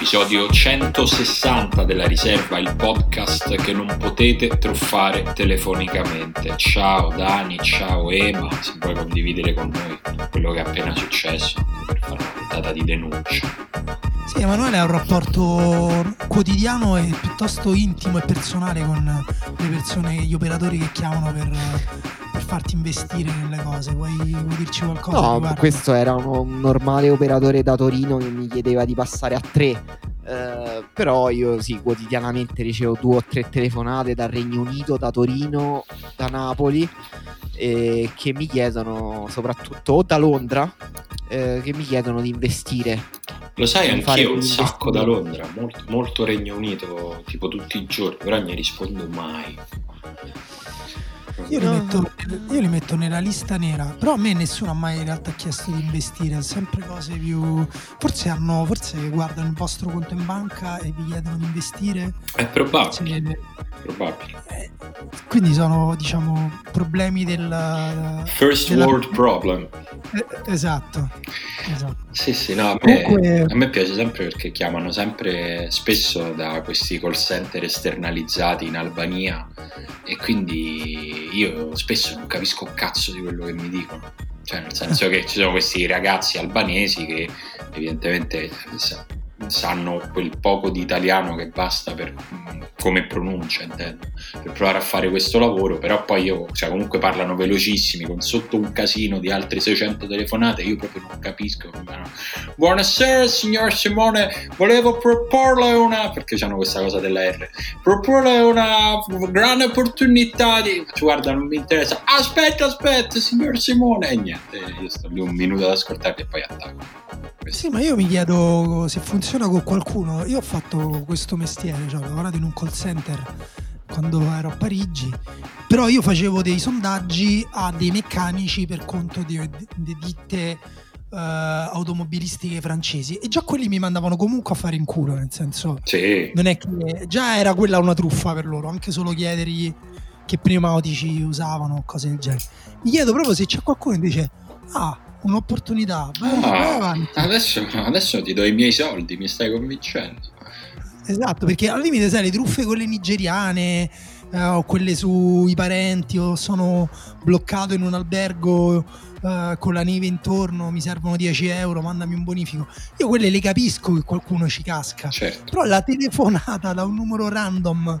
Episodio 160 della riserva, il podcast che non potete truffare telefonicamente. Ciao Dani, ciao Ema, se vuoi condividere con noi quello che è appena successo per fare una puntata di denuncia. Sì, Emanuele ha un rapporto quotidiano e piuttosto intimo e personale con le persone, gli operatori che chiamano per, per farti investire nelle cose. Vuoi, vuoi dirci qualcosa? No, riguardo? questo era un, un normale operatore da Torino che mi chiedeva di passare a tre. Eh, però io sì, quotidianamente ricevo due o tre telefonate dal Regno Unito, da Torino, da Napoli, eh, che mi chiedono, soprattutto o da Londra, eh, che mi chiedono di investire. Lo sai, anch'io un sacco da. Londra, molto, molto Regno Unito, tipo tutti i giorni, però non gli rispondo mai. Io li, No. metto, io li metto nella lista nera, però a me nessuno ha mai in realtà chiesto di investire, sempre cose più... Forse hanno, forse guardano il vostro conto in banca e vi chiedono di investire. È probabile, Sì, probabile. eh, quindi sono, diciamo, problemi del... First della- world problem. Eh, esatto, esatto. Sì, sì, no, a me, Comunque- a me piace sempre perché chiamano sempre spesso da questi call center esternalizzati in Albania e quindi io spesso non capisco un cazzo di quello che mi dicono. Cioè, nel senso che ci sono questi ragazzi albanesi che evidentemente sanno quel poco di italiano che basta per come pronuncia, intendo, per provare a fare questo lavoro, però poi io, cioè comunque parlano velocissimi, con sotto un casino di altre 600 telefonate, io proprio non capisco. Buonasera signor Simone, volevo proporle una, perché hanno questa cosa della R, proporle una grande opportunità di... Guarda, non mi interessa. Aspetta, aspetta, signor Simone. E niente, io sto lì un minuto ad ascoltarli e poi attacco. Sì, ma io mi chiedo se funziona con qualcuno. Io ho fatto questo mestiere, cioè ho lavorato in un call center quando ero a Parigi, però io facevo dei sondaggi a dei meccanici per conto di, di ditte eh, automobilistiche francesi e già quelli mi mandavano comunque a fare in culo, nel senso Sì, non è che già era quella una truffa per loro, anche solo chiedergli che pneumatici usavano, cose del genere. Mi chiedo proprio se c'è qualcuno che dice "Ah, un'opportunità, vai, vai Ah, avanti". adesso, adesso ti do i miei soldi, mi stai convincendo. Esatto, perché al limite sai le truffe quelle nigeriane eh, o quelle sui parenti o sono bloccato in un albergo eh, con la neve intorno, mi servono 10 euro, mandami un bonifico. Io quelle le capisco che qualcuno ci casca, Certo. però la telefonata da un numero random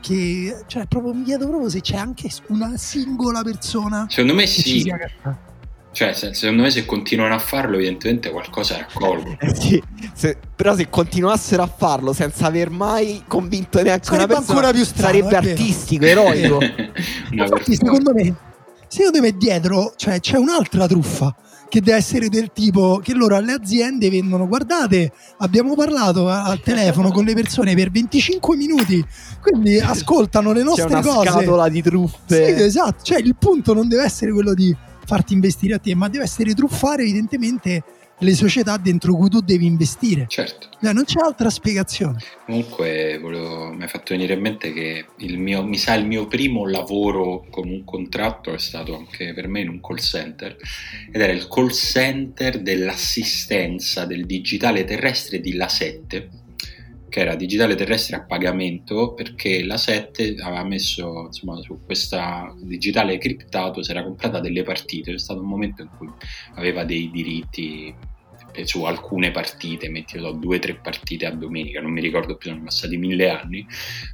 che cioè proprio mi chiedo proprio se c'è anche una singola persona Secondo me sì. Cioè se- secondo me se continuano a farlo evidentemente qualcosa raccolgono. Eh sì, se- però se continuassero a farlo senza aver mai convinto neanche Sarebbe una persona, ancora più strano, sarebbe artistico, eroico. Infatti, secondo me, secondo me dietro cioè, c'è un'altra truffa che deve essere del tipo che loro alle aziende vendono guardate abbiamo parlato al telefono con le persone per 25 minuti quindi ascoltano le C'è nostre una cose scatola di sì, truffe. esatto cioè il punto non deve essere quello di farti investire a te ma deve essere truffare evidentemente le società dentro cui tu devi investire. Certo. Cioè, non c'è altra spiegazione. Comunque volevo- mi è fatto venire in mente che il mio, mi sa il mio primo lavoro con un contratto è stato anche per me in un call center ed era il call center dell'assistenza del digitale terrestre di La 7 che era digitale terrestre a pagamento perché la 7 aveva messo insomma su questa digitale criptato si era comprata delle partite. C'è stato un momento in cui aveva dei diritti su alcune partite, metti so, due o tre partite a domenica, non mi ricordo più, sono passati mille anni,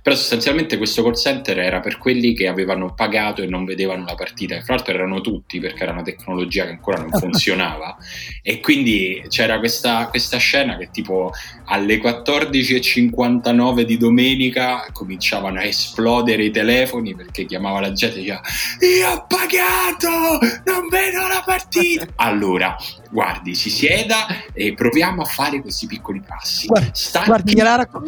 però sostanzialmente questo call center era per quelli che avevano pagato e non vedevano la partita, e fra l'altro erano tutti perché era una tecnologia che ancora non funzionava. E quindi c'era questa, questa scena che tipo alle 14.59 di domenica cominciavano a esplodere i telefoni perché chiamava la gente e diceva io ho pagato, non vedo la partita. Allora, guardi, si sieda e proviamo a fare questi piccoli passi. Guardi, Stanchi... guardi gliela, racco-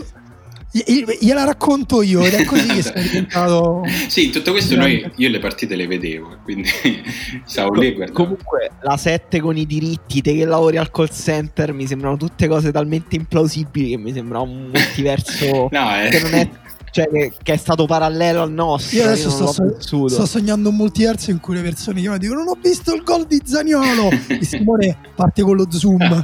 gliela racconto io ed è così che sei diventato... sì, tutto questo noi, io le partite le vedevo, quindi stavo lì e Comunque, la 7 con i diritti, te che lavori al call center, mi sembrano tutte cose talmente implausibili che mi sembra un multiverso no, eh. che non è cioè che, è stato parallelo al nostro. Io adesso io sto, so, sto, sognando un multiverso in cui le persone chiamano dicono non ho visto il gol di Zaniolo e Simone parte con lo zoom.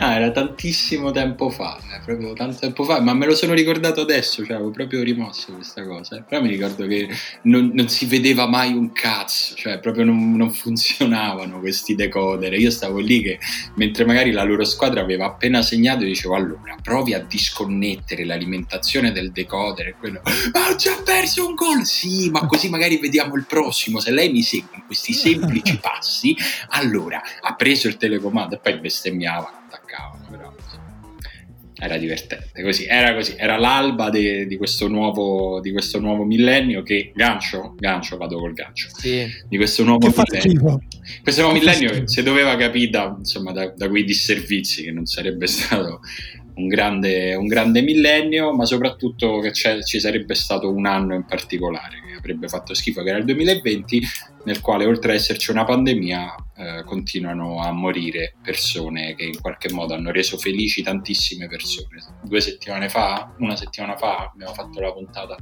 ah, era tantissimo tempo fa, eh, proprio tanto tempo fa, ma me lo sono ricordato adesso, cioè avevo proprio rimosso questa cosa. Eh. Però mi ricordo che non, non, si vedeva mai un cazzo, cioè proprio non, non funzionavano questi decoder. Io stavo lì che mentre magari la loro squadra aveva appena segnato, dicevo allora provi a disconnettere l'alimentazione presentazione del decoder e quello. Ma ho già perso un gol! Sì ma così magari vediamo il prossimo. Se lei mi segue in questi semplici passi allora ha preso il telecomando e poi bestemmiavano attaccavano però era divertente. Così era così era l'alba de, di, questo nuovo, di questo nuovo millennio che gancio gancio vado col gancio. Sì. di questo nuovo che millennio. questo nuovo millennio si doveva capire da, insomma, da, da quei disservizi che non sarebbe stato un grande, un grande millennio, ma soprattutto che ci sarebbe stato un anno in particolare avrebbe fatto schifo, che era il 2020, nel quale oltre ad esserci una pandemia eh, continuano a morire persone che in qualche modo hanno reso felici tantissime persone. Due settimane fa, una settimana fa, abbiamo fatto la puntata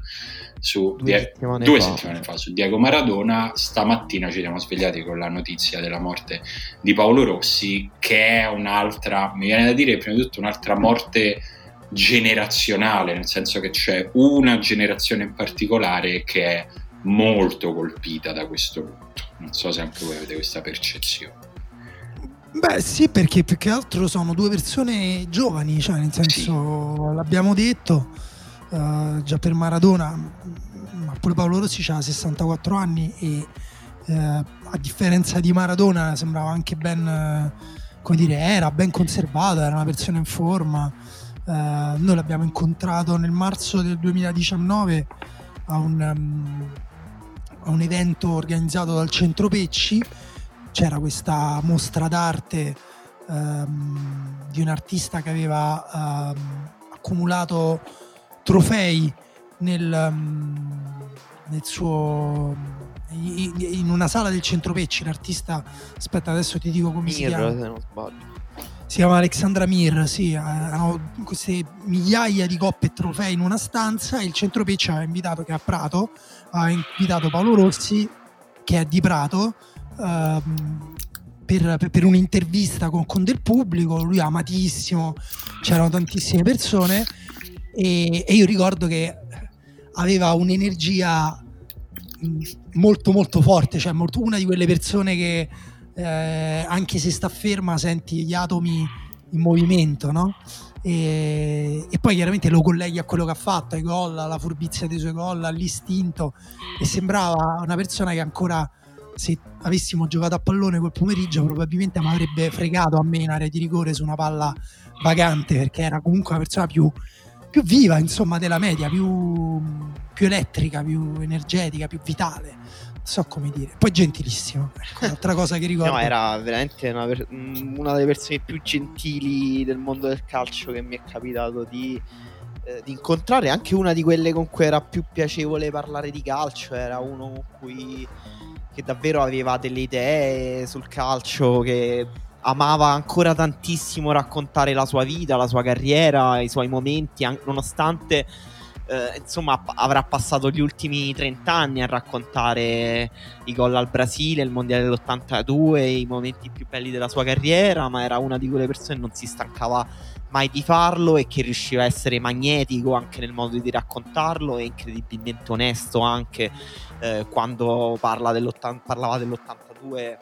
su due, Die- settimane, due fa. settimane fa su Diego Maradona. Stamattina ci siamo svegliati con la notizia della morte di Paolo Rossi, che è un'altra, mi viene da dire prima di tutto un'altra morte generazionale, nel senso che c'è una generazione in particolare che è molto colpita da questo lutto. Non so se anche voi avete questa percezione. Beh sì, perché più che altro sono due persone giovani, cioè nel senso, sì. l'abbiamo detto, uh, già per Maradona, ma pure Paolo Rossi ha 64 anni e uh, a differenza di Maradona sembrava anche ben, uh, come dire, era ben conservato, era una persona in forma. Noi l'abbiamo incontrato nel marzo del 2019 a un... Um, a un evento organizzato dal Centro Pecci, c'era questa mostra d'arte ehm, di un artista che aveva ehm, accumulato trofei nel, ehm, nel suo in una sala del Centro Pecci l'artista aspetta adesso ti dico come Mir, si chiama. se non sbaglio si chiama Alexandra Mir, sì, hanno queste migliaia di coppe e trofei in una stanza. E il Centro Pecci aveva invitato, che a Prato, ha invitato Paolo Rossi, che è di Prato, ehm, per, per, un'intervista con, con, del pubblico, lui è amatissimo, c'erano tantissime persone. E, e io ricordo che aveva un'energia molto molto forte, cioè molto, una di quelle persone che eh, anche se sta ferma senti gli atomi in movimento, no? E, e, poi chiaramente lo colleghi a quello che ha fatto, ai gol, alla furbizia dei suoi gol, all'istinto e sembrava una persona che ancora se avessimo giocato a pallone quel pomeriggio probabilmente mi avrebbe fregato a me in area di rigore su una palla vagante perché era comunque una persona più, più viva insomma della media, più, più elettrica, più energetica, più vitale so come dire. Poi gentilissimo. Ecco, l'altra cosa che ricordo. no, era veramente una, una, delle persone più gentili del mondo del calcio che mi è capitato di, eh, di, incontrare. Anche una di quelle con cui era più piacevole parlare di calcio. Era uno con cui che davvero aveva delle idee sul calcio, che amava ancora tantissimo raccontare la sua vita, la sua carriera, i suoi momenti, nonostante eh, insomma avrà passato gli ultimi 30 anni a raccontare i gol al Brasile, il mondiale dell'82, i momenti più belli della sua carriera, ma era una di quelle persone che non si stancava mai di farlo e che riusciva a essere magnetico anche nel modo di raccontarlo e incredibilmente onesto anche eh, quando parla dell'80, parlava dell'82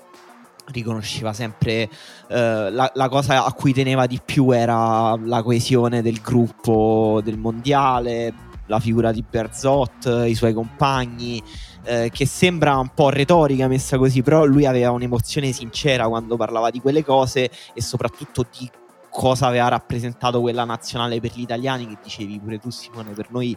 riconosceva sempre eh, la, la, cosa a cui teneva di più era la coesione del gruppo del mondiale, la figura di Berzot, i suoi compagni, eh, che sembra un po' retorica messa così, però lui aveva un'emozione sincera quando parlava di quelle cose e soprattutto di cosa aveva rappresentato quella nazionale per gli italiani che dicevi pure tu Simone, per noi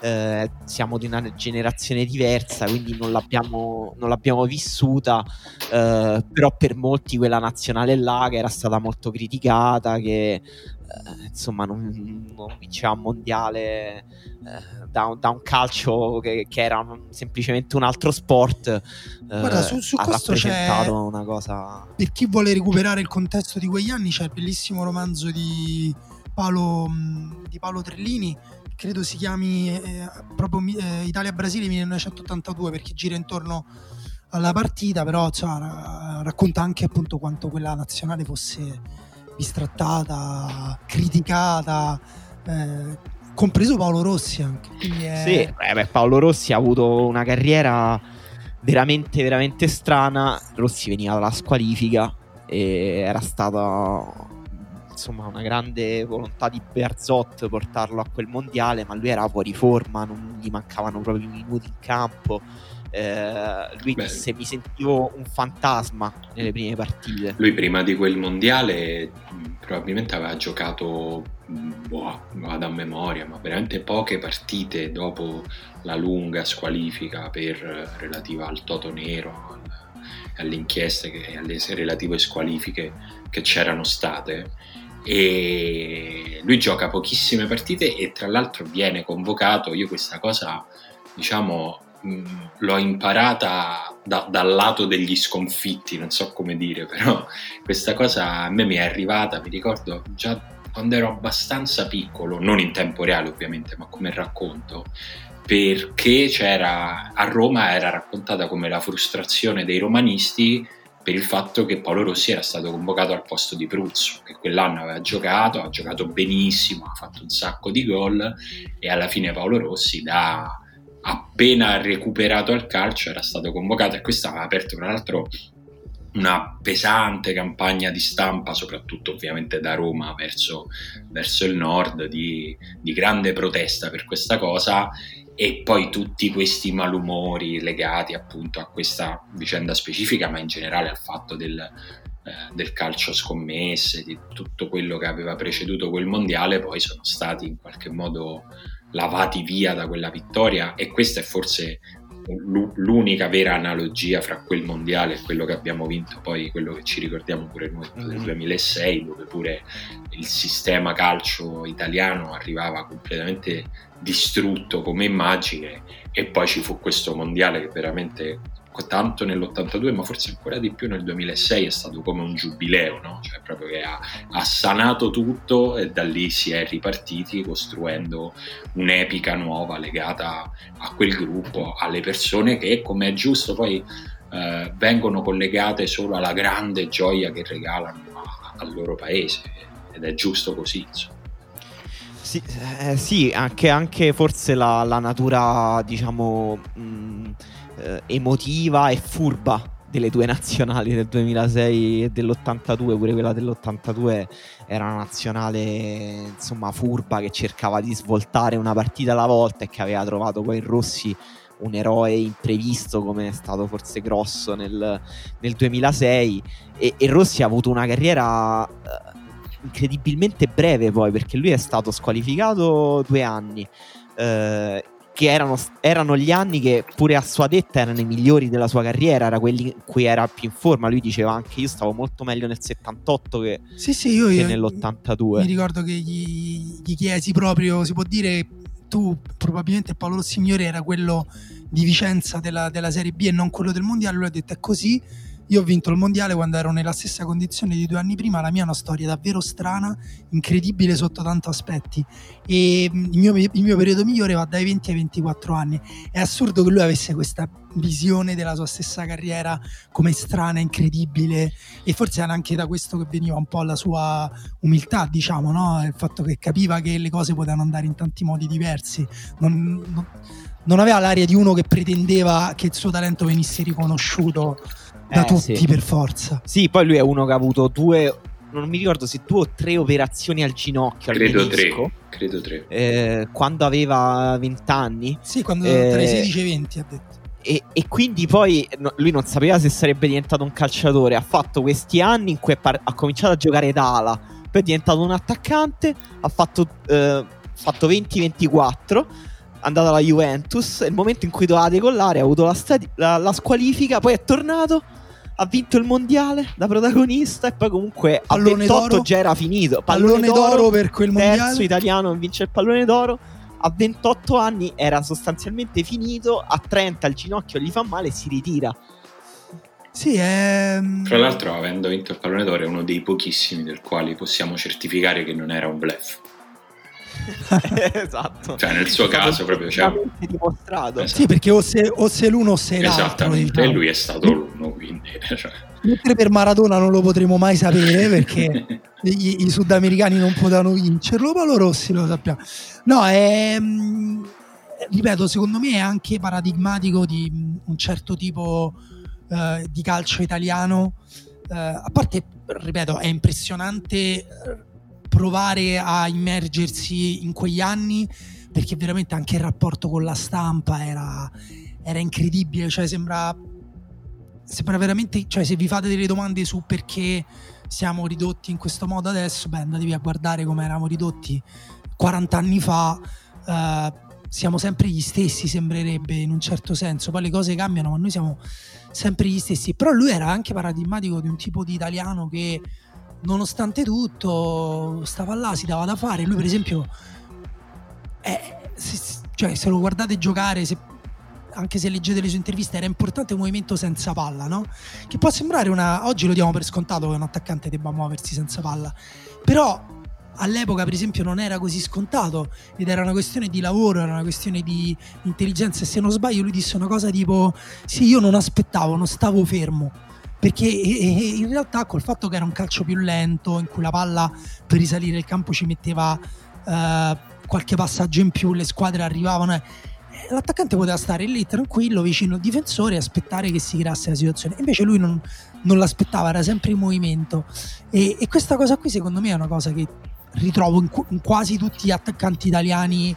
eh, siamo di una generazione diversa, quindi non l'abbiamo, non l'abbiamo vissuta, eh, però per molti quella nazionale là che era stata molto criticata, che eh, insomma non, non, vinceva un mondiale eh, da, da, un calcio che, che era semplicemente un altro sport, eh, Guarda, su, su ha questo rappresentato una cosa... Per chi vuole recuperare il contesto di quegli anni c'è il bellissimo romanzo di Paolo, di Paolo Trellini credo si chiami eh, proprio eh, Italia-Brasile 1982 perché gira intorno alla partita, però cioè, racconta anche appunto quanto quella nazionale fosse bistrattata, criticata, eh, compreso Paolo Rossi anche. È... Sì, eh, beh, Paolo Rossi ha avuto una carriera veramente, veramente strana. Rossi veniva dalla squalifica e era stato insomma una grande volontà di Berzot portarlo a quel mondiale, ma lui era fuori forma, non gli mancavano proprio i minuti in campo. Eh, lui Beh, disse mi sentivo un fantasma nelle prime partite. Lui prima di quel mondiale probabilmente aveva giocato, boh, vado a memoria, ma veramente poche partite dopo la lunga squalifica per, relativa al Toto Nero, alle inchieste e alle relative squalifiche che c'erano state. E lui gioca pochissime partite e tra l'altro viene convocato, io questa cosa diciamo l'ho imparata da, dal lato degli sconfitti, non so come dire, però questa cosa a me mi è arrivata, mi ricordo già quando ero abbastanza piccolo, non in tempo reale ovviamente, ma come racconto, perché c'era a Roma era raccontata come la frustrazione dei romanisti per il fatto che Paolo Rossi era stato convocato al posto di Pruzzo, che quell'anno aveva giocato, ha giocato benissimo, ha fatto un sacco di gol e alla fine Paolo Rossi da appena recuperato al calcio era stato convocato e questo aveva aperto tra l'altro una pesante campagna di stampa, soprattutto ovviamente da Roma verso, verso il nord, di, di grande protesta per questa cosa. E poi tutti questi malumori legati appunto a questa vicenda specifica, ma in generale al fatto del, eh, del calcio scommesse, di tutto quello che aveva preceduto quel mondiale, poi sono stati in qualche modo lavati via da quella vittoria e questa è forse l'unica vera analogia fra quel mondiale e quello che abbiamo vinto poi quello che ci ricordiamo pure noi del 2006 mm-hmm. dove pure il sistema calcio italiano arrivava completamente distrutto come immagine e poi ci fu questo mondiale che veramente tanto nell'82 ma forse ancora di più nel 2006 è stato come un giubileo no? cioè proprio che ha, ha, sanato tutto e da lì si è ripartiti costruendo un'epica nuova legata a quel gruppo alle persone che come è giusto poi eh, vengono collegate solo alla grande gioia che regalano a, al loro paese ed è giusto così insomma sì, eh, sì anche, anche, forse la, la natura, diciamo, mh, eh, emotiva e furba delle due nazionali del 2006 e dell'82, pure quella dell'82 era una nazionale insomma furba che cercava di svoltare una partita alla volta e che aveva trovato poi in Rossi un eroe imprevisto come è stato forse Grosso nel, nel 2006 e, e, Rossi ha avuto una carriera eh, incredibilmente breve poi perché lui è stato squalificato due anni eh, che erano, erano, gli anni che pure a sua detta erano i migliori della sua carriera, era quelli in cui era più in forma. Lui diceva anche io stavo molto meglio nel 78 che, sì, sì, io, che io nell'82. Mi ricordo che gli, gli, chiesi proprio, si può dire, tu probabilmente Paolo Rossignore era quello di Vicenza della, della Serie B e non quello del Mondiale, lui ha detto è così io ho vinto il mondiale quando ero nella stessa condizione di due anni prima, la mia è una storia davvero strana, incredibile sotto tanti aspetti e mm, il mio, il mio periodo migliore va dai 20 ai 24 anni. È assurdo che lui avesse questa visione della sua stessa carriera come strana, incredibile e forse era anche da questo che veniva un po' la sua umiltà, diciamo, no? il fatto che capiva che le cose potevano andare in tanti modi diversi. Non, non, non aveva l'aria di uno che pretendeva che il suo talento venisse riconosciuto da eh, tutti sì. per forza. Sì, poi lui è uno che ha avuto due non mi ricordo se due o tre operazioni al ginocchio. Credo al tre. Credo tre. Eh, quando aveva 20 anni. Sì, quando eh, tra i 16 e i 20 ha detto. E, e, quindi poi no, lui non sapeva se sarebbe diventato un calciatore. Ha fatto questi anni in cui par- ha cominciato a giocare da ala, poi è diventato un attaccante. Ha fatto, eh, fatto 20-24. È andato alla Juventus. il momento in cui doveva decollare, ha avuto la, stadi- la, la squalifica. Poi è tornato ha vinto il mondiale da protagonista e poi comunque pallone a 28 d'oro. già era finito. Pallone, pallone d'oro, per quel mondiale. Terzo italiano vince il pallone d'oro. A 28 anni era sostanzialmente finito, a 30 il ginocchio gli fa male e si ritira. Sì, è... Ehm, Tra l'altro, avendo vinto il pallone d'oro, è uno dei pochissimi del quali possiamo certificare che non era un bluff. esatto. Cioè, nel suo caso, proprio cioè... dimostrato. Esatto. Sì, perché o se, o se l'uno o se l'altro. Esattamente, diciamo. e lui è stato l'uno, quindi. Cioè... Mentre per Maradona non lo potremo mai sapere perché i, i, sudamericani non potevano vincerlo, ma loro Rossi lo sappiamo. No, è, mm, ripeto, secondo me è anche paradigmatico di un certo tipo uh, di calcio italiano. Uh, a parte, ripeto, è impressionante provare a immergersi in quegli anni perché veramente anche il rapporto con la stampa era, era incredibile, cioè sembra, sembra veramente, cioè se vi fate delle domande su perché siamo ridotti in questo modo adesso, beh andatevi a guardare come eravamo ridotti 40 anni fa, uh, siamo sempre gli stessi sembrerebbe in un certo senso, poi le cose cambiano ma noi siamo sempre gli stessi, però lui era anche paradigmatico di un tipo di italiano che nonostante tutto stava là, si dava da fare. Lui per esempio, eh, se, cioè, se lo guardate giocare, se, anche se leggete le sue interviste, era importante il movimento senza palla, no? Che può sembrare una... Oggi lo diamo per scontato che un attaccante debba muoversi senza palla, però all'epoca per esempio non era così scontato ed era una questione di lavoro, era una questione di intelligenza e se non sbaglio lui disse una cosa tipo sì io non aspettavo, non stavo fermo perché in realtà col fatto che era un calcio più lento in cui la palla per risalire il campo ci metteva eh, qualche passaggio in più le squadre arrivavano eh, l'attaccante poteva stare lì tranquillo vicino al difensore e aspettare che si creasse la situazione. Invece lui non, non l'aspettava era sempre in movimento. E, e, questa cosa qui secondo me è una cosa che ritrovo in, in quasi tutti gli attaccanti italiani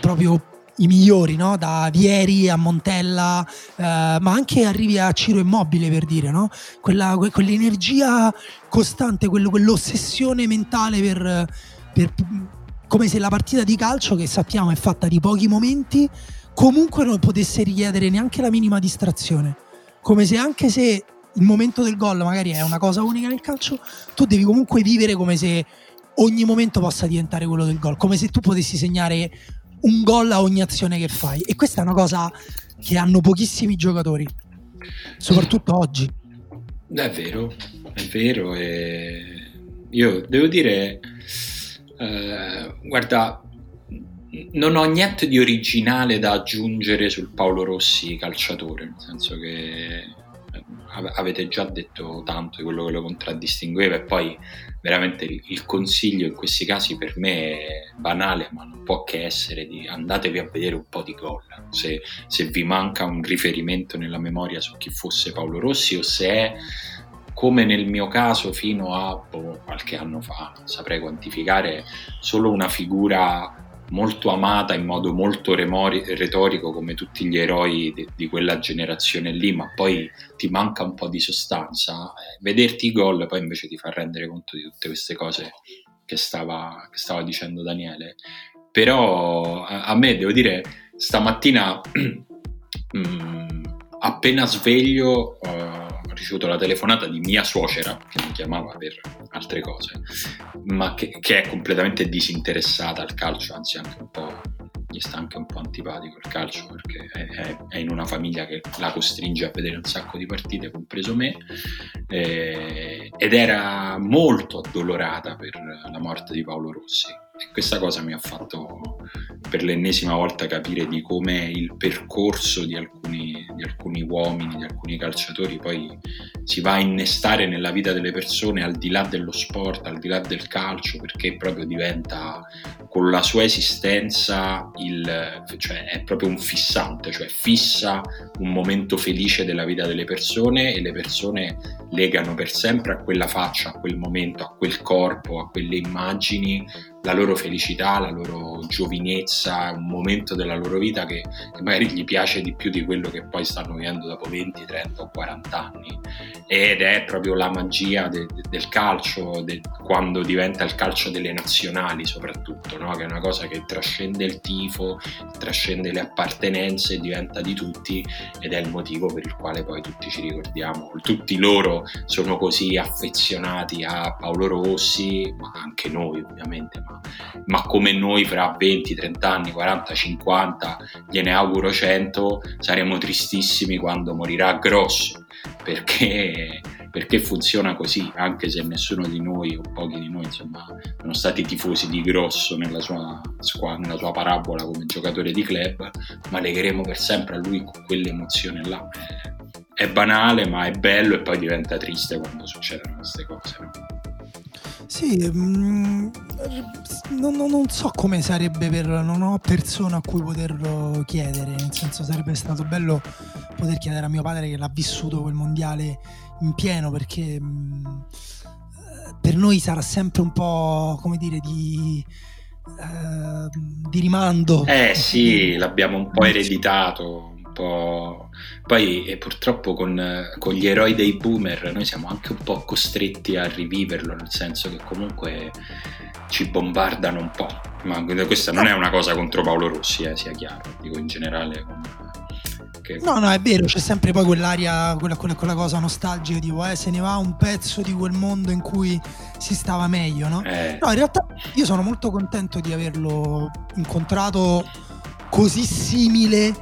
proprio i migliori, no? da Vieri a Montella, eh, ma anche arrivi a Ciro Immobile per dire, no? Quella, que- quell'energia costante, quello, quell'ossessione mentale per, per, come se la partita di calcio, che sappiamo è fatta di pochi momenti, comunque non potesse richiedere neanche la minima distrazione. Come se anche se il momento del gol magari è una cosa unica nel calcio, tu devi comunque vivere come se ogni momento possa diventare quello del gol, come se tu potessi segnare un gol a ogni azione che fai. E questa è una cosa che hanno pochissimi giocatori, soprattutto oggi. È vero, è vero. E io devo dire, eh, guarda, non ho niente di originale da aggiungere sul Paolo Rossi calciatore, nel senso che avete già detto tanto di quello che lo contraddistingueva e poi veramente il consiglio in questi casi per me è banale ma non può che essere di andatevi a vedere un po' di gol. Se, se vi manca un riferimento nella memoria su chi fosse Paolo Rossi o se è come nel mio caso fino a boh, qualche anno fa, saprei quantificare, solo una figura molto amata in modo molto remori, retorico come tutti gli eroi di, di, quella generazione lì, ma poi ti manca un po' di sostanza. Eh, vederti i gol poi invece ti fa rendere conto di tutte queste cose che stava, che stava dicendo Daniele. Però a, a me devo dire, stamattina mm, appena sveglio... Uh, ricevuto la telefonata di mia suocera che mi chiamava per altre cose, ma che, che è completamente disinteressata al calcio, anzi anche un po' gli sta anche un po' antipatico il calcio perché è, è, in una famiglia che la costringe a vedere un sacco di partite, compreso me, eh, ed era molto addolorata per la morte di Paolo Rossi. Questa cosa mi ha fatto per l'ennesima volta capire di come il percorso di alcuni, di alcuni uomini, di alcuni calciatori poi si va a innestare nella vita delle persone al di là dello sport, al di là del calcio, perché proprio diventa con la sua esistenza il, cioè è proprio un fissante, cioè fissa un momento felice della vita delle persone e le persone legano per sempre a quella faccia, a quel momento, a quel corpo, a quelle immagini la loro felicità, la loro giovinezza, un momento della loro vita che, che, magari gli piace di più di quello che poi stanno vivendo dopo 20, 30 o 40 anni. Ed è proprio la magia de, de, del calcio, de, quando diventa il calcio delle nazionali soprattutto, no? che è una cosa che trascende il tifo, trascende le appartenenze, diventa di tutti ed è il motivo per il quale poi tutti ci ricordiamo, tutti loro sono così affezionati a Paolo Rossi, ma anche noi ovviamente. Ma ma come noi fra 20, 30 anni, 40, 50, gliene auguro 100, saremo tristissimi quando morirà grosso, perché, perché funziona così, anche se nessuno di noi o pochi di noi insomma, sono stati tifosi di grosso nella sua, nella sua parabola come giocatore di club, ma legheremo per sempre a lui quell'emozione là. È banale, ma è bello e poi diventa triste quando succedono queste cose. No? Sì, mh, mm, non, non, so come sarebbe per... non ho persona a cui poterlo chiedere, nel senso sarebbe stato bello poter chiedere a mio padre che l'ha vissuto quel mondiale in pieno perché mh, mm, per noi sarà sempre un po' come dire di... Uh, di rimando. Eh sì, l'abbiamo un po' ereditato po'... Poi e purtroppo con, con, gli eroi dei boomer noi siamo anche un po' costretti a riviverlo, nel senso che comunque ci bombardano un po'. Ma questa non è una cosa contro Paolo Rossi, eh, sia chiaro, dico in generale. Che... No, no, è vero, c'è sempre poi quell'aria, quella, quella, quella cosa nostalgica, tipo, eh, se ne va un pezzo di quel mondo in cui si stava meglio, no? Eh. No, in realtà io sono molto contento di averlo incontrato così simile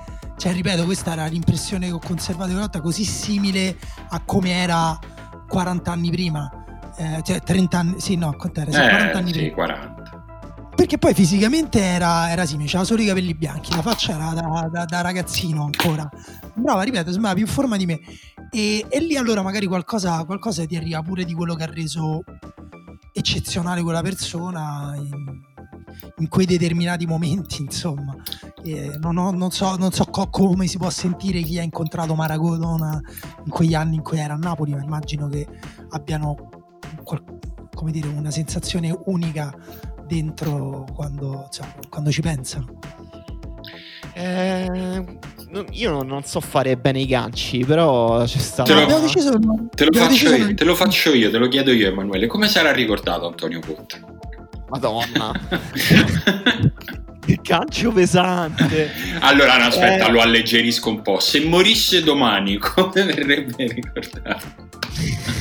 cioè, ripeto, questa era l'impressione che ho conservato di Lotta, così simile a come era 40 anni prima. Eh, cioè, 30 anni, sì, no, quant'era? Sì, eh, 40 anni sì, prima. 40. Perché poi fisicamente era, era simile, aveva solo i capelli bianchi, la faccia era da, da, da ragazzino ancora. Brava, ripeto, sembrava più in forma di me. E, e lì allora magari qualcosa, qualcosa ti arriva pure di quello che ha reso eccezionale quella persona. In, in quei determinati momenti, insomma. Eh, non, ho, non, so, non, so, come si può sentire chi ha incontrato Maradona in quegli anni in cui era a Napoli, ma immagino che abbiano come dire, una sensazione unica dentro quando, cioè, quando ci pensano. Eh, io non so fare bene i ganci, però c'è stato. Te lo, deciso, te lo, faccio, io, te lo faccio io, te lo chiedo io, Emanuele. Come sarà ricordato Antonio Conte? Madonna. che calcio pesante. Allora, no, aspetta, eh... lo alleggerisco un po'. Se morisse domani, come verrebbe ricordato?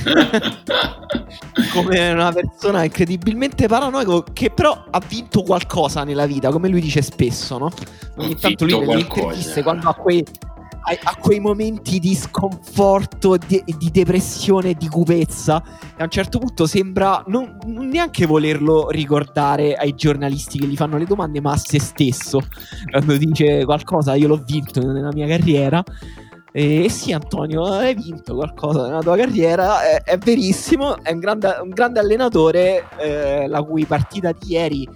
come una persona incredibilmente paranoico che però ha vinto qualcosa nella vita, come lui dice spesso, no? Ogni tanto lui nelle interviste quando ha quei a, a, quei momenti di sconforto, di, di depressione, di cupezza. E a un certo punto sembra non, non, neanche volerlo ricordare ai giornalisti che gli fanno le domande, ma a se stesso. Quando dice qualcosa, io l'ho vinto nella mia carriera. E sì, Antonio, hai vinto qualcosa nella tua carriera, è, è verissimo, è un grande, un grande allenatore, eh, la cui partita di ieri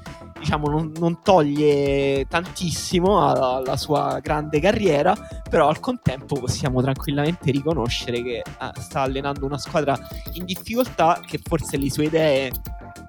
diciamo, non, non toglie tantissimo alla, alla, sua grande carriera, però al contempo possiamo tranquillamente riconoscere che eh, sta allenando una squadra in difficoltà, che forse le sue idee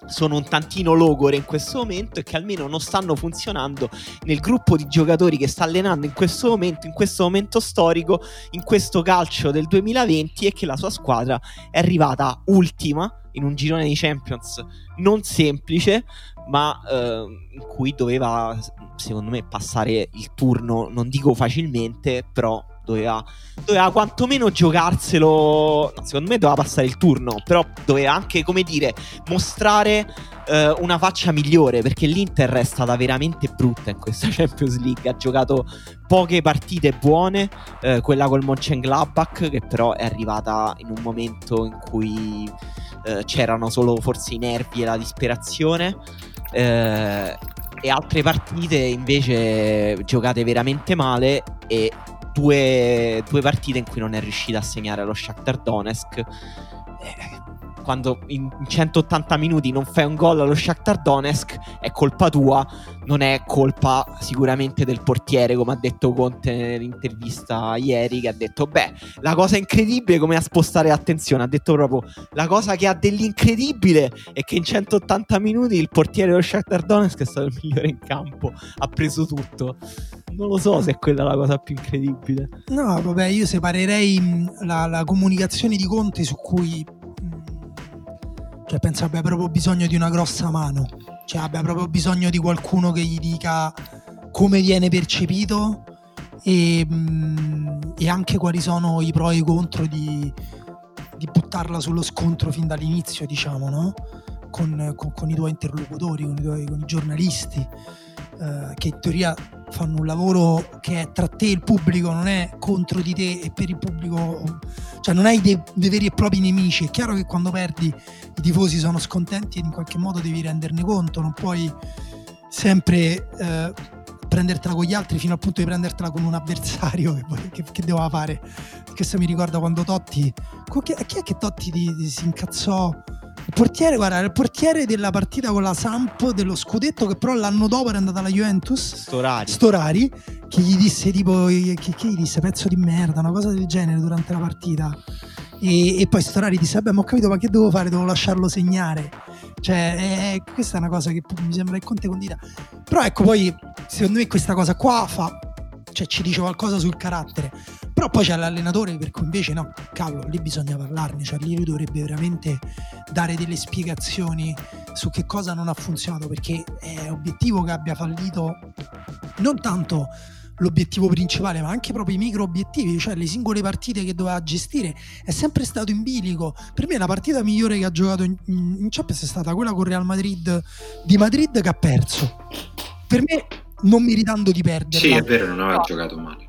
sono un tantino logore in questo momento e che almeno non stanno funzionando nel gruppo di giocatori che sta allenando in questo momento, in questo momento storico, in questo calcio del 2020 e che la sua squadra è arrivata ultima in un girone di Champions non semplice, ma eh, in cui doveva, secondo me, passare il turno, non dico facilmente, però doveva, doveva quantomeno giocarselo. No, secondo me doveva passare il turno, però doveva anche, come dire, mostrare eh, una faccia migliore perché l'Inter è stata veramente brutta in questa Champions League. Ha giocato poche partite buone, eh, quella col Mönchengladbach, che però è arrivata in un momento in cui eh, c'erano solo forse i nervi e la disperazione. Eh, e altre partite invece giocate veramente male e due, due partite in cui non è riuscita a segnare lo Shakhtar Donetsk. Eh, quando in 180 minuti non fai un gol allo Shakhtar Donetsk è colpa tua, non è colpa sicuramente del portiere, come ha detto Conte nell'intervista ieri, che ha detto, beh, la cosa incredibile come a spostare l'attenzione, ha detto proprio, la cosa che ha dell'incredibile è che in 180 minuti il portiere dello Shakhtar Donetsk è stato il migliore in campo, ha preso tutto. Non lo so se è quella la cosa più incredibile. No, vabbè, io separerei la, la comunicazione di Conte su cui cioè penso abbia proprio bisogno di una grossa mano, cioè abbia proprio bisogno di qualcuno che gli dica come viene percepito e, mm, e anche quali sono i pro e i contro di, di buttarla sullo scontro fin dall'inizio, diciamo, no? Con, con, con, i tuoi interlocutori, con i, tuoi, con i giornalisti, eh, che in teoria fanno un lavoro che è tra te e il pubblico, non è contro di te e per il pubblico, cioè non hai dei, dei veri e propri nemici. È chiaro che quando perdi i tifosi sono scontenti e in qualche modo devi renderne conto, non puoi sempre eh, prendertela con gli altri fino al punto di prendertela con un avversario che, che, che doveva fare. Questo mi ricorda quando Totti, chi è che Totti di, di, si incazzò? Portiere, guarda, il portiere della partita con la Samp dello scudetto, che però l'anno dopo era andata alla Juventus. Storari. Storari, che gli disse tipo, che, che gli disse pezzo di merda, una cosa del genere durante la partita. E, e poi Storari disse, vabbè, ma ho capito, ma che devo fare? Devo lasciarlo segnare. Cioè, è, questa è una cosa che mi sembra il Conte condita. Però ecco, poi, secondo me questa cosa qua fa, cioè, ci dice qualcosa sul carattere. Però poi c'è l'allenatore per cui invece no, cavolo, lì bisogna parlarne, cioè lì lui dovrebbe veramente dare delle spiegazioni su che cosa non ha funzionato, perché è obiettivo che abbia fallito non tanto l'obiettivo principale, ma anche proprio i micro obiettivi, cioè le singole partite che doveva gestire, è sempre stato in bilico. Per me la partita migliore che ha giocato in, in Champions è stata quella con Real Madrid di Madrid che ha perso. Per me non meritando di perdere. Sì, è vero, non aveva giocato male.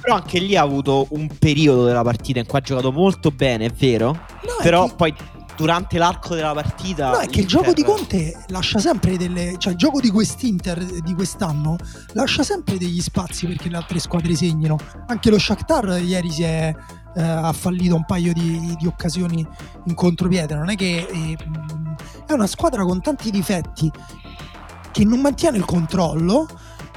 Però anche lì ha avuto un periodo della partita in cui ha giocato molto bene, è vero? No, Però è che... poi durante l'arco della partita. No, è che il gioco di Conte lascia sempre delle. cioè il gioco di quest'Inter di quest'anno lascia sempre degli spazi perché le altre squadre segnino. Anche lo Shakhtar ieri si è. Eh, ha fallito un paio di, di, occasioni in contropiede. Non è che eh, è una squadra con tanti difetti che non mantiene il controllo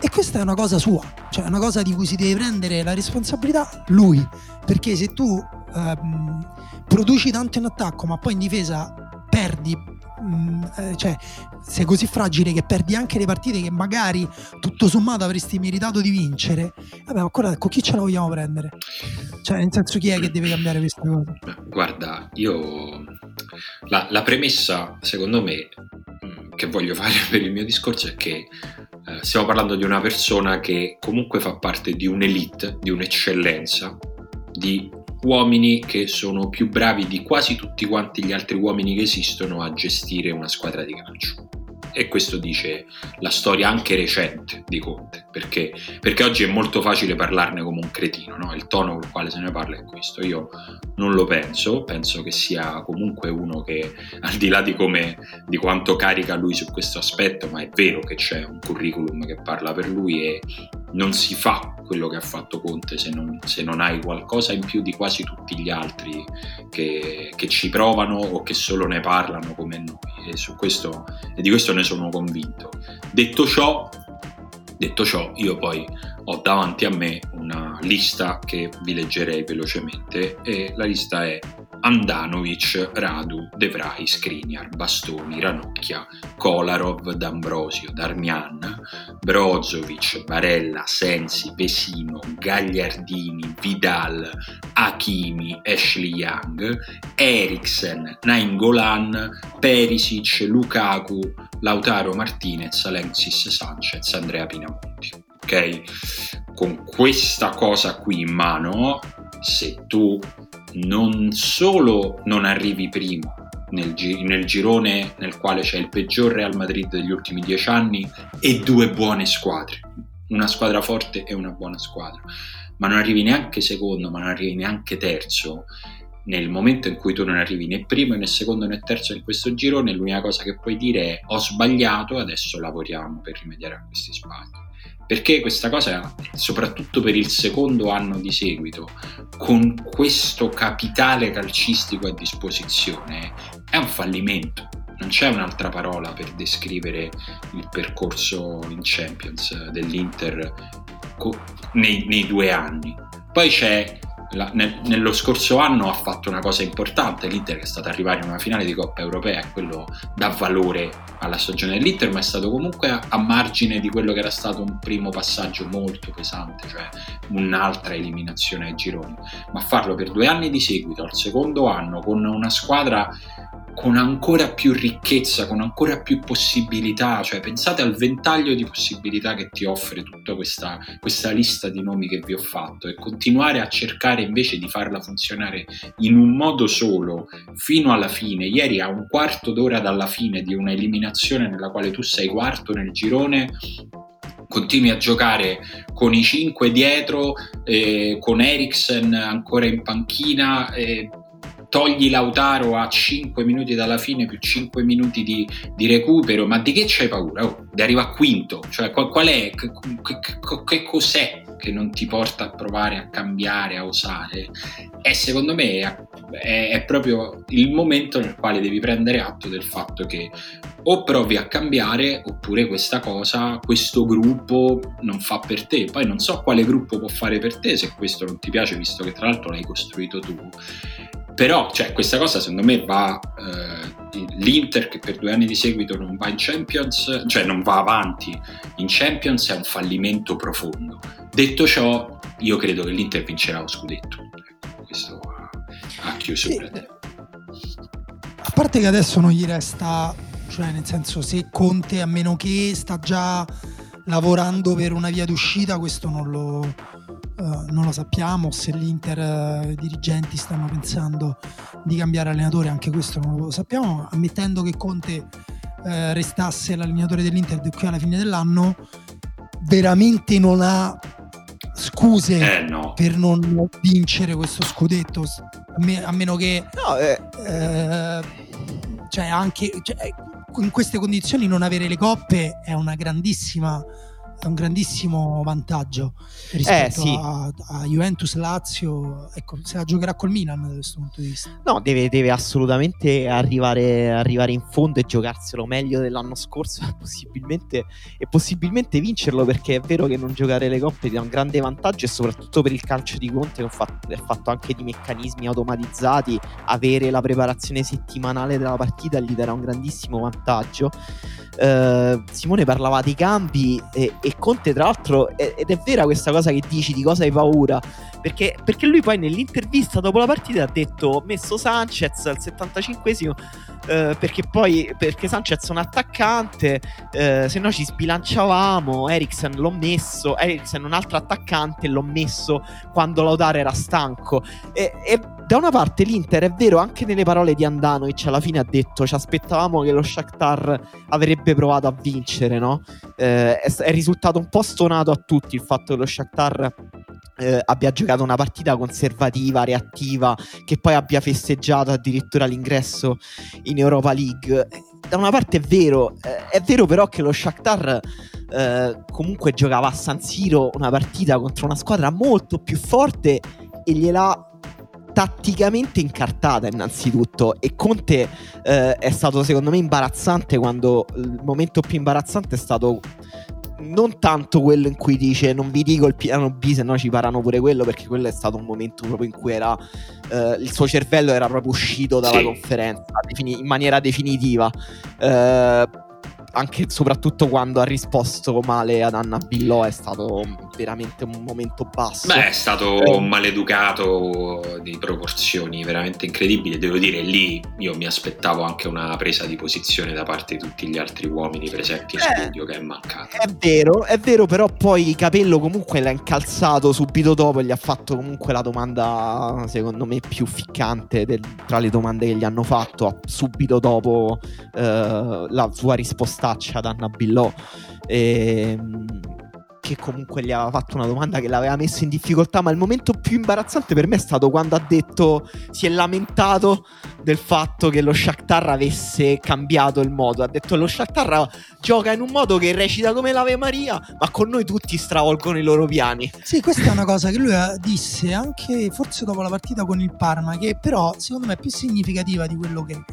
e questa è una cosa sua, cioè è una cosa di cui si deve prendere la responsabilità lui, perché se tu ehm, produci tanto in attacco ma poi in difesa perdi mm, eh, cioè sei così fragile che perdi anche le partite che magari tutto sommato avresti meritato di vincere vabbè ancora con chi ce la vogliamo prendere? Cioè nel senso chi è che deve cambiare queste cose guarda io la, la premessa secondo me mm, che voglio fare per il mio discorso è che eh, stiamo parlando di una persona che comunque fa parte di un'elite, di un'eccellenza, di uomini che sono più bravi di quasi tutti quanti gli altri uomini che esistono a gestire una squadra di calcio e questo dice la storia anche recente di Conte, perché, perché oggi è molto facile parlarne come un cretino, no? il tono con il quale se ne parla è questo, io non lo penso, penso che sia comunque uno che al di là di, come, di quanto carica lui su questo aspetto, ma è vero che c'è un curriculum che parla per lui e non si fa quello che ha fatto Conte se non, se non hai qualcosa in più di quasi tutti gli altri che, che, ci provano o che solo ne parlano come noi e, questo, e di questo ne sono convinto. Detto ciò, detto ciò, io poi ho davanti a me una lista che vi leggerei velocemente e la lista è Andanovic, Radu, De Vrij, Skriniar, Bastoni, Ranocchia, Kolarov, D'Ambrosio, Darmian, Brozovic, Barella, Sensi, Vesino, Gagliardini, Vidal, Hakimi, Ashley Young, Eriksen, Nainggolan, Perisic, Lukaku, Lautaro Martinez, Alexis Sanchez, Andrea Pinamonti ok? Con questa cosa qui in mano, se tu non solo non arrivi primo nel, gi- nel, girone nel quale c'è il peggior Real Madrid degli ultimi dieci anni e due buone squadre, una squadra forte e una buona squadra, ma non arrivi neanche secondo, ma non arrivi neanche terzo, nel momento in cui tu non arrivi né primo né secondo né terzo in questo girone, l'unica cosa che puoi dire è ho sbagliato, adesso lavoriamo per rimediare a questi sbagli. Perché questa cosa, soprattutto per il secondo anno di seguito, con questo capitale calcistico a disposizione, è un fallimento. Non c'è un'altra parola per descrivere il percorso in Champions dell'Inter nei, nei due anni. Poi c'è la, nel, nello scorso anno ha fatto una cosa importante, l'Inter è stato arrivare in una finale di Coppa Europea e quello dà valore alla stagione dell'Inter, ma è stato comunque a, a, margine di quello che era stato un primo passaggio molto pesante, cioè un'altra eliminazione ai gironi. Ma farlo per due anni di seguito, al secondo anno, con una squadra con ancora più ricchezza, con ancora più possibilità, cioè pensate al ventaglio di possibilità che ti offre tutta questa, questa, lista di nomi che vi ho fatto e continuare a cercare invece di farla funzionare in un modo solo fino alla fine. Ieri a un quarto d'ora dalla fine di un'eliminazione nella quale tu sei quarto nel girone continui a giocare con i cinque dietro, eh, con Eriksen ancora in panchina, eh, togli Lautaro a 5 minuti dalla fine più 5 minuti di, di recupero, ma di che c'hai paura? Oh, di arrivare a quinto, cioè qual, qual è, che, che, che, cos'è che non ti porta a provare a cambiare, a osare? E secondo me è, è proprio il momento nel quale devi prendere atto del fatto che o provi a cambiare oppure questa cosa, questo gruppo non fa per te. Poi non so quale gruppo può fare per te se questo non ti piace, visto che tra l'altro l'hai costruito tu. Però cioè, questa cosa secondo me va eh, l'Inter che per due anni di seguito non va in Champions, cioè non va avanti in Champions è un fallimento profondo. Detto ciò, io credo che l'Inter vincerà lo scudetto. Questo ha chiuso sì. A parte che adesso non gli resta, cioè nel senso se Conte a meno che sta già lavorando per una via d'uscita, questo non lo, Uh, non lo sappiamo, se l'Inter uh, i dirigenti stanno pensando di cambiare allenatore, anche questo non lo sappiamo, ammettendo che Conte uh, restasse l'allenatore dell'Inter qui alla fine dell'anno, veramente non ha scuse eh, no. per non vincere questo scudetto, a, me, a meno che... No, eh. cioè anche cioè, in queste condizioni non avere le coppe è una grandissima è un grandissimo vantaggio rispetto eh, sì. a, a, Juventus Lazio. Ecco, se la giocherà col Milan da questo punto di vista. No, deve, deve assolutamente arrivare, arrivare, in fondo e giocarselo meglio dell'anno scorso e possibilmente, e possibilmente vincerlo perché è vero che non giocare le coppe ti dà un grande vantaggio e soprattutto per il calcio di Conte è fatto, è fatto anche di meccanismi automatizzati. Avere la preparazione settimanale della partita gli darà un grandissimo vantaggio. Uh, Simone parlava dei cambi e, e Conte tra l'altro ed è vera questa cosa che dici di cosa hai paura? Perché, perché lui poi nell'intervista dopo la partita ha detto ho messo Sanchez al 75esimo eh, perché poi perché Sanchez è un attaccante eh, se no ci sbilanciavamo Eriksen l'ho messo Eriksen un altro attaccante l'ho messo quando Lautaro era stanco. E, e da una parte l'Inter è vero anche nelle parole di Andanovic alla fine ha detto ci aspettavamo che lo Shakhtar avrebbe provato a vincere no? Eh, è, è, risultato un po' stonato a tutti il fatto che lo Shakhtar eh, abbia giocato una partita conservativa, reattiva, che poi abbia festeggiato addirittura l'ingresso in Europa League. Da una parte è vero, eh, è vero però che lo Shakhtar eh, comunque giocava a San Siro una partita contro una squadra molto più forte e gliel'ha tatticamente incartata innanzitutto e Conte eh, è stato secondo me imbarazzante quando il momento più imbarazzante è stato non tanto quello in cui dice non vi dico il piano B se no ci parano pure quello perché quello è stato un momento proprio in cui era eh, il suo cervello era proprio uscito dalla sì. conferenza in maniera definitiva eh, anche e soprattutto quando ha risposto male ad Anna Billò è stato veramente un momento basso. Beh, è stato eh. maleducato di proporzioni veramente incredibili. Devo dire, lì io mi aspettavo anche una presa di posizione da parte di tutti gli altri uomini presenti in eh, studio che è mancato. È vero, è vero, però poi Capello comunque l'ha incalzato subito dopo e gli ha fatto comunque la domanda, secondo me, più ficcante del, tra le domande che gli hanno fatto subito dopo eh, la sua risposta mestaccia da Anna Billò. E, ehm, perché comunque gli aveva fatto una domanda che l'aveva messo in difficoltà, ma il momento più imbarazzante per me è stato quando ha detto, si è lamentato del fatto che lo Shakhtar avesse cambiato il modo. Ha detto lo Shakhtar gioca in un modo che recita come l'Ave Maria, ma con noi tutti stravolgono i loro piani. Sì, questa è una cosa che lui disse anche forse dopo la partita con il Parma, che però secondo me è più significativa di quello che,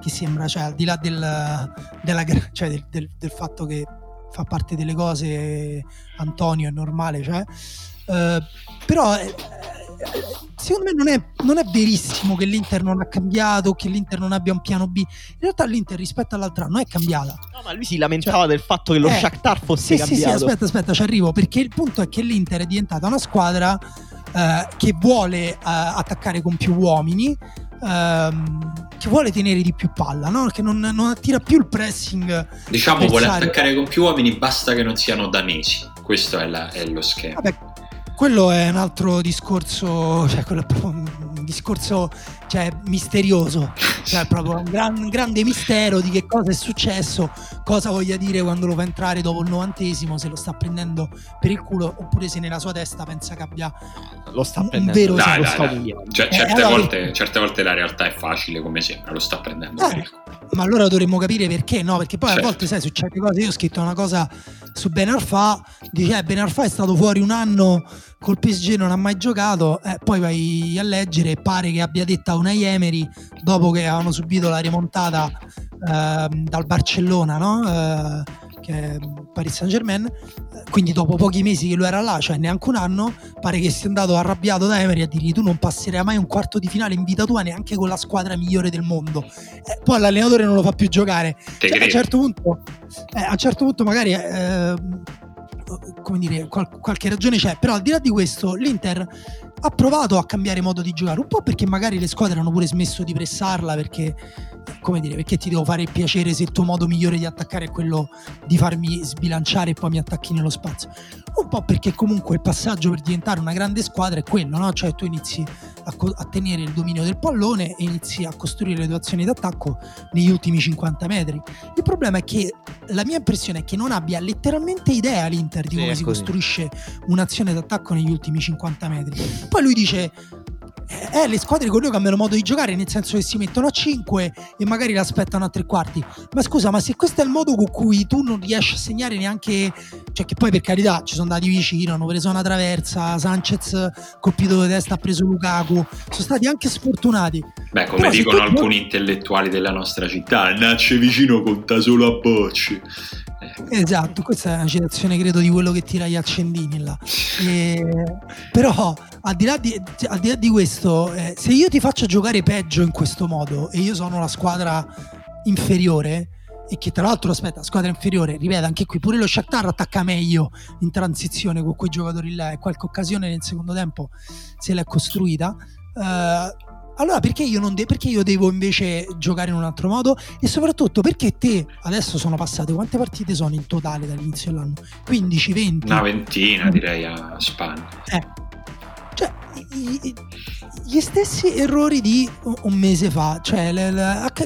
che sembra, cioè al di là del, della, cioè del, del, del fatto che fa parte delle cose Antonio è normale cioè. Uh, però eh, secondo me non è, non è, verissimo che l'Inter non ha cambiato che l'Inter non abbia un piano B. In realtà l'Inter rispetto all'altro anno è cambiata. No ma lui si lamentava cioè, del fatto che lo eh, Shakhtar fosse sì, cambiato sì sì aspetta aspetta ci arrivo perché il punto è che l'Inter è diventata una squadra uh, che vuole uh, attaccare con più uomini ehm, che vuole tenere di più palla, no? che non, non, attira più il pressing. Diciamo vuole attaccare con più uomini, basta che non siano danesi. Questo è, la, è lo schema. Vabbè, quello è un altro discorso, cioè quello è proprio un discorso cioè, misterioso, cioè proprio un, gran, un, grande mistero di che cosa è successo, cosa voglia dire quando lo fa entrare dopo il novantesimo, se lo sta prendendo per il culo oppure se nella sua testa pensa che abbia lo sta prendendo. un vero dai, dai, dai. Cioè, eh, certe, allora... volte, certe, volte, la realtà è facile come sembra, lo sta prendendo eh, per il culo. Ma allora dovremmo capire perché, no? Perché poi certo. a volte sai, succede cose, io ho scritto una cosa su Ben Arfa, dice eh, Ben Arfa è stato fuori un anno col PSG non ha mai giocato, eh, poi vai a leggere e pare che abbia detto a Unai Emery, dopo che avevano subito la rimontata eh, dal Barcellona, no? eh, che è Paris Saint Germain, quindi dopo pochi mesi che lui era là, cioè neanche un anno, pare che sia andato arrabbiato da Emery a dirgli tu non passerai mai un quarto di finale in vita tua neanche con la squadra migliore del mondo. Eh, poi l'allenatore non lo fa più giocare. Cioè, a, un certo punto, eh, a un certo punto magari eh, come dire, qual- qualche ragione c'è, però al di là di questo l'Inter ha provato a cambiare modo di giocare, un po' perché magari le squadre hanno pure smesso di pressarla perché come dire, perché ti devo fare piacere se il tuo modo migliore di attaccare è quello di farmi sbilanciare e poi mi attacchi nello spazio. Un po' perché comunque il passaggio per diventare una grande squadra è quello, no? Cioè tu inizi a, co- a tenere il dominio del pallone e inizi a costruire le tue azioni d'attacco negli ultimi 50 metri. Il problema è che la mia impressione è che non abbia letteralmente idea l'Inter di come sì, si così. costruisce un'azione d'attacco negli ultimi 50 metri. Poi lui dice eh, eh, le squadre con lui cambiano modo di giocare, nel senso che si mettono a 5 e magari l'aspettano a tre quarti. Ma scusa, ma se questo è il modo con cui tu non riesci a segnare neanche, cioè che poi per carità ci sono andati vicino, hanno preso una traversa, Sanchez colpito di testa ha preso Lukaku, sono stati anche sfortunati. Beh, come Però dicono alcuni tu... intellettuali della nostra città, nasce vicino conta solo a bocci. Esatto, questa è una citazione credo di quello che tira gli accendini là. E, però al di là di, al di, là di questo, eh, se io ti faccio giocare peggio in questo modo e io sono la squadra inferiore, e che tra l'altro aspetta squadra inferiore ripeto anche qui pure lo Shakhtar attacca meglio in transizione con quei giocatori là e qualche occasione nel secondo tempo se l'è costruita uh, allora perché io, de- perché io, devo invece giocare in un altro modo? E soprattutto perché te, adesso sono passate, quante partite sono in totale dall'inizio dell'anno? 15, 20? Una ventina direi a Spagna. Eh. Cioè, gli stessi errori di un mese fa, cioè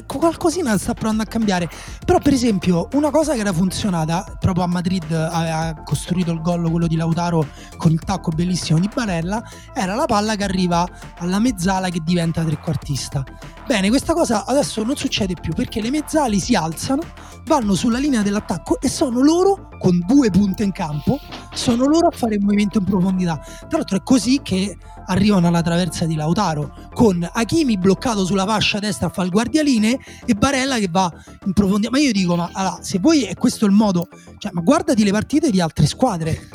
qualcosina sta provando a cambiare. Però, per esempio, una cosa che era funzionata proprio a Madrid, aveva costruito il gol quello di Lautaro con il tacco bellissimo di Barella, era la palla che arriva alla mezzala che diventa trequartista. Bene, questa cosa adesso non succede più perché le mezzali si alzano, vanno sulla linea dell'attacco e sono loro, con due punte in campo, sono loro a fare il movimento in profondità. Tra l'altro è così che arrivano alla traversa di Lautaro, con Hakimi bloccato sulla fascia destra a fare il guardialine e Barella che va in profondità. Ma io dico, ma allora, se voi è questo il modo, cioè, ma guardati le partite di altre squadre,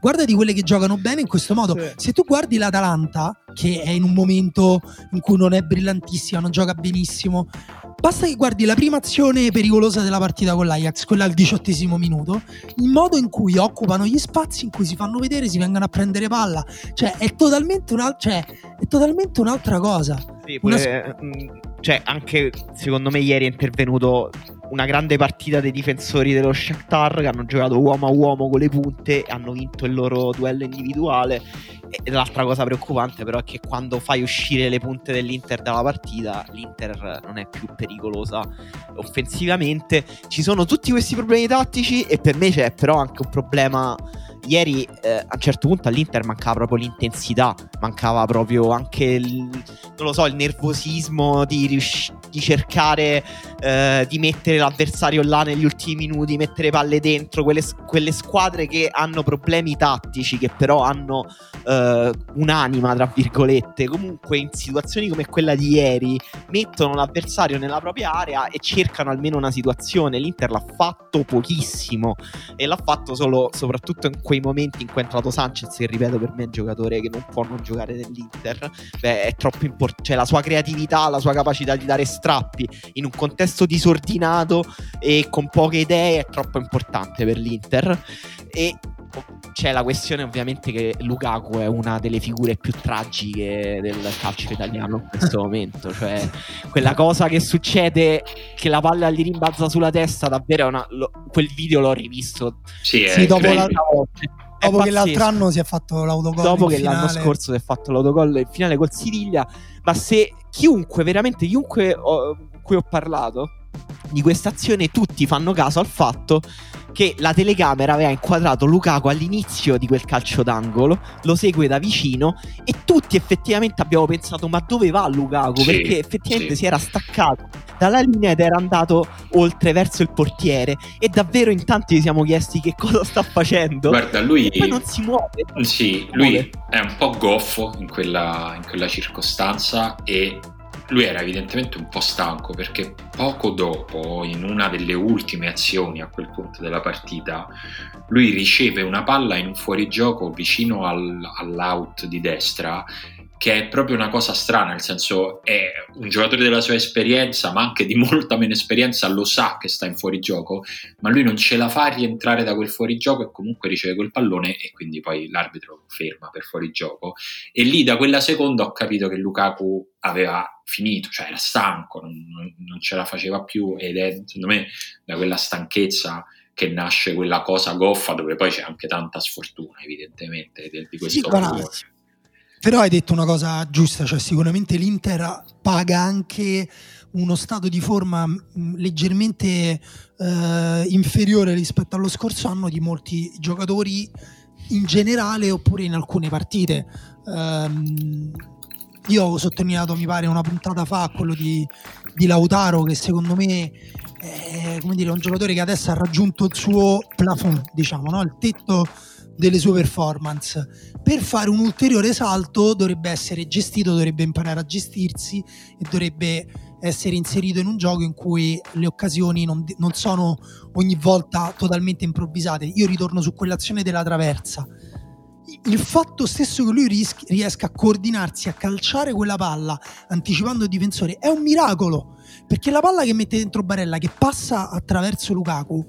guardati quelle che giocano bene in questo modo. Sì. Se tu guardi l'Atalanta, che è in un momento in cui non è brillantissima, non gioca benissimo, Basta che guardi la prima azione pericolosa della partita con l'Ajax, quella al diciottesimo minuto, il modo in cui occupano gli spazi, in cui si fanno vedere, si vengono a prendere palla, cioè è totalmente, una, cioè, è totalmente un'altra cosa. Sì, pure, una... Mm, cioè anche secondo me ieri è intervenuto una grande partita dei difensori dello Shakhtar che hanno giocato uomo a uomo con le punte hanno vinto il loro duello individuale. E l'altra cosa preoccupante però è che quando fai uscire le punte dell'Inter dalla partita l'Inter non è più pericolosa offensivamente. Ci sono tutti questi problemi tattici e per me c'è però anche un problema ieri eh, a un certo punto all'Inter mancava proprio l'intensità, mancava proprio anche il, non lo so, il nervosismo di, rius- di cercare eh, di mettere l'avversario là negli ultimi minuti, mettere palle dentro, quelle, quelle squadre che hanno problemi tattici, che però hanno eh, un'anima, tra virgolette, comunque in situazioni come quella di ieri mettono l'avversario nella propria area e cercano almeno una situazione. L'Inter l'ha fatto pochissimo e l'ha fatto solo, soprattutto in quei momenti in cui è entrato Sanchez, che ripeto per me è un giocatore che non può non giocare nell'Inter. Beh, è troppo importante, cioè la sua creatività, la sua capacità di dare strappi in un contesto disordinato e con poche idee è troppo importante per l'Inter. E c'è la questione ovviamente che Lukaku è una delle figure più tragiche del calcio italiano in questo momento, cioè quella cosa che succede che la palla gli rimbalza sulla testa, davvero una, lo, quel video l'ho rivisto. Sì, sì dopo, la, dopo che l'altro anno si è fatto l'autogol dopo che finale. l'anno scorso si è fatto l'autogol in finale col Siviglia, ma se chiunque, veramente chiunque ho, cui ho parlato di questa azione tutti fanno caso al fatto che la telecamera aveva inquadrato Lukaku all'inizio di quel calcio d'angolo, lo segue da vicino e tutti effettivamente abbiamo pensato ma dove va Lukaku? Sì, Perché effettivamente sì. si era staccato dalla linea ed era andato oltre verso il portiere e davvero in tanti ci siamo chiesti che cosa sta facendo. Guarda, lui e poi non si muove. Sì, lui muove. è un po' goffo in quella, in quella circostanza e lui era evidentemente un po' stanco perché poco dopo, in una delle ultime azioni a quel punto della partita, lui riceve una palla in un fuorigioco vicino al, all'out di destra che è proprio una cosa strana, nel senso è un giocatore della sua esperienza, ma anche di molta meno esperienza, lo sa che sta in fuorigioco, ma lui non ce la fa rientrare da quel fuorigioco e comunque riceve quel pallone e quindi poi l'arbitro ferma per fuorigioco. E lì da quella seconda ho capito che Lukaku aveva finito, cioè era stanco, non, non ce la faceva più ed è secondo me da quella stanchezza che nasce quella cosa goffa dove poi c'è anche tanta sfortuna evidentemente di, di questo sì, però hai detto una cosa giusta, cioè sicuramente l'Inter paga anche uno stato di forma mm, leggermente eh, inferiore rispetto allo scorso anno di molti giocatori in generale oppure in alcune partite. Um, io ho sottolineato, mi pare, una puntata fa quello di, di Lautaro che secondo me è come dire, un giocatore che adesso ha raggiunto il suo plafond, diciamo, no? il tetto delle sue performance. Per fare un ulteriore salto dovrebbe essere gestito, dovrebbe imparare a gestirsi e dovrebbe essere inserito in un gioco in cui le occasioni non, non sono ogni volta totalmente improvvisate. Io ritorno su quell'azione della traversa. Il fatto stesso che lui ris- riesca a coordinarsi, a calciare quella palla anticipando il difensore è un miracolo. Perché la palla che mette dentro Barella, che passa attraverso Lukaku,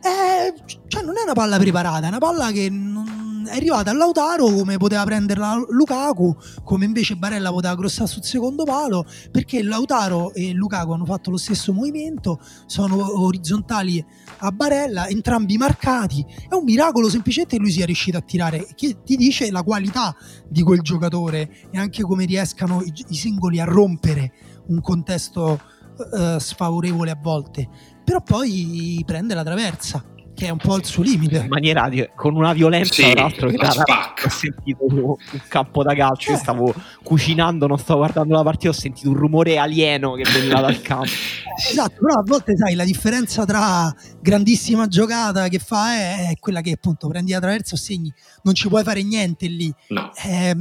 è, cioè non è una palla preparata, è una palla che non, è arrivata a Lautaro come poteva prenderla Lukaku, come invece Barella poteva crossare sul secondo palo, perché Lautaro e Lukaku hanno fatto lo stesso movimento, sono orizzontali a Barella, entrambi marcati. È un miracolo semplicemente che lui sia riuscito a tirare, che ti dice la qualità di quel giocatore e anche come riescano i, i singoli a rompere un contesto uh, sfavorevole a volte però poi prende la traversa che è un po' il suo limite in maniera di, con una violenza sì, tra l'altro che la ho sentito un campo da calcio eh. io stavo cucinando non stavo guardando la partita ho sentito un rumore alieno che veniva dal campo esatto però a volte sai la differenza tra grandissima giocata che fa è, è quella che appunto prendi la traversa o segni non ci puoi fare niente lì no. eh,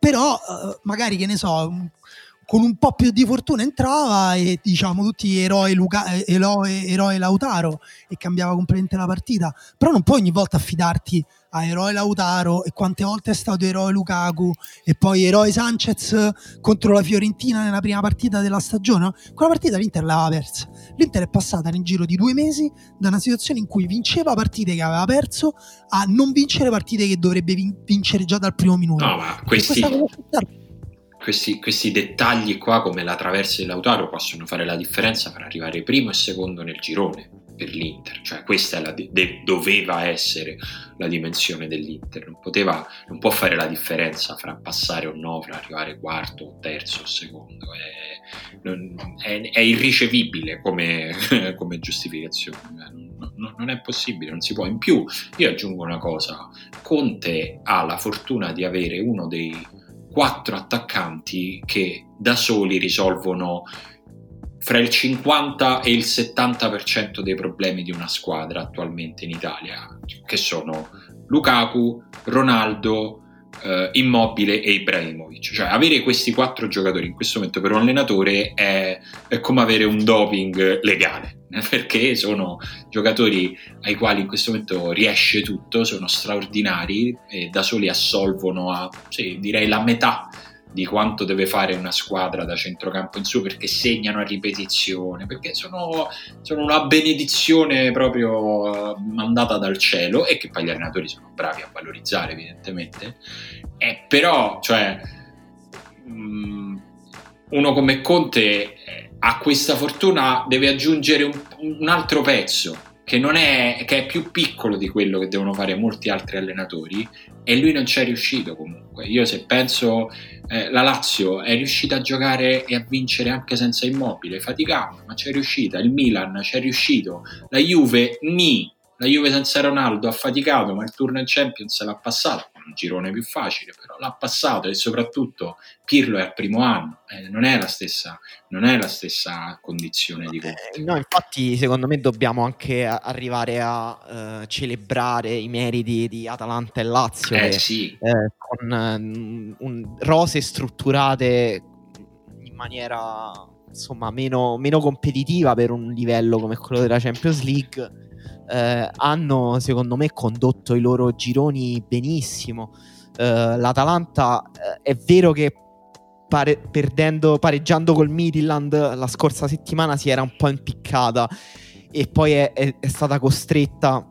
però eh, magari che ne so con un po' più di fortuna entrava e diciamo tutti eroe, Luca, eh, eroe, eroe Lautaro e cambiava completamente la partita. Però non puoi ogni volta affidarti a eroe Lautaro e quante volte è stato eroe Lukaku e poi eroe Sanchez contro la Fiorentina nella prima partita della stagione? Quella partita l'Inter l'aveva persa. l'Inter è passata nel giro di due mesi da una situazione in cui vinceva partite che aveva perso a non vincere partite che dovrebbe vincere già dal primo minuto. No ma questi questi, questi, dettagli qua come la traversa di Lautaro possono fare la differenza per arrivare primo e secondo nel girone per l'Inter, cioè questa la, de, doveva essere la dimensione dell'Inter, non, poteva, non può fare la differenza fra passare o no, fra arrivare quarto terzo o secondo, è, non, è, è irricevibile come, come giustificazione, non, no, non è possibile, non si può. In più, io aggiungo una cosa, Conte ha la fortuna di avere uno dei quattro attaccanti che da soli risolvono fra il 50 e il 70% dei problemi di una squadra attualmente in Italia, che sono Lukaku, Ronaldo, eh, Immobile e Ibrahimovic. Cioè avere questi quattro giocatori in questo momento per un allenatore è, è come avere un doping legale, perché sono giocatori ai quali in questo momento riesce tutto, sono straordinari e da soli assolvono a, sì, direi, la metà di quanto deve fare una squadra da centrocampo in su perché segnano a ripetizione, perché sono, sono una benedizione proprio uh, mandata dal cielo e che poi gli allenatori sono bravi a valorizzare evidentemente. E però, cioè, um, uno come Conte eh, a questa fortuna deve aggiungere un, un altro pezzo che, è, che è più piccolo di quello che devono fare molti altri allenatori e lui non ci è riuscito comunque. Io se penso eh, la Lazio è riuscita a giocare e a vincere anche senza immobile, faticando, ma ci è riuscita. Il Milan ci è riuscito. La Juve, ni. La Juve senza Ronaldo ha faticato, ma il turno in Champions l'ha passato un girone più facile, però l'ha passato e soprattutto Pirlo è al primo anno, eh, non, è la stessa, non è la stessa condizione di Conte. Eh, no, infatti secondo me dobbiamo anche arrivare a uh, celebrare i meriti di Atalanta e Lazio eh, che, sì. eh, con um, un, rose strutturate in maniera insomma meno, meno competitiva per un livello come quello della Champions League eh, hanno secondo me condotto i loro gironi benissimo. Eh, L'Atalanta eh, è vero che pare, perdendo, pareggiando col Midland la scorsa settimana si era un po' impiccata e poi è, è, è stata costretta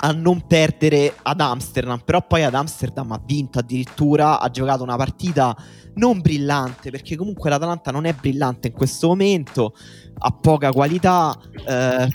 a non perdere ad Amsterdam, però poi ad Amsterdam ha vinto addirittura, ha giocato una partita non brillante, perché comunque l'Atalanta non è brillante in questo momento, ha poca qualità, eh,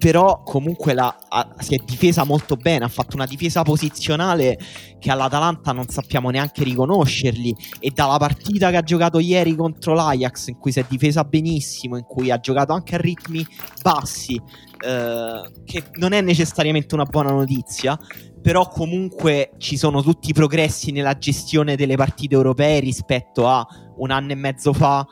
però comunque la, ha, si è difesa molto bene, ha fatto una difesa posizionale che all'Atalanta non sappiamo neanche riconoscerli e dalla partita che ha giocato ieri contro l'Ajax in cui si è difesa benissimo, in cui ha giocato anche a ritmi bassi, eh, che non è necessariamente una buona notizia, però comunque ci sono tutti i progressi nella gestione delle partite europee rispetto a un anno e mezzo fa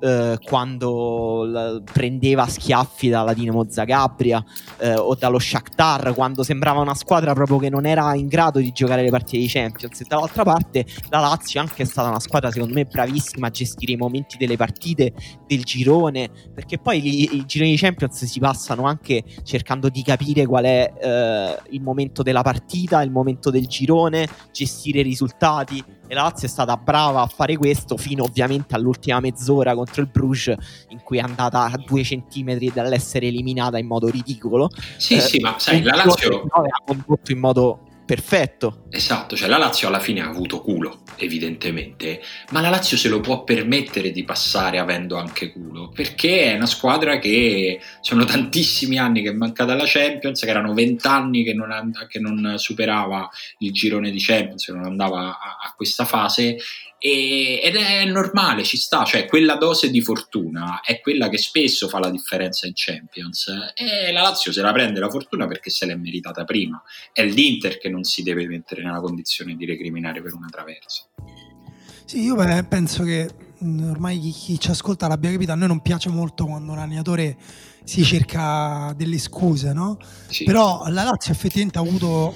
eh, quando l- prendeva schiaffi dalla Dinamo Zagabria eh, o dallo Shakhtar quando sembrava una squadra proprio che non era in grado di giocare le partite di Champions. E dall'altra parte la Lazio anche è stata una squadra secondo me bravissima a gestire i momenti delle partite del girone perché poi i, i gironi di Champions si passano anche cercando di capire qual è eh, il momento della partita il momento del girone gestire i risultati e la Lazio è stata brava a fare questo fino ovviamente all'ultima mezz'ora contro il Bruges in cui è andata a due centimetri dall'essere eliminata in modo ridicolo. Sì, eh, sì, ma sai, la Lazio ha condotto in modo perfetto. Esatto, cioè la Lazio alla fine ha avuto culo, evidentemente, ma la Lazio se lo può permettere di passare avendo anche culo, perché è una squadra che sono tantissimi anni che è mancata la Champions, che erano vent'anni che che non superava il girone di Champions, che non andava a, a questa fase e, ed è normale, ci sta, cioè quella dose di fortuna è quella che spesso fa la differenza in Champions e la Lazio se la prende la fortuna perché se l'è meritata prima, è l'Inter che non si deve mettere nella condizione di recriminare per una traversa. Sì, io penso che ormai chi, chi ci ascolta l'abbia capito, a noi non piace molto quando un allenatore si cerca delle scuse, no? Sì. Però la Lazio effettivamente ha avuto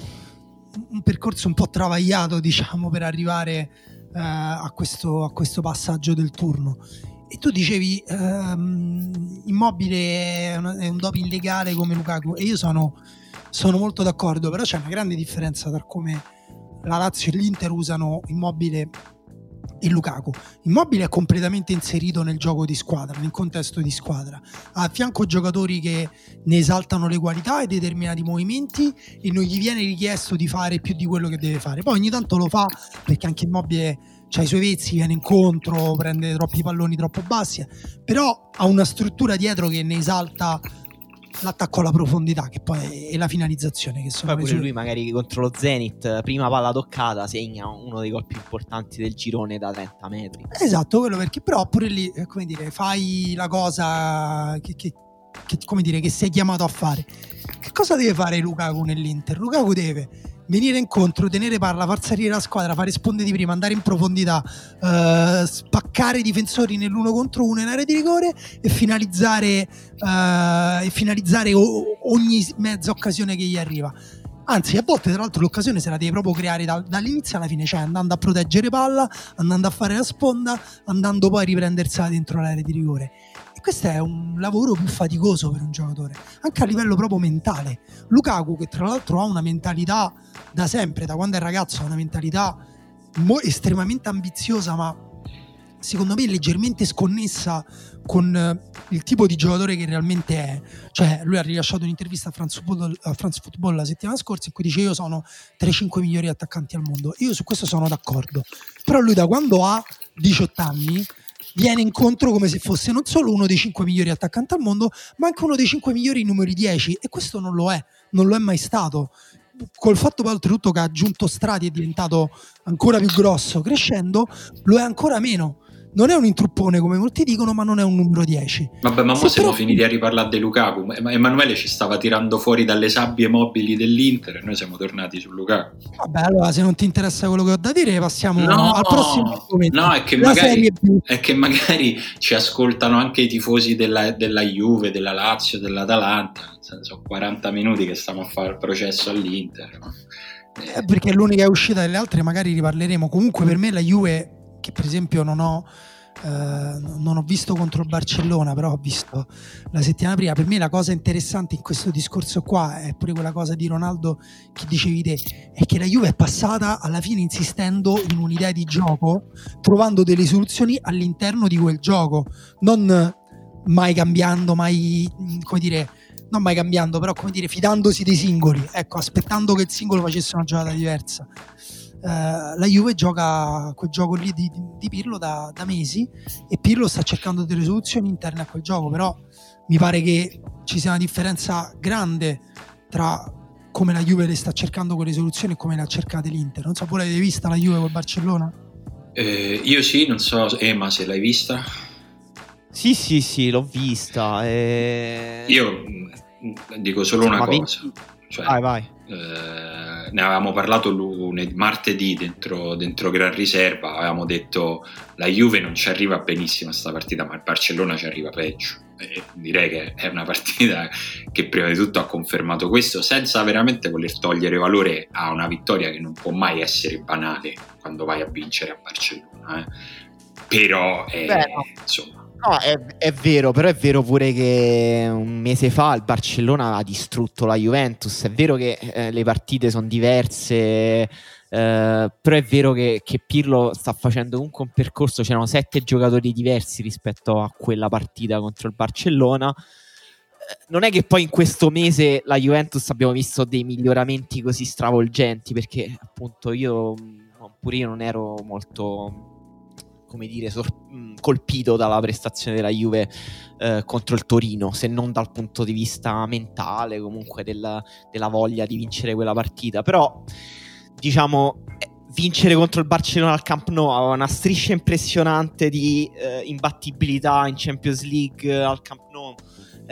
un percorso un po' travagliato, diciamo, per arrivare eh, a, questo, a, questo, passaggio del turno. E tu dicevi ehm, immobile è, un doping illegale come Lukaku e io sono, sono molto d'accordo, però c'è una grande differenza tra come la Lazio e l'Inter usano immobile e Lukaku. Immobile è completamente inserito nel gioco di squadra, nel contesto di squadra. Ha a fianco giocatori che ne esaltano le qualità e determinati movimenti e non gli viene richiesto di fare più di quello che deve fare. Poi ogni tanto lo fa perché anche Immobile ha i suoi vezzi, viene incontro, prende troppi palloni troppo bassi, però ha una struttura dietro che ne esalta l'attacco alla profondità, che poi è la finalizzazione. Che sono poi pure lui, magari contro lo Zenith, prima palla toccata, segna uno dei gol più importanti del girone da 30 metri. Esatto, quello perché, però, pure lì, eh, come dire, fai la cosa che, che, che come dire, che sei chiamato a fare. cosa deve fare Lukaku nell'Inter? Lukaku deve venire incontro, tenere palla, far salire la squadra, fare sponde di prima, andare in profondità, eh, spaccare i difensori nell'uno contro uno in area di rigore e finalizzare, eh, e finalizzare ogni mezza occasione che gli arriva. Anzi, a volte, tra l'altro, l'occasione se la devi proprio creare da, dall'inizio alla fine, cioè andando a proteggere palla, andando a fare la sponda, andando poi a riprendersela dentro l'area di rigore. Questo è un lavoro più faticoso per un giocatore, anche a livello proprio mentale. Lukaku, che tra l'altro ha una mentalità da sempre, da quando è ragazzo, ha una mentalità mo- estremamente ambiziosa, ma secondo me leggermente sconnessa con eh, il tipo di giocatore che realmente è. Cioè, lui ha rilasciato un'intervista a France Football, a France Football la settimana scorsa in cui dice io sono tra i 5 migliori attaccanti al mondo. Io su questo sono d'accordo. Però lui da quando ha 18 anni viene incontro come se fosse non solo uno dei 5 migliori attaccanti al mondo, ma anche uno dei 5 migliori numeri 10 e questo non lo è, non lo è mai stato. Col fatto oltretutto che ha aggiunto strati è diventato ancora più grosso crescendo, lo è ancora meno non è un intruppone come molti dicono, ma non è un numero 10. Vabbè, ma mo siamo però... finiti a riparlare di Lukaku. Emanuele ci stava tirando fuori dalle sabbie mobili dell'Inter e noi siamo tornati su Lukaku. Vabbè, allora se non ti interessa quello che ho da dire, passiamo no, al prossimo argomento. No, è che, magari, è che, magari, ci ascoltano anche i tifosi della, della Juve, della Lazio, dell'Atalanta. Sono 40 minuti che stiamo a fare il processo all'Inter. Eh, perché è l'unica uscita delle altre, magari riparleremo. Comunque per me la Juve che per esempio non ho, eh, non ho visto contro il Barcellona, però ho visto la settimana prima. Per me la cosa interessante in questo discorso qua è pure quella cosa di Ronaldo che dicevi te, è che la Juve è passata alla fine insistendo in un'idea di gioco, trovando delle soluzioni all'interno di quel gioco, non mai cambiando, mai, come dire, non mai cambiando, però come dire, fidandosi dei singoli, ecco, aspettando che il singolo facesse una giocata diversa. Eh, la Juve gioca quel gioco lì di, di Pirlo da, da, mesi e Pirlo sta cercando delle soluzioni interne a quel gioco, però mi pare che ci sia una differenza grande tra come la Juve le sta cercando quelle soluzioni e come le ha cercate l'Inter. Non so, voi l'avete vista la Juve col Barcellona? Eh, io sì, non so, Emma se l'hai vista. Sì, sì, sì, l'ho vista. E... Io mm, dico solo una cosa. Cioè, vai, vai. Eh, ne avevamo parlato lunedì, martedì dentro, dentro, Gran Riserva, avevamo detto la Juve non ci arriva benissimo a questa partita, ma il Barcellona ci arriva peggio. E direi che è una partita che prima di tutto ha confermato questo, senza veramente voler togliere valore a una vittoria che non può mai essere banale quando vai a vincere a Barcellona. Eh. Però, è, insomma No, è, è, vero, però è vero pure che un mese fa il Barcellona ha distrutto la Juventus. È vero che eh, le partite sono diverse, eh, però è vero che, che, Pirlo sta facendo comunque un percorso. C'erano sette giocatori diversi rispetto a quella partita contro il Barcellona. Eh, non è che poi in questo mese la Juventus abbiamo visto dei miglioramenti così stravolgenti, perché appunto io, pure io non ero molto come dire, sor- colpito dalla prestazione della Juve eh, contro il Torino, se non dal punto di vista mentale, comunque della, della voglia di vincere quella partita. Però, diciamo, eh, vincere contro il Barcellona al Camp Nou aveva una striscia impressionante di eh, imbattibilità in Champions League al Camp Nou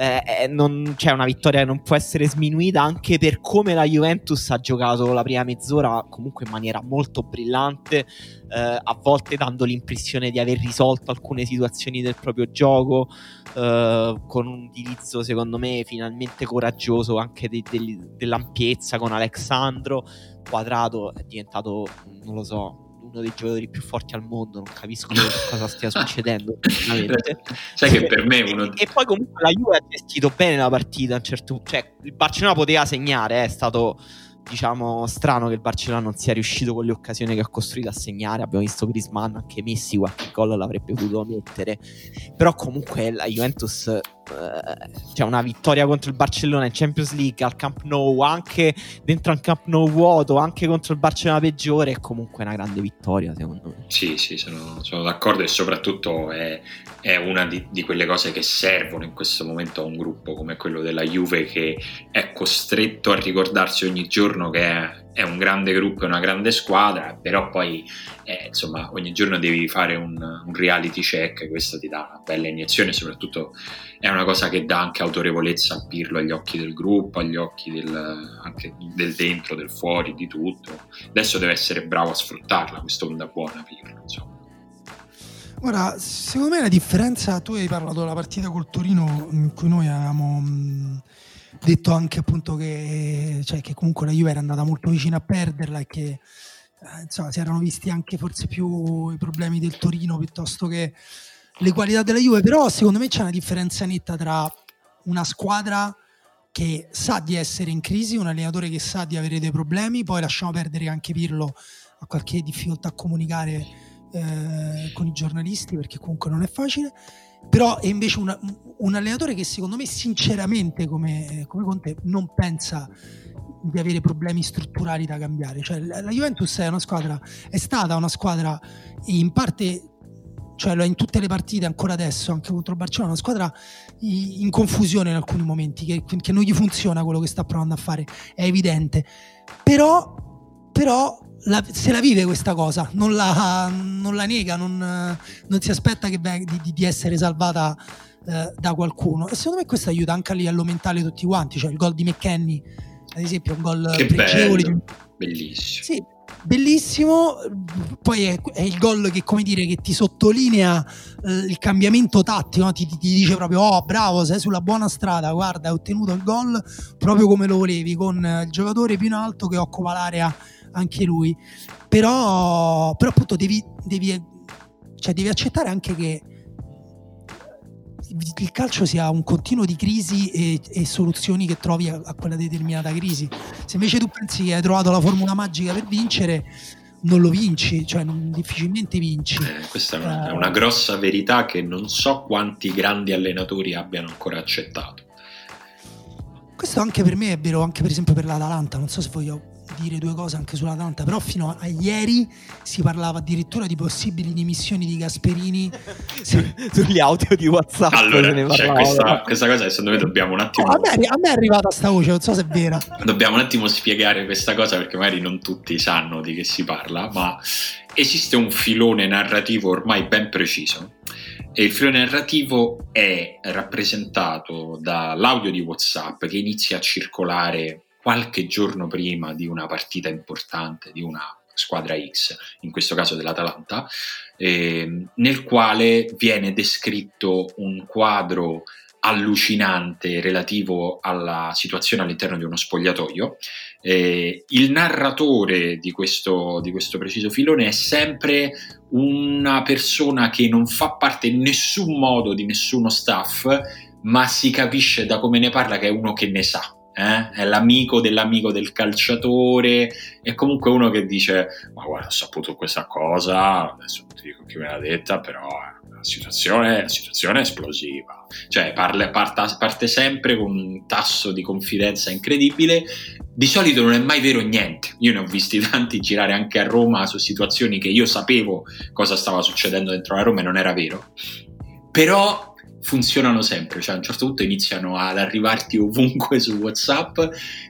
eh, eh, non, cioè una vittoria che non può essere sminuita anche per come la Juventus ha giocato la prima mezz'ora comunque in maniera molto brillante eh, a volte dando l'impressione di aver risolto alcune situazioni del proprio gioco eh, con un utilizzo secondo me finalmente coraggioso anche de- de- dell'ampiezza con Alexandro. Quadrato è diventato non lo so uno dei giocatori più forti al mondo, non capisco cosa stia succedendo. Sai che per me uno... E, e, poi comunque la Juve ha gestito bene la partita, un certo... cioè il Barcellona poteva segnare, eh, è stato diciamo strano che il Barcellona non sia riuscito con le occasioni che ha costruito a segnare. Abbiamo visto Grisman, anche Messi qualche gol l'avrebbe potuto mettere. Però comunque la Juventus cioè una vittoria contro il Barcellona in Champions League al Camp Nou, anche dentro al Camp Nou vuoto, anche contro il Barcellona peggiore, è comunque una grande vittoria secondo me. Sì, sì, sono, sono d'accordo e soprattutto è, è una di, di, quelle cose che servono in questo momento a un gruppo come quello della Juve che è costretto a ricordarsi ogni giorno che è è un grande gruppo, è una grande squadra, però poi eh, insomma ogni giorno devi fare un, un, reality check, questo ti dà una bella iniezione, soprattutto è una cosa che dà anche autorevolezza a Pirlo agli occhi del gruppo, agli occhi del, anche del dentro, del fuori, di tutto. Adesso deve essere bravo a sfruttarla, questa onda buona Pirlo, insomma. Ora, secondo me la differenza, tu hai parlato della partita col Torino in cui noi avevamo detto anche appunto che, cioè, che, comunque la Juve era andata molto vicina a perderla e che eh, insomma, si erano visti anche forse più i problemi del Torino piuttosto che le qualità della Juve, però secondo me c'è una differenza netta tra una squadra che sa di essere in crisi, un allenatore che sa di avere dei problemi, poi lasciamo perdere anche Pirlo a qualche difficoltà a comunicare eh, con i giornalisti perché comunque non è facile però è invece una, un allenatore che secondo me sinceramente come, come Conte non pensa di avere problemi strutturali da cambiare. Cioè la, Juventus è una squadra è stata una squadra in parte cioè in tutte le partite ancora adesso anche contro il Barcellona una squadra in confusione in alcuni momenti che, che non gli funziona quello che sta provando a fare è evidente. Però però la, se la vive questa cosa, non la, non la nega, non, non, si aspetta che, di, di, essere salvata eh, da qualcuno. E secondo me questo aiuta anche a livello mentale tutti quanti. Cioè il gol di McKenny, ad esempio, è un gol che pregevole. Bello. Bellissimo. Sì, bellissimo. Poi è, è, il gol che, come dire, che ti sottolinea eh, il cambiamento tattico, no? ti, ti, ti, dice proprio: Oh, bravo, sei sulla buona strada. Guarda, hai ottenuto il gol proprio come lo volevi, con il giocatore più in alto che occupa l'area anche lui. Però, però appunto devi, devi, cioè devi accettare anche che il calcio sia un continuo di crisi e, e soluzioni che trovi a, a, quella determinata crisi. Se invece tu pensi che hai trovato la formula magica per vincere, non lo vinci, cioè non, difficilmente vinci. Eh, questa è una, è una, grossa verità che non so quanti grandi allenatori abbiano ancora accettato. Questo anche per me è vero, anche per esempio per l'Atalanta, non so se voglio dire due cose anche sull'Atalanta, però fino a ieri si parlava addirittura di possibili dimissioni di Gasperini sugli audio di WhatsApp. Allora, cioè, questa, questa, cosa secondo me dobbiamo un attimo. No, a, me, a, me, è arrivata sta voce, non so se è vera. Dobbiamo un attimo spiegare questa cosa perché magari non tutti sanno di che si parla, ma esiste un filone narrativo ormai ben preciso. E il filone narrativo è rappresentato dall'audio di WhatsApp che inizia a circolare qualche giorno prima di una partita importante di una squadra X, in questo caso dell'Atalanta, eh, nel quale viene descritto un quadro allucinante relativo alla situazione all'interno di uno spogliatoio. Eh, il narratore di questo, di questo preciso filone è sempre una persona che non fa parte in nessun modo di nessuno staff, ma si capisce da come ne parla che è uno che ne sa eh? è l'amico dell'amico del calciatore, è comunque uno che dice: Ma guarda, ho saputo questa cosa, adesso non ti dico chi me l'ha detta, però la situazione, la situazione è esplosiva. Cioè, parla, parta, parte sempre con un tasso di confidenza incredibile. Di solito non è mai vero niente. Io ne ho visti tanti girare anche a Roma su situazioni che io sapevo cosa stava succedendo dentro la Roma e non era vero. Però funzionano sempre, cioè a un certo punto iniziano ad arrivarti ovunque su WhatsApp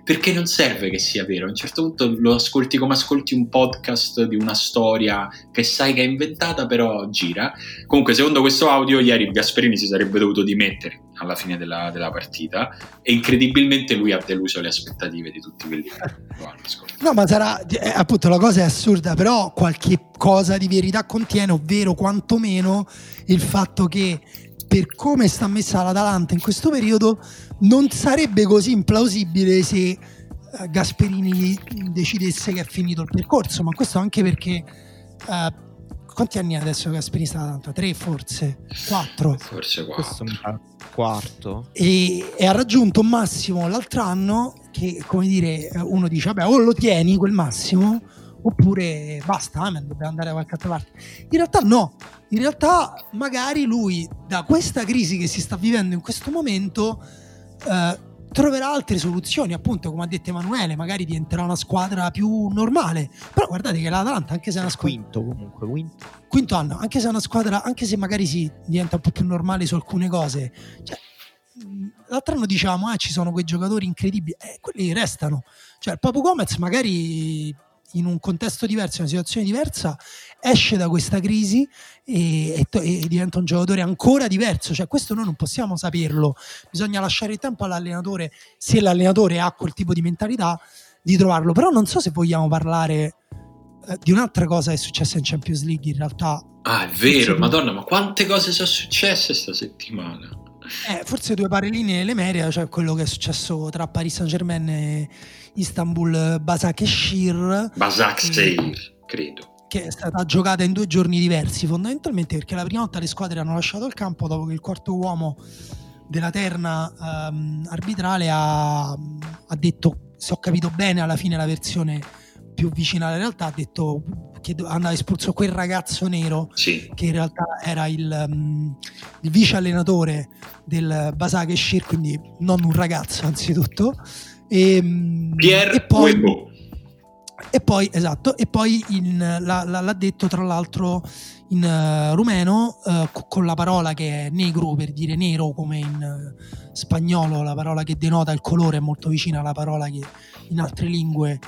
perché non serve che sia vero, a un certo punto lo ascolti come ascolti un podcast di una storia che sai che è inventata però gira. Comunque secondo questo audio ieri Gasperini si sarebbe dovuto dimettere alla fine della, della partita e incredibilmente lui ha deluso le aspettative di tutti quelli che lo hanno ascoltato. No ma sarà, eh, appunto la cosa è assurda, però qualche cosa di verità contiene, ovvero quantomeno il fatto che per come sta messa l'Atalanta in questo periodo, non sarebbe così implausibile se eh, Gasperini decidesse che è finito il percorso, ma questo anche perché uh, quanti anni ha adesso Gasperini sta l'Atalanta? Tre forse? Quattro? Forse quattro. Quarto. E, e, ha raggiunto un massimo l'altro anno che, come dire, uno dice, vabbè, o lo tieni quel massimo oppure basta, amen, dobbiamo andare da qualche altra parte. In realtà no, in realtà magari lui da questa crisi che si sta vivendo in questo momento eh, troverà altre soluzioni, appunto come ha detto Emanuele, magari diventerà una squadra più normale. Però guardate che l'Atalanta, anche se è una squadra... Quinto comunque, quinto. Quinto anno, anche se è una squadra, anche se magari si diventa un po' più normale su alcune cose, cioè, l'altro anno diciamo, ah, ci sono quei giocatori incredibili, eh, quelli restano. Cioè, il Papu Gomez magari in un contesto diverso, in una situazione diversa, esce da questa crisi e, e, e, diventa un giocatore ancora diverso. Cioè, questo noi non possiamo saperlo. Bisogna lasciare il tempo all'allenatore, se l'allenatore ha quel tipo di mentalità, di trovarlo. Però non so se vogliamo parlare eh, di un'altra cosa che è successa in Champions League in realtà. Ah, è vero, madonna, ma quante cose sono successe questa settimana? Eh, forse due parelline nelle media, cioè quello che è successo tra Paris Saint Germain e Istanbul Basak e Shir. Basak Seir, credo. Che è stata giocata in due giorni diversi, fondamentalmente perché la prima volta le squadre hanno lasciato il campo dopo che il quarto uomo della terna um, arbitrale ha, ha detto, se ho capito bene, alla fine la versione più vicina alla realtà, ha detto che andava espulso quel ragazzo nero sì. che in realtà era il, um, il vice allenatore del Basak e Shir, quindi non un ragazzo anzitutto. E, ehm, Pier e poi, Uebo. E poi, esatto, e poi in, la, la, l'ha detto tra l'altro in uh, rumeno uh, con la parola che è negro per dire nero come in uh, spagnolo, la parola che denota il colore è molto vicina alla parola che in altre lingue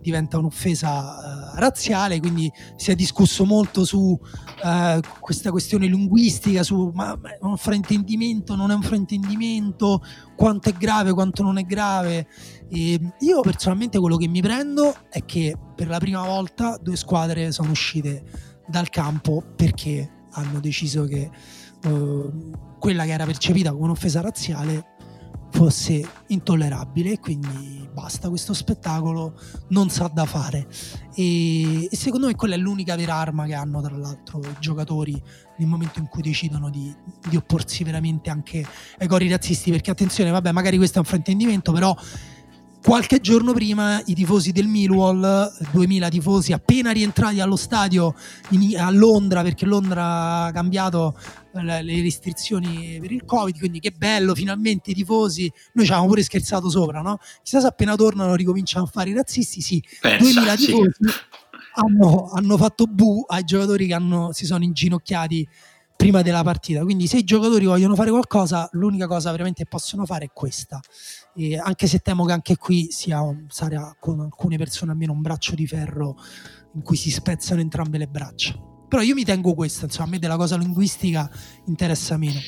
diventa un'offesa razziale, quindi si è discusso molto su questa questione linguistica, su ma, ma è un fraintendimento, non è un fraintendimento, quanto è grave, quanto non è grave. E io personalmente quello che mi prendo è che per la prima volta due squadre sono uscite dal campo perché hanno deciso che uh, quella che era percepita come un'offesa razziale fosse intollerabile quindi basta questo spettacolo non sa da fare. E, e, secondo me quella è l'unica vera arma che hanno tra l'altro i giocatori nel momento in cui decidono di, di opporsi veramente anche ai cori razzisti perché attenzione vabbè magari questo è un fraintendimento però Qualche giorno prima i tifosi del Millwall, 2000 tifosi appena rientrati allo stadio in, a Londra, perché Londra ha cambiato le, le restrizioni per il Covid, quindi che bello, finalmente i tifosi, noi ci avevamo pure scherzato sopra, no? Chissà se appena tornano ricominciano a fare i razzisti, sì, Pensa, 2000 tifosi hanno, hanno, fatto bu ai giocatori che hanno, si sono inginocchiati prima della partita. Quindi se i giocatori vogliono fare qualcosa, l'unica cosa veramente possono fare è questa. E anche se temo che anche qui sia sarà con alcune persone almeno un braccio di ferro in cui si spezzano entrambe le braccia. Però io mi tengo questa, insomma, a me della cosa linguistica interessa meno.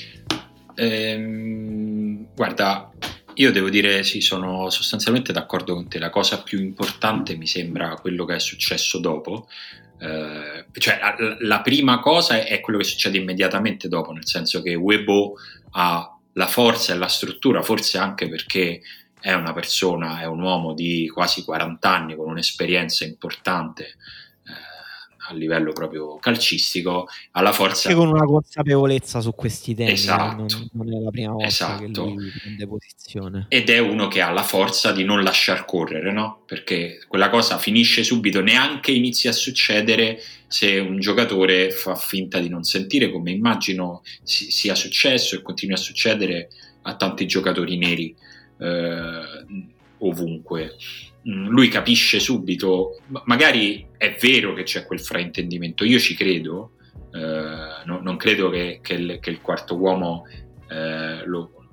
Ehm, guarda, io devo dire, sì, sono sostanzialmente d'accordo con te. La cosa più importante mi sembra quello che è successo dopo, eh, cioè la, la, prima cosa è quello che succede immediatamente dopo, nel senso che Weibo ha la forza e la struttura, forse anche perché è una persona, è un uomo di quasi 40 anni con un'esperienza importante a livello proprio calcistico, ha la forza... Anche con una consapevolezza su questi temi, esatto. non, non, è la prima volta esatto. che lui prende posizione. Ed è uno che ha la forza di non lasciar correre, no? Perché quella cosa finisce subito, neanche inizia a succedere se un giocatore fa finta di non sentire, come immagino sia successo e continui a succedere a tanti giocatori neri eh, ovunque. Lui capisce subito, magari è vero che c'è quel fraintendimento, io ci credo, eh, no, non credo che, che, il, che, il, quarto uomo eh, lo,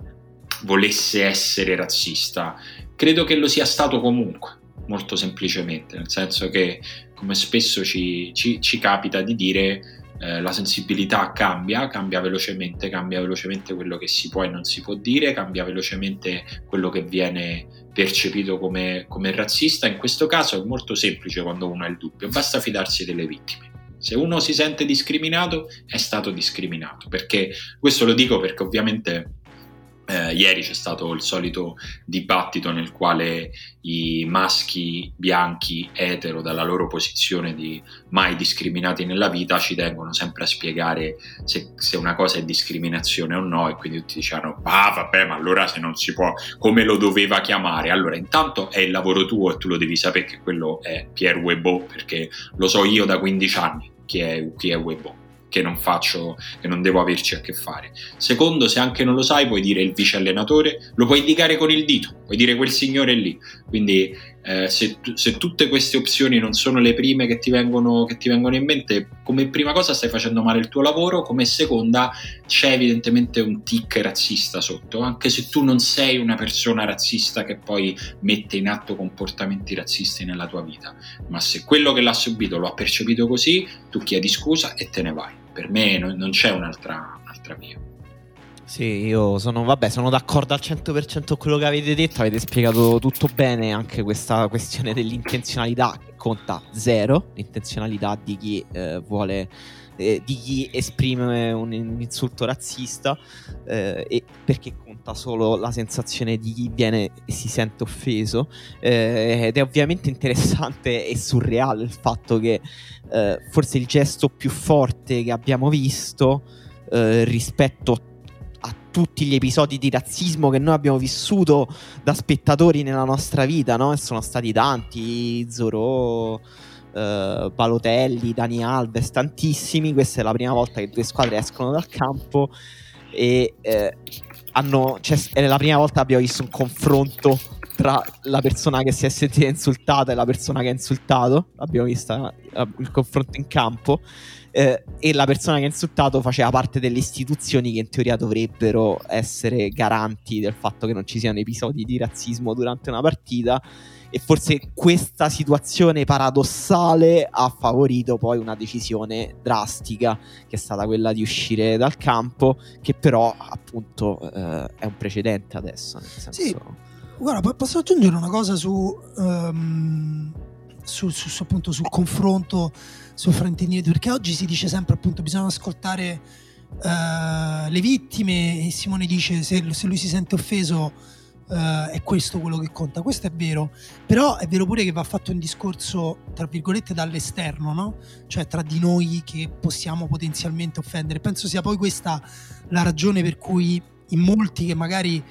volesse essere razzista, credo che lo sia stato comunque, molto semplicemente, nel senso che come spesso ci, ci, ci capita di dire eh, la sensibilità cambia, cambia velocemente, cambia velocemente quello che si può e non si può dire, cambia velocemente quello che viene percepito come, come razzista. In questo caso è molto semplice quando uno ha il dubbio, basta fidarsi delle vittime. Se uno si sente discriminato, è stato discriminato, perché questo lo dico perché ovviamente eh, ieri c'è stato il solito dibattito nel quale i maschi bianchi etero dalla loro posizione di mai discriminati nella vita ci tengono sempre a spiegare se, se una cosa è discriminazione o no e quindi tutti dicevano ah vabbè ma allora se non si può come lo doveva chiamare? Allora intanto è il lavoro tuo e tu lo devi sapere che quello è Pierre Webbo perché lo so io da 15 anni chi è, chi è Webbo che non faccio, che non devo averci a che fare. Secondo, se anche non lo sai, puoi dire il vice allenatore, lo puoi indicare con il dito, puoi dire quel signore lì. Quindi eh, se, se, tutte queste opzioni non sono le prime che ti, vengono, che ti, vengono, in mente, come prima cosa stai facendo male il tuo lavoro, come seconda c'è evidentemente un tic razzista sotto, anche se tu non sei una persona razzista che poi mette in atto comportamenti razzisti nella tua vita, ma se quello che l'ha subito lo ha percepito così, tu chiedi scusa e te ne vai. Per me non, non c'è un'altra, un'altra via. Sì, io sono, vabbè, sono d'accordo al 100% con quello che avete detto, avete spiegato tutto bene, anche questa questione dell'intenzionalità che conta zero, l'intenzionalità di chi eh, vuole, eh, di chi esprime un, insulto razzista, eh, e perché conta solo la sensazione di chi viene e si sente offeso, eh, ed è ovviamente interessante e surreale il fatto che eh, forse il gesto più forte che abbiamo visto rispetto a tutti gli episodi di razzismo che noi abbiamo vissuto da spettatori nella nostra vita, no? Sono stati tanti, Zorò, eh, Balotelli, Dani Alves, tantissimi. Questa è la prima volta che due squadre escono dal campo e eh, hanno, cioè, è la prima volta che abbiamo visto un confronto tra la persona che si è sentita insultata e la persona che ha insultato. Abbiamo visto eh, il confronto in campo eh, e la persona che ha insultato faceva parte delle istituzioni che in teoria dovrebbero essere garanti del fatto che non ci siano episodi di razzismo durante una partita e forse questa situazione paradossale ha favorito poi una decisione drastica che è stata quella di uscire dal campo che però appunto eh, è un precedente adesso nel senso... sì. guarda posso aggiungere una cosa su, um, su, su, su appunto sul confronto su fraintendimenti, perché oggi si dice sempre appunto bisogna ascoltare uh, le vittime e Simone dice se, se lui si sente offeso uh, è questo quello che conta, questo è vero, però è vero pure che va fatto un discorso tra virgolette dall'esterno, no? cioè tra di noi che possiamo potenzialmente offendere, penso sia poi questa la ragione per cui in molti che magari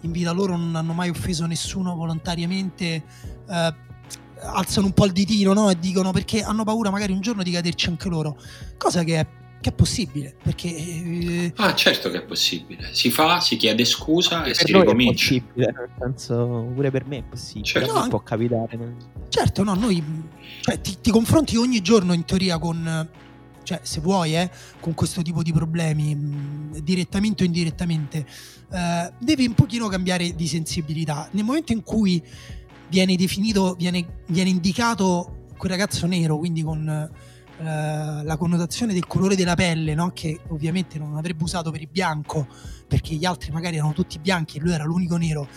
in vita loro non hanno mai offeso nessuno volontariamente, uh, alzano un po' il ditino no? e dicono perché hanno paura magari un giorno di caderci anche loro, cosa che è, che è possibile. Perché, eh... Ah, certo che è possibile. Si fa, si chiede scusa e si ricomincia. È possibile, nel senso, pure per me è possibile, certo. No, può capitare. Certo, no, noi cioè, ti, ti confronti ogni giorno in teoria con cioè se vuoi, eh, con questo tipo di problemi, mh, direttamente o indirettamente, eh, devi un pochino cambiare di sensibilità. Nel momento in cui viene definito, viene, viene indicato quel ragazzo nero, quindi con la connotazione del colore della pelle, no? che ovviamente non avrebbe usato per il bianco, perché gli altri magari erano tutti bianchi e lui era l'unico nero.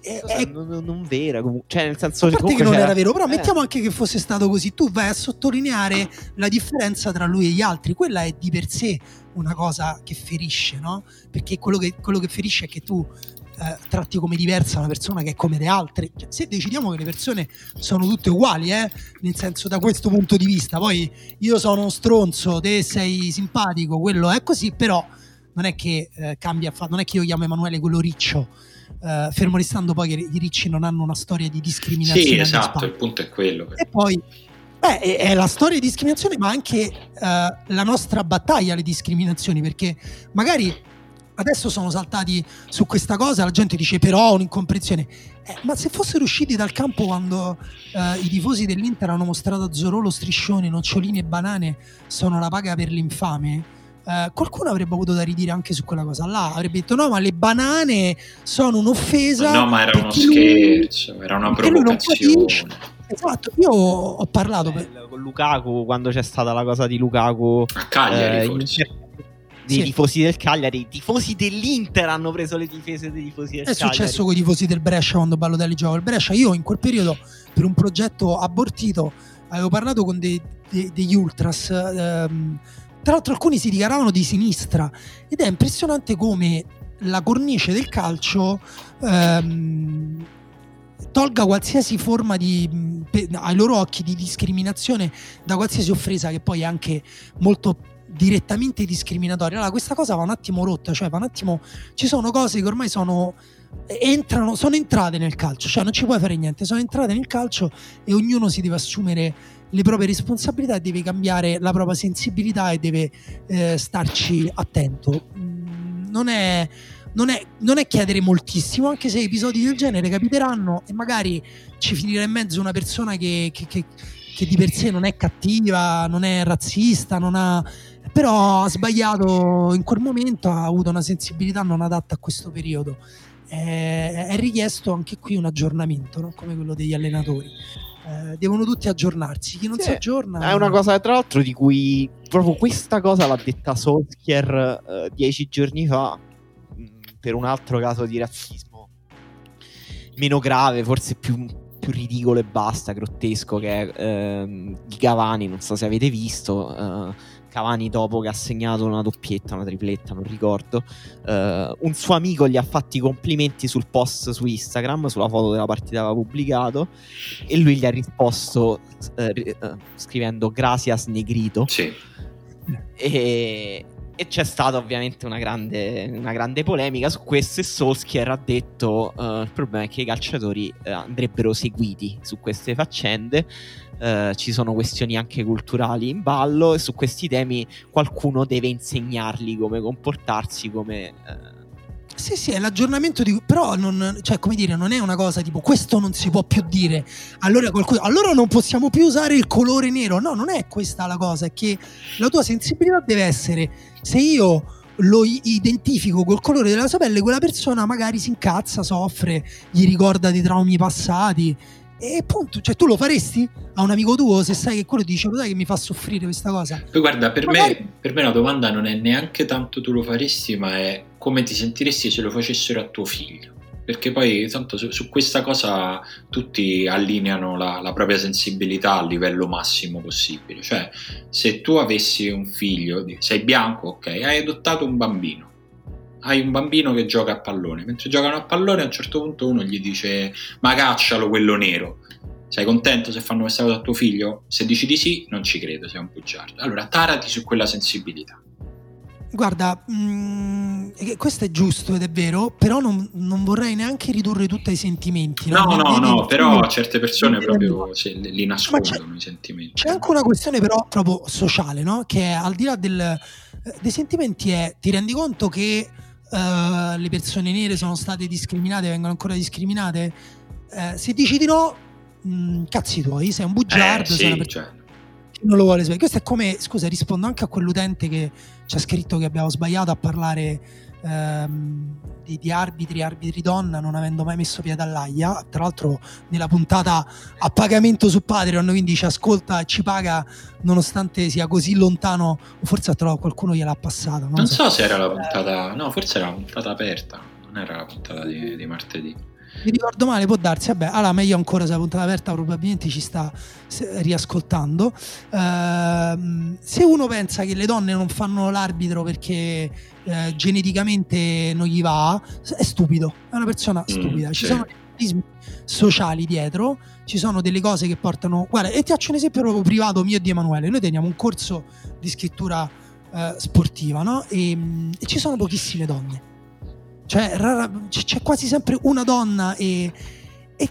È, è... Non, non, vera, cioè nel senso a parte che non c'era... era vero, però eh. mettiamo anche che fosse stato così. Tu vai a sottolineare la differenza tra lui e gli altri, quella è di per sé una cosa che ferisce, no? Perché quello che, quello che ferisce è che tu eh, tratti come diversa una persona che è come le altre. Cioè, se decidiamo che le persone sono tutte uguali, eh, nel senso da questo punto di vista, poi io sono uno stronzo, te sei simpatico, quello è così, però non è che eh, cambia, non è che io chiamo Emanuele quello riccio. Uh, fermo restando poi che i ricci non hanno una storia di discriminazione. Sì, esatto, il punto è quello. E poi beh, è, è, la storia di discriminazione, ma anche uh, la nostra battaglia alle discriminazioni, perché magari adesso sono saltati su questa cosa, la gente dice però un'incomprensione. Eh, ma se fossero usciti dal campo quando eh, i tifosi dell'Inter hanno mostrato a Zorolo striscioni, nocciolini e banane sono la paga per l'infame, eh, qualcuno avrebbe avuto da ridire anche su quella cosa là. Avrebbe detto: no, ma le banane sono un'offesa. No, ma era uno scherzo, lui, era una provocazione. Esatto, io ho parlato per... con Lukaku quando c'è stata la cosa di Lukaku a Cagliari, eh, forse dei sì. tifosi del Cagliari. I tifosi dell'Inter hanno preso le difese dei tifosi del È Cagliari. È successo con i tifosi del Brescia quando Ballotelli giocava il Brescia. Io in quel periodo, per un progetto abortito, avevo parlato con dei, dei, degli ultras. Ehm, tra l'altro alcuni si dichiaravano di sinistra ed è impressionante come la cornice del calcio ehm, tolga qualsiasi forma di, ai loro occhi di discriminazione da qualsiasi offesa che poi è anche molto direttamente discriminatoria. Allora, questa cosa va un attimo rotta, cioè va un attimo. Ci sono cose che ormai sono. Entrano, sono entrate nel calcio, cioè non ci puoi fare niente, sono entrate nel calcio e ognuno si deve assumere le proprie responsabilità, deve cambiare la propria sensibilità e deve eh, starci attento. Mm, non è, non è, non è, chiedere moltissimo, anche se episodi del genere capiteranno e magari ci finirà in mezzo una persona che, che, che, che di per sé non è cattiva, non è razzista, non ha, però ha sbagliato in quel momento, ha avuto una sensibilità non adatta a questo periodo. È, è richiesto anche qui un aggiornamento, no? come quello degli allenatori. Eh, devono tutti aggiornarsi. Chi non sì, si aggiorna è una cosa, tra l'altro, di cui proprio questa cosa l'ha detta Solskjaer eh, dieci giorni fa mh, per un altro caso di razzismo meno grave, forse più, più ridicolo e basta, grottesco che è eh, di Cavani. Non so se avete visto. Eh, Cavani dopo che ha segnato una doppietta, una tripletta, non ricordo, uh, un suo amico gli ha fatto i complimenti sul post su Instagram, sulla foto della partita che aveva pubblicato, e lui gli ha risposto uh, uh, scrivendo Gracias Negrito. Sì. E, e c'è stata ovviamente una grande, una grande, polemica su questo e Solskjaer ha detto uh, il problema è che i calciatori uh, andrebbero seguiti su queste faccende Uh, ci sono questioni anche culturali in ballo e su questi temi qualcuno deve insegnarli come comportarsi, come... Uh... Sì, sì, è l'aggiornamento di... però non, cioè, come dire, non è una cosa tipo questo non si può più dire, allora, qualcosa, allora non possiamo più usare il colore nero. No, non è questa la cosa, è che la tua sensibilità deve essere, se io lo identifico col colore della sua pelle, quella persona magari si incazza, soffre, gli ricorda dei traumi passati e appunto, cioè tu lo faresti a un amico tuo se sai che quello ti dice, lo sai che mi fa soffrire questa cosa? Poi guarda, per, Magari... me, per me la domanda non è neanche tanto tu lo faresti, ma è come ti sentiresti se lo facessero a tuo figlio. Perché poi tanto su, su questa cosa tutti allineano la, la, propria sensibilità al livello massimo possibile. Cioè, se tu avessi un figlio, sei bianco, ok, hai adottato un bambino hai un bambino che gioca a pallone. Mentre giocano a pallone, a un certo punto uno gli dice: Ma caccialo quello nero. Sei contento se fanno questa cosa a tuo figlio? Se dici di sì, non ci credo, sei un bugiardo. Allora, tarati su quella sensibilità. Guarda, mh, mm, questo è giusto ed è vero, però non, non, vorrei neanche ridurre tutto ai sentimenti. No, no, no, no però a certe persone proprio se, li nascondono i sentimenti. C'è anche una questione però proprio sociale, no? Che è, al di là del, eh, dei sentimenti è, ti rendi conto che uh, le persone nere sono state discriminate, vengono ancora discriminate. Uh, se dici di no, mh, mm, cazzi tuoi, sei un bugiardo, eh, sì, sei una persona cioè. che non lo vuole sapere. Questo è come, scusa, rispondo anche a quell'utente che ci ha scritto che abbiamo sbagliato a parlare ehm, di, di, arbitri, arbitri donna, non avendo mai messo piede all'AIA. Tra l'altro, nella puntata a pagamento su Patreon, quindi ci ascolta e ci paga nonostante sia così lontano. Forse ha trovato qualcuno gliel'ha passata. Non, non so. so. se era la puntata, no, forse era la puntata aperta, non era la puntata di, di martedì mi ricordo male, può darsi. Vabbè, allora meglio ancora se la puntata aperta probabilmente ci sta riascoltando. Uh, se uno pensa che le donne non fanno l'arbitro perché uh, geneticamente non gli va, è stupido, è una persona mm, stupida. Mm, ci sì. sono meccanismi sociali dietro, ci sono delle cose che portano... Guarda, e ti faccio un esempio proprio privato mio e di Emanuele. Noi teniamo un corso di scrittura uh, sportiva, no? E, e ci sono pochissime donne cioè, rara, c'è quasi sempre una donna e, e,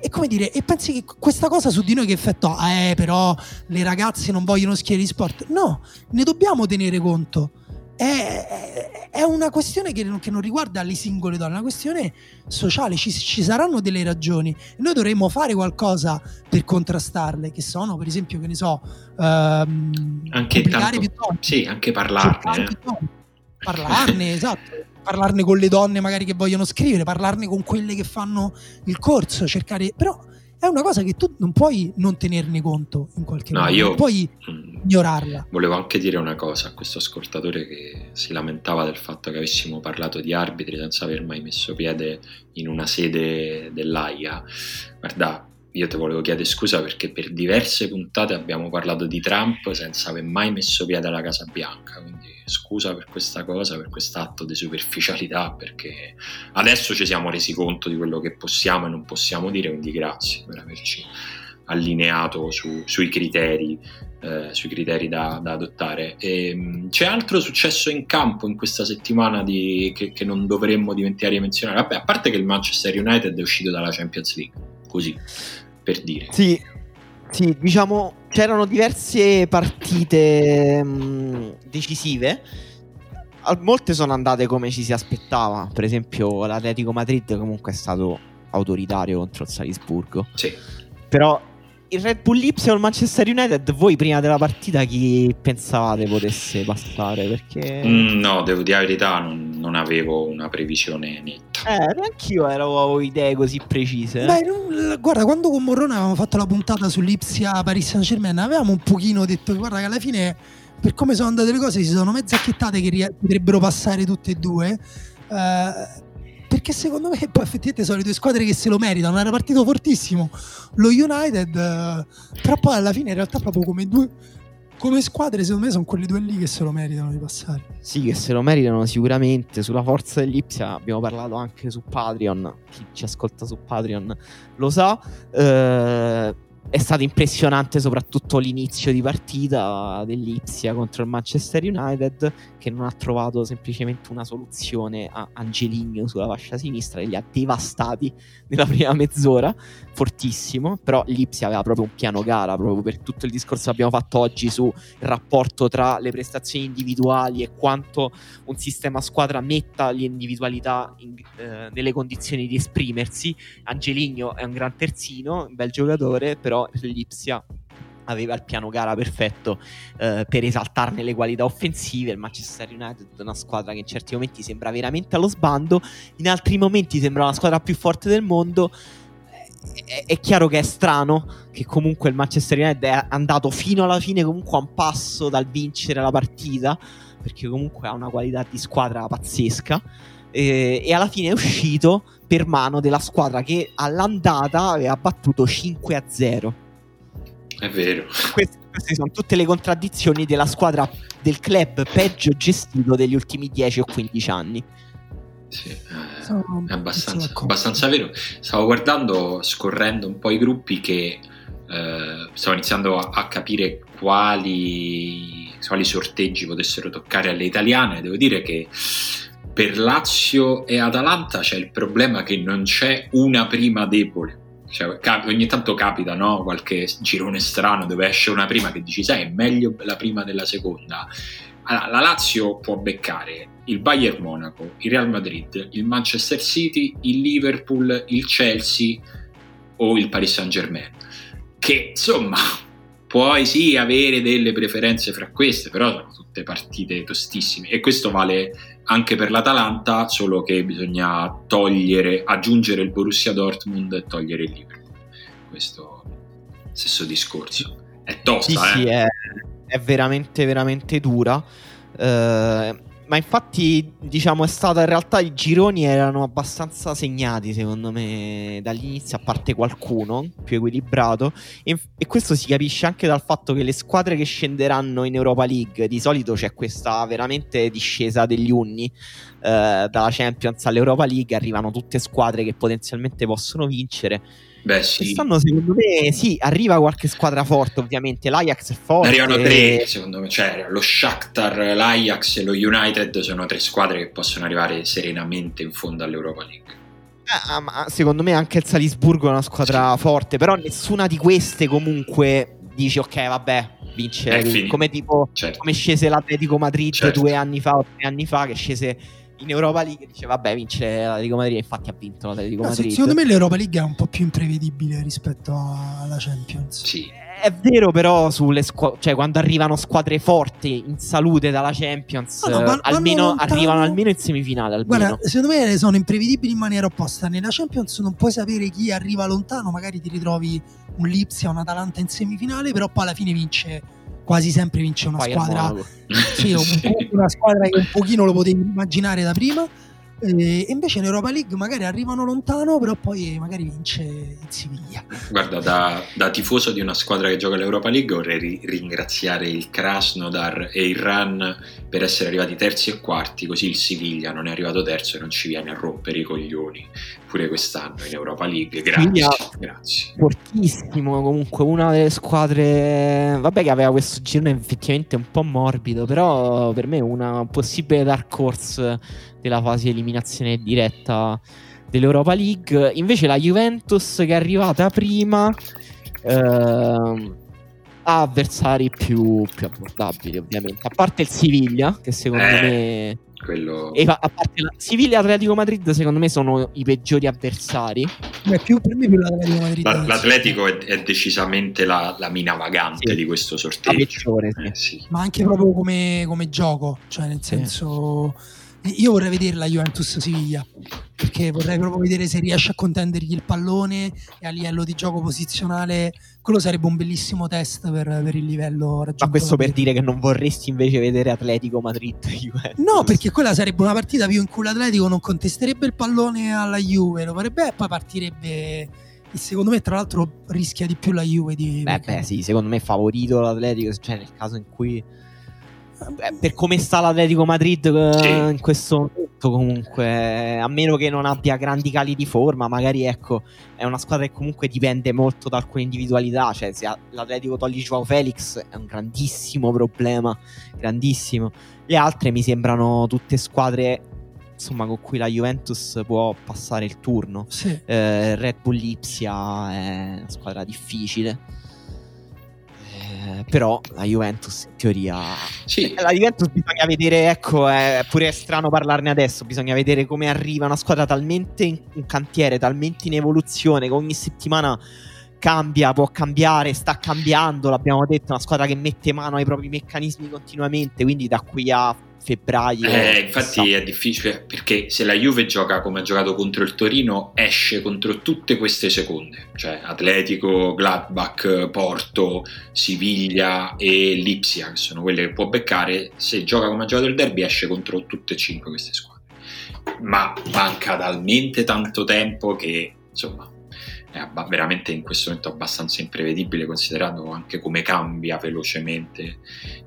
e, come dire, e pensi che questa cosa su di noi che effetto ha? Eh, però le ragazze non vogliono schiere di sport. No, ne dobbiamo tenere conto. È, è una questione che non, che non, riguarda le singole donne, è una questione sociale. Ci, ci saranno delle ragioni noi dovremmo fare qualcosa per contrastarle, che sono, per esempio, che ne so, ehm, anche tanto, più donne. Sì, anche parlarne. Eh. Parlarne, esatto parlarne con le donne magari che vogliono scrivere, parlarne con quelle che fanno il corso, cercare... Però è una cosa che tu non puoi non tenerne conto in qualche no, modo, io, non puoi mm, ignorarla. Volevo anche dire una cosa a questo ascoltatore che si lamentava del fatto che avessimo parlato di arbitri senza aver mai messo piede in una sede dell'AIA. Guarda, io ti volevo chiedere scusa perché per diverse puntate abbiamo parlato di Trump senza aver mai messo piede alla Casa Bianca, quindi scusa per questa cosa, per quest'atto di superficialità, perché adesso ci siamo resi conto di quello che possiamo e non possiamo dire, quindi grazie per averci allineato su, sui criteri, eh, sui criteri da, da adottare. E, ehm, c'è altro successo in campo in questa settimana di, che, che, non dovremmo dimenticare di menzionare? Vabbè, a parte che il Manchester United è uscito dalla Champions League, così per dire. Sì, sì diciamo c'erano diverse partite mh, decisive. molte sono andate come ci si aspettava. Per esempio, l'Atletico Madrid comunque è stato autoritario contro il Salisburgo. Sì. Però il Red Bull Lipsia o il Manchester United, voi prima della partita chi pensavate potesse passare? Perché... Mm, no, devo dire la verità, non, non, avevo una previsione netta. Eh, neanch'io avevo idee così precise. Beh, non, guarda, quando con Morrone avevamo fatto la puntata sull'Ipsia Paris Saint Germain, avevamo un pochino detto, guarda che alla fine, per come sono andate le cose, si sono mezze acchiettate che potrebbero passare tutte e due. Uh, perché secondo me poi effettivamente sono le due squadre che se lo meritano. Era partito fortissimo lo United, eh, però poi alla fine in realtà proprio come due come squadre secondo me sono quelle due lì che se lo meritano di passare. Sì, che se lo meritano sicuramente. Sulla forza dell'Ipsia abbiamo parlato anche su Patreon. Chi ci ascolta su Patreon lo sa. Eh, è stato impressionante soprattutto l'inizio di partita dell'Ipsia contro il Manchester United che non ha trovato semplicemente una soluzione a Angeligno sulla fascia sinistra e li ha devastati nella prima mezz'ora, fortissimo, però l'Ipsia aveva proprio un piano gara proprio per tutto il discorso che abbiamo fatto oggi sul rapporto tra le prestazioni individuali e quanto un sistema squadra metta l'individualità in, eh, nelle condizioni di esprimersi. Angeligno è un gran terzino, un bel giocatore, però l'Ipsia aveva il piano gara perfetto eh, per esaltarne le qualità offensive. Il Manchester United è una squadra che in certi momenti sembra veramente allo sbando, in altri momenti sembra la squadra più forte del mondo. È, chiaro che è strano che comunque il Manchester United è andato fino alla fine comunque a un passo dal vincere la partita, perché comunque ha una qualità di squadra pazzesca. E, e alla fine è uscito per mano della squadra che all'andata aveva battuto 5 a 0. È vero. Queste, queste, sono tutte le contraddizioni della squadra del club peggio gestito degli ultimi 10 o 15 anni. Sì, eh, è abbastanza, abbastanza, vero. Stavo guardando, scorrendo un po' i gruppi che eh, stavo iniziando a, a capire quali, quali sorteggi potessero toccare alle italiane. Devo dire che per Lazio e Atalanta c'è il problema che non c'è una prima debole. Cioè, cap- ogni tanto capita no? qualche girone strano dove esce una prima che dici, sai, è meglio la prima della seconda. Allora, la Lazio può beccare il Bayern Monaco, il Real Madrid, il Manchester City, il Liverpool, il Chelsea o il Paris Saint Germain. Che insomma puoi sì avere delle preferenze fra queste, però sono tutte partite tostissime e questo vale anche per l'Atalanta, solo che bisogna togliere, aggiungere il Borussia Dortmund e togliere il Liverpool. Questo stesso discorso. È tosta, sì, eh? Sì, è, è veramente, veramente dura. Uh, ma infatti, diciamo, è stata in realtà i gironi erano abbastanza segnati, secondo me, dall'inizio, a parte qualcuno più equilibrato. E, e, questo si capisce anche dal fatto che le squadre che scenderanno in Europa League, di solito c'è questa veramente discesa degli unni eh, dalla Champions all'Europa League, arrivano tutte squadre che potenzialmente possono vincere. Beh, sì. Quest'anno secondo me sì, arriva qualche squadra forte ovviamente, l'Ajax è forte. Arrivano tre, secondo me, cioè lo Shakhtar, l'Ajax e lo United sono tre squadre che possono arrivare serenamente in fondo all'Europa League. Ah, ma secondo me anche il Salisburgo è una squadra sì. forte, però nessuna di queste comunque dici ok vabbè vince come tipo certo. come scese l'Atletico Madrid certo. due anni fa o tre anni fa che scese in Europa League dice vabbè vince l'Atletico Madrid infatti ha vinto l'Atletico Madrid. secondo me l'Europa League è un po' più imprevedibile rispetto alla Champions. Sì. È vero però sulle squ- cioè quando arrivano squadre forti in salute dalla Champions no, no, van- almeno arrivano almeno in semifinale almeno. guarda secondo me sono imprevedibili in maniera opposta. Nella Champions non puoi sapere chi arriva lontano magari ti ritrovi un Lipsia un Atalanta in semifinale però poi alla fine vince quasi sempre vince una Poi squadra sì, una squadra che un pochino lo potevi immaginare da prima e invece in Europa League magari arrivano lontano, però poi magari vince il Siviglia. Guarda, da, da, tifoso di una squadra che gioca l'Europa League vorrei ri- ringraziare il Krasnodar e il Ran per essere arrivati terzi e quarti, così il Siviglia non è arrivato terzo e non ci viene a rompere i coglioni pure quest'anno in Europa League. Grazie, grazie. Fortissimo comunque, una delle squadre, vabbè che aveva questo girone effettivamente un po' morbido, però per me una possibile dark horse della fase di eliminazione diretta dell'Europa League. Invece la Juventus che è arrivata prima ehm, ha avversari più, più, abbordabili ovviamente. A parte il Siviglia che secondo eh. me quello... E a parte la Siviglia e Atletico Madrid, secondo me, sono i peggiori avversari. Beh, più, per me più l'Atletico Madrid. La, L'Atletico è, è, decisamente la, la mina vagante sì. di questo sorteggio. Peggiore, sì. Eh, sì. Ma anche proprio come, come, gioco, cioè nel senso... Io vorrei vedere la Juventus Siviglia perché vorrei proprio vedere se riesce a contendergli il pallone e a livello di gioco posizionale quello sarebbe un bellissimo test per, per il livello raggiunto. Ma questo per dire che non vorresti invece vedere Atletico Madrid Juventus. No, perché quella sarebbe una partita più in cui l'Atletico non contesterebbe il pallone alla Juve, lo farebbe e poi partirebbe e secondo me tra l'altro rischia di più la Juve di Beh, beh sì, secondo me è favorito l'Atletico, cioè nel caso in cui per come sta l'Atletico Madrid eh, sì. in questo momento comunque a meno che non abbia grandi cali di forma magari ecco è una squadra che comunque dipende molto da alcune individualità cioè se l'Atletico toglie Joao Felix è un grandissimo problema grandissimo le altre mi sembrano tutte squadre insomma con cui la Juventus può passare il turno sì. eh, Red Bull Lipsia è una squadra difficile eh, però la Juventus in teoria sì. Eh, la Juventus bisogna vedere ecco è pure strano parlarne adesso bisogna vedere come arriva una squadra talmente in, in cantiere talmente in evoluzione che ogni settimana cambia, può cambiare, sta cambiando, l'abbiamo detto, una squadra che mette mano ai propri meccanismi continuamente, quindi da qui a febbraio. Eh, infatti è difficile perché se la Juve gioca come ha giocato contro il Torino, esce contro tutte queste seconde, cioè Atletico, Gladbach, Porto, Siviglia e Lipsia, che sono quelle che può beccare. Se gioca come ha giocato il derby, esce contro tutte e cinque queste squadre. Ma manca talmente tanto tempo che insomma è veramente in questo momento abbastanza imprevedibile considerato anche come cambia velocemente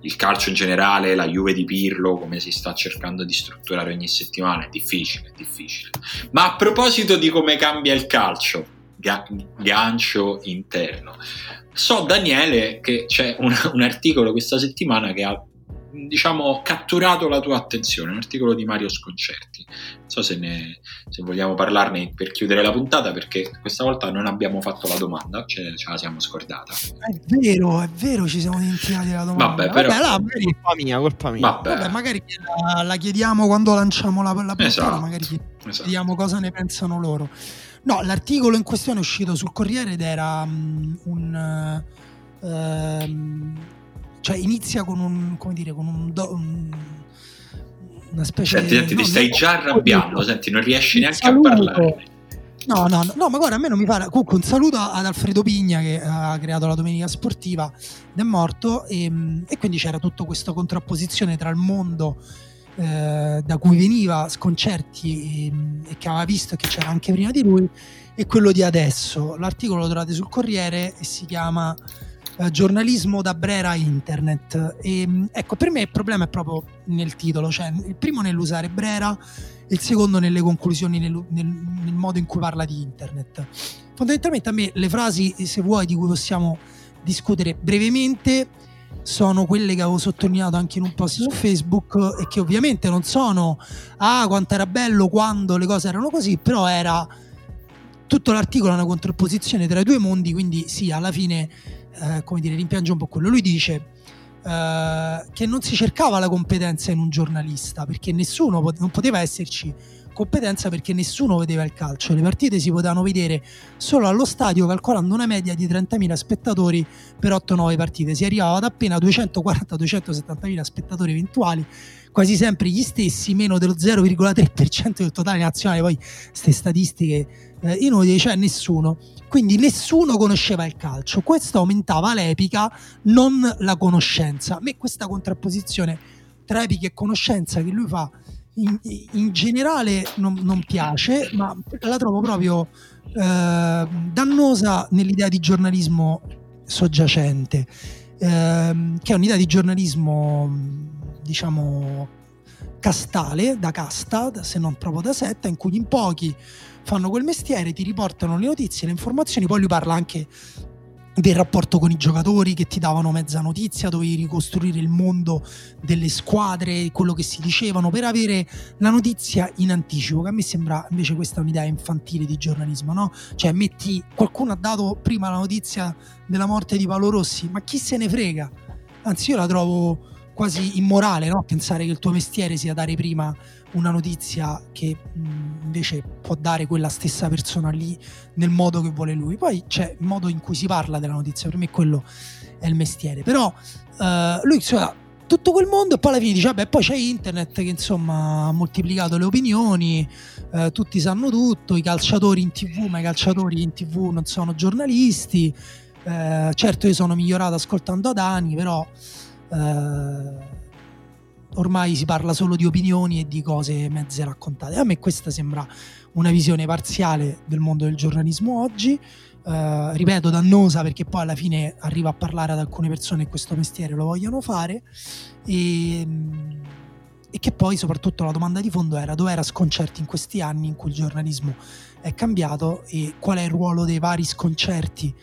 il calcio in generale, la Juve di Pirlo, come si sta cercando di strutturare ogni settimana, è difficile, è difficile. Ma a proposito di come cambia il calcio, gancio interno, so Daniele che c'è un, un articolo questa settimana che ha diciamo, catturato la tua attenzione, un articolo di Mario Sconcerti. Non so se, ne, se vogliamo parlarne per chiudere la puntata, perché questa volta non abbiamo fatto la domanda, ce, ce la siamo scordata. È vero, è vero, ci siamo dimenticati la domanda. Vabbè, però... Vabbè, là, magari... colpa mia, colpa mia. Vabbè. Vabbè magari la, la, chiediamo quando lanciamo la, la puntata, esatto, magari esatto. chiediamo cosa ne pensano loro. No, l'articolo in questione è uscito sul Corriere ed era um, un... Uh, cioè inizia con un come dire con un, do, un una specie senti, senti, no, ti stai già arrabbiando senti non riesci neanche saluto. a parlare No, no, no, ma guarda, a me non mi pare. Comunque, un saluto ad Alfredo Pigna che ha creato la Domenica Sportiva ed è morto. E, e quindi c'era tutta questa contrapposizione tra il mondo eh, da cui veniva Sconcerti e, e, che aveva visto che c'era anche prima di lui e quello di adesso. L'articolo lo trovate sul Corriere e si chiama eh, giornalismo da Brera Internet. E, mm, ecco, per me il problema è proprio nel titolo, cioè il primo nell'usare Brera, il secondo nelle conclusioni, nel, nel, nel modo in cui parla di Internet. Fondamentalmente a me le frasi, se vuoi, di cui possiamo discutere brevemente sono quelle che avevo sottolineato anche in un post su Facebook e che ovviamente non sono ah quanto era bello quando le cose erano così, però era tutto l'articolo è una contrapposizione tra i due mondi, quindi sì, alla fine eh, come dire, rimpiange un po' quello. Lui dice eh, che non si cercava la competenza in un giornalista perché nessuno non poteva esserci competenza perché nessuno vedeva il calcio. Le partite si potevano vedere solo allo stadio calcolando una media di 30.000 spettatori per 8-9 partite. Si arrivava ad appena 240-270.000 spettatori eventuali, quasi sempre gli stessi, meno dello 0,3% del totale nazionale. Poi queste statistiche eh, inutili, cioè nessuno. Quindi nessuno conosceva il calcio. Questo aumentava l'epica, non la conoscenza. A me questa contrapposizione tra epica e conoscenza che lui fa in, in generale non, non, piace, ma la trovo proprio eh, dannosa nell'idea di giornalismo soggiacente, eh, che è un'idea di giornalismo, diciamo, castale, da casta, se non proprio da setta, in cui in pochi fanno quel mestiere, ti riportano le notizie, le informazioni, poi lui parla anche del rapporto con i giocatori che ti davano mezza notizia, dovevi ricostruire il mondo delle squadre, quello che si dicevano per avere la notizia in anticipo, che a me sembra invece questa un'idea infantile di giornalismo, no? Cioè metti qualcuno ha dato prima la notizia della morte di Paolo Rossi, ma chi se ne frega? Anzi io la trovo quasi immorale no? pensare che il tuo mestiere sia dare prima una notizia che mh, invece può dare quella stessa persona lì nel modo che vuole lui. Poi c'è il modo in cui si parla della notizia, per me quello è il mestiere. Però uh, lui cioè, tutto quel mondo e poi alla fine dice vabbè poi c'è internet che insomma ha moltiplicato le opinioni eh, tutti sanno tutto i calciatori in tv ma i calciatori in tv non sono giornalisti eh, certo io sono migliorato ascoltando Adani però eh, ormai si parla solo di opinioni e di cose mezze raccontate. A me questa sembra una visione parziale del mondo del giornalismo oggi Uh, ripeto, dannosa perché poi alla fine arriva a parlare ad alcune persone che questo mestiere lo vogliono fare. E, e che poi soprattutto la domanda di fondo era dove era sconcerti in questi anni in cui il giornalismo è cambiato e qual è il ruolo dei vari sconcerti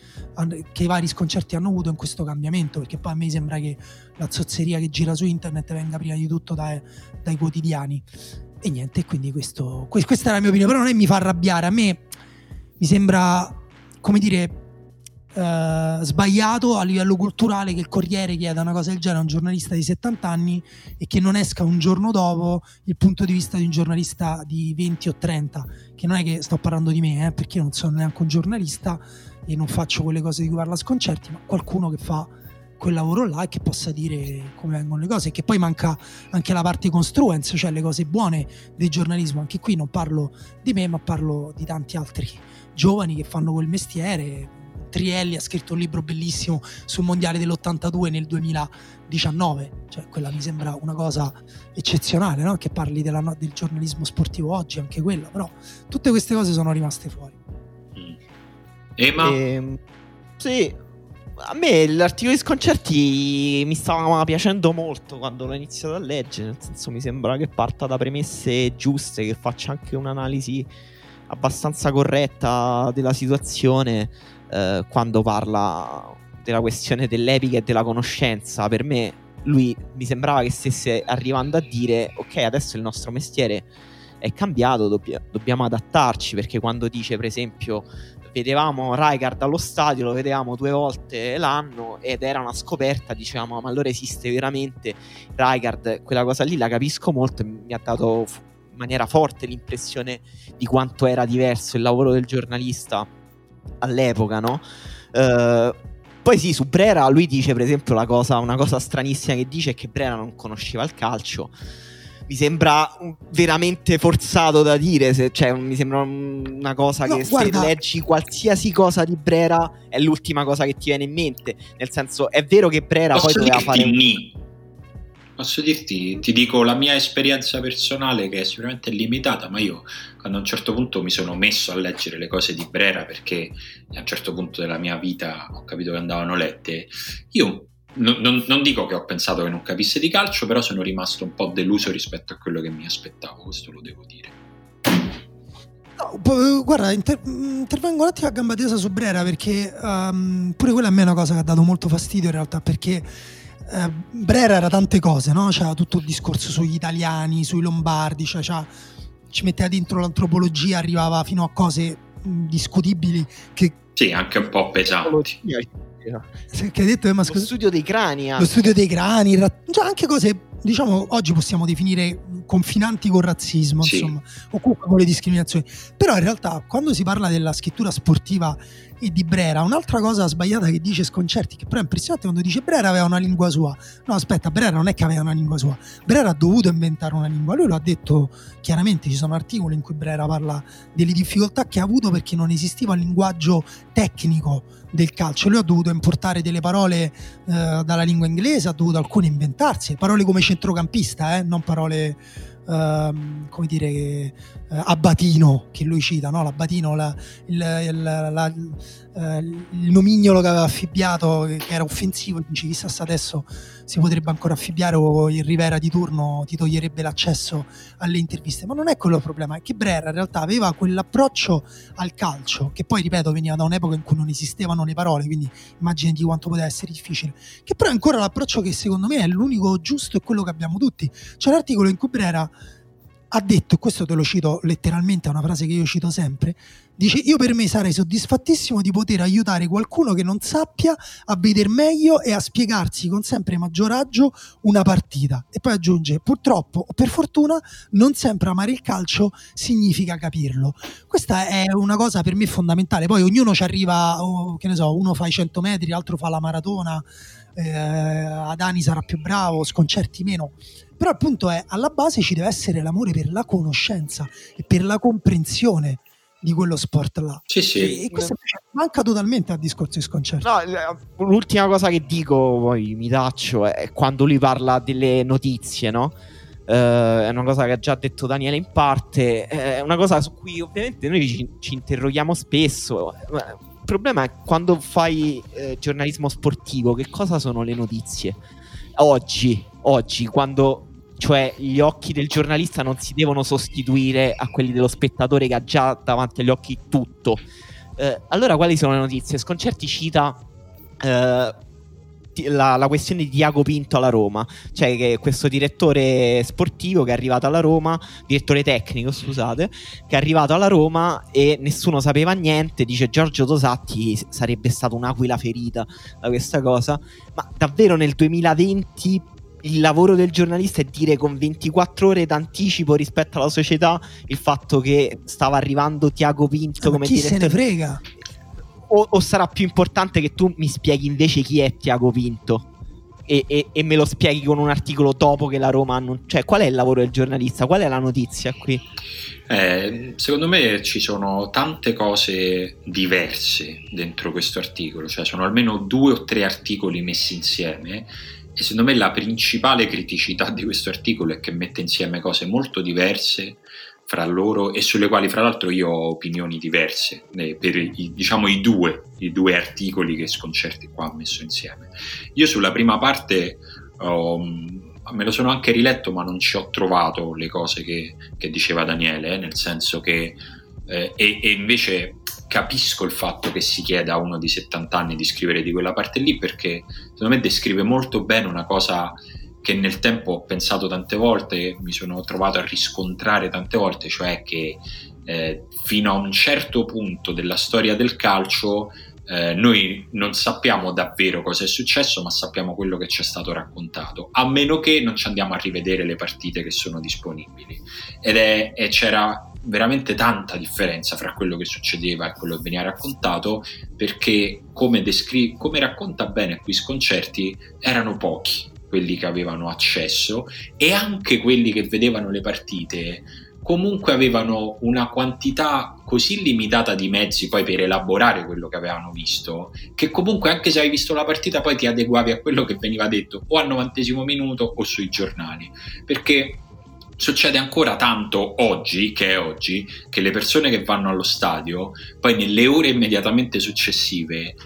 che i vari sconcerti hanno avuto in questo cambiamento? Perché poi a me sembra che la zozzeria che gira su internet venga prima di tutto dai, dai quotidiani. E niente quindi questo, questa è la mia opinione però non è mi fa arrabbiare a me mi sembra come dire, eh, sbagliato a livello culturale che il Corriere chieda una cosa del genere a un giornalista di 70 anni e che non esca un giorno dopo il punto di vista di un giornalista di 20 o 30, che non è che sto parlando di me, eh, perché io non sono neanche un giornalista e non faccio quelle cose di cui parla Sconcerti, ma qualcuno che fa quel lavoro là e che possa dire come vengono le cose e che poi manca anche la parte construence, cioè le cose buone del giornalismo. Anche qui non parlo di me, ma parlo di tanti altri giovani che fanno quel mestiere. Trielli ha scritto un libro bellissimo sul mondiale dell'82 nel 2019, cioè quella mi sembra una cosa eccezionale, no? che parli della, del giornalismo sportivo oggi, anche quello, però tutte queste cose sono rimaste fuori. Mm. Ema? Eh, sì, a me l'articolo di sconcerti mi stava piacendo molto quando l'ho iniziato a leggere, nel senso mi sembra che parta da premesse giuste, che faccia anche un'analisi abbastanza corretta della situazione eh, quando parla della questione dell'epica e della conoscenza. Per me lui mi sembrava che stesse arrivando a dire ok adesso il nostro mestiere è cambiato, dobb- dobbiamo adattarci perché quando dice per esempio vedevamo Raikard allo stadio, lo vedevamo due volte l'anno ed era una scoperta, dicevamo ma allora esiste veramente Raikard, quella cosa lì la capisco molto mi ha dato maniera forte l'impressione di quanto era diverso il lavoro del giornalista all'epoca, no? Uh, poi sì, su Brera lui dice per esempio cosa, una cosa stranissima che dice è che Brera non conosceva il calcio. Mi sembra veramente forzato da dire, se, cioè mi sembra una cosa no, che guarda... se leggi qualsiasi cosa di Brera è l'ultima cosa che ti viene in mente. Nel senso, è vero che Brera Posso poi doveva fare... Ni posso dirti, ti dico la mia esperienza personale che è sicuramente limitata, ma io quando a un certo punto mi sono messo a leggere le cose di Brera perché a un certo punto della mia vita ho capito che andavano lette, io non, non, non dico che ho pensato che non capisse di calcio, però sono rimasto un po' deluso rispetto a quello che mi aspettavo, questo lo devo dire. Guarda, inter- intervengo un attimo a gamba tesa su Brera perché um, pure quella a me è una cosa che ha dato molto fastidio in realtà perché eh, Brera era tante cose, no? C'era tutto il discorso sugli italiani, sui lombardi, cioè, cioè, ci metteva dentro l'antropologia, arrivava fino a cose discutibili che... Sì, anche un po' pesanti. Che hai detto, eh, ma scusa, lo studio dei crani. Lo studio dei crani, cioè anche cose, diciamo, oggi possiamo definire confinanti col razzismo, sì. insomma, o comunque con le discriminazioni. Però in realtà, quando si parla della scrittura sportiva e di Brera. Un'altra cosa sbagliata che dice Sconcerti, che però è impressionante quando dice Brera aveva una lingua sua. No, aspetta, Brera non è che aveva una lingua sua. Brera ha dovuto inventare una lingua. Lui lo ha detto chiaramente, ci sono articoli in cui Brera parla delle difficoltà che ha avuto perché non esisteva il linguaggio tecnico del calcio. Lui ha dovuto importare delle parole eh, dalla lingua inglese, ha dovuto alcune inventarsi, parole come centrocampista, eh, non parole ehm, come dire, eh, Abbatino che lui cita, no? L'Abbatino, la, il, il, la, eh, il nomignolo che aveva affibbiato, che era offensivo, dice chissà se adesso si potrebbe ancora affibbiare o il Rivera di turno ti toglierebbe l'accesso alle interviste, ma non è quello il problema, è che Brera in realtà aveva quell'approccio al calcio, che poi ripeto veniva da un'epoca in cui non esistevano le parole, quindi immaginati quanto poteva essere difficile, che però è ancora l'approccio che secondo me è l'unico giusto e quello che abbiamo tutti. C'è un articolo in cui Brera ha detto, e questo te lo cito letteralmente, è una frase che io cito sempre, dice io per me sarei soddisfattissimo di poter aiutare qualcuno che non sappia a vedere meglio e a spiegarsi con sempre maggior agio una partita. E poi aggiunge, purtroppo o per fortuna non sempre amare il calcio significa capirlo. Questa è una cosa per me fondamentale, poi ognuno ci arriva, oh, che ne so, uno fa i 100 metri, l'altro fa la maratona, eh, Adani sarà più bravo, sconcerti meno però appunto è alla base ci deve essere l'amore per la conoscenza e per la comprensione di quello sport là. Sì, sì. E, questo manca totalmente al discorso di sconcerto. No, l'ultima cosa che dico, poi mi taccio, è quando lui parla delle notizie, no? Uh, è una cosa che ha già detto Daniele in parte, è una cosa su cui ovviamente noi ci, ci interroghiamo spesso. Il problema è quando fai eh, giornalismo sportivo, che cosa sono le notizie? Oggi, oggi, quando cioè gli occhi del giornalista non si devono sostituire a quelli dello spettatore che ha già davanti agli occhi tutto. Eh, allora, quali sono le notizie? Sconcerti cita eh, la, la, questione di Diago Pinto alla Roma, cioè che questo direttore sportivo che è arrivato alla Roma, direttore tecnico, scusate, che è arrivato alla Roma e nessuno sapeva niente. Dice Giorgio Tosatti sarebbe stata un'aquila ferita da questa cosa, ma davvero nel 2020 il lavoro del giornalista è dire con 24 ore d'anticipo rispetto alla società il fatto che stava arrivando Tiago Pinto Ma come chi direttore. se ne frega? O, o, sarà più importante che tu mi spieghi invece chi è Tiago Pinto? E, e, e, me lo spieghi con un articolo dopo che la Roma non... Cioè, qual è il lavoro del giornalista? Qual è la notizia qui? Eh, secondo me ci sono tante cose diverse dentro questo articolo, cioè sono almeno due o tre articoli messi insieme e secondo me la principale criticità di questo articolo è che mette insieme cose molto diverse fra loro e sulle quali fra l'altro io ho opinioni diverse eh, per i, diciamo i due, i due articoli che Sconcerti qua ha messo insieme. Io sulla prima parte um, me lo sono anche riletto ma non ci ho trovato le cose che, che diceva Daniele, eh, nel senso che eh, e, e invece capisco il fatto che si chieda a uno di 70 anni di scrivere di quella parte lì perché secondo me descrive molto bene una cosa che nel tempo ho pensato tante volte, mi sono trovato a riscontrare tante volte, cioè che eh, fino a un certo punto della storia del calcio eh, noi non sappiamo davvero cosa è successo, ma sappiamo quello che ci è stato raccontato, a meno che non ci andiamo a rivedere le partite che sono disponibili. Ed è, e c'era veramente tanta differenza fra quello che succedeva e quello che veniva raccontato perché come, descri- come racconta bene qui Sconcerti erano pochi quelli che avevano accesso e anche quelli che vedevano le partite comunque avevano una quantità così limitata di mezzi poi per elaborare quello che avevano visto, che comunque anche se hai visto la partita poi ti adeguavi a quello che veniva detto o al novantesimo minuto o sui giornali, perché succede ancora tanto oggi, che è oggi, che le persone che vanno allo stadio, poi nelle ore immediatamente successive,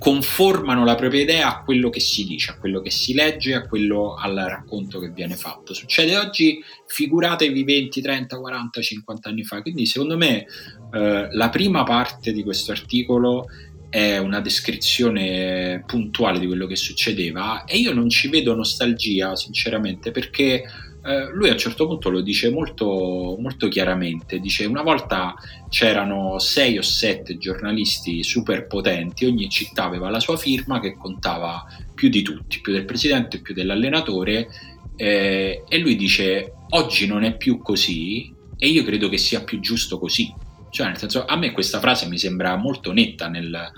conformano la propria idea a quello che si dice, a quello che si legge, a quello al racconto che viene fatto. Succede oggi, figuratevi 20, 30, 40, 50 anni fa. Quindi secondo me eh, la prima parte di questo articolo è una descrizione puntuale di quello che succedeva e io non ci vedo nostalgia, sinceramente, perché eh, lui a un certo punto lo dice molto, molto chiaramente, dice una volta c'erano sei o sette giornalisti super potenti, ogni città aveva la sua firma che contava più di tutti, più del presidente, più dell'allenatore eh, e lui dice oggi non è più così e io credo che sia più giusto così. Cioè, nel senso, a me questa frase mi sembra molto netta nel,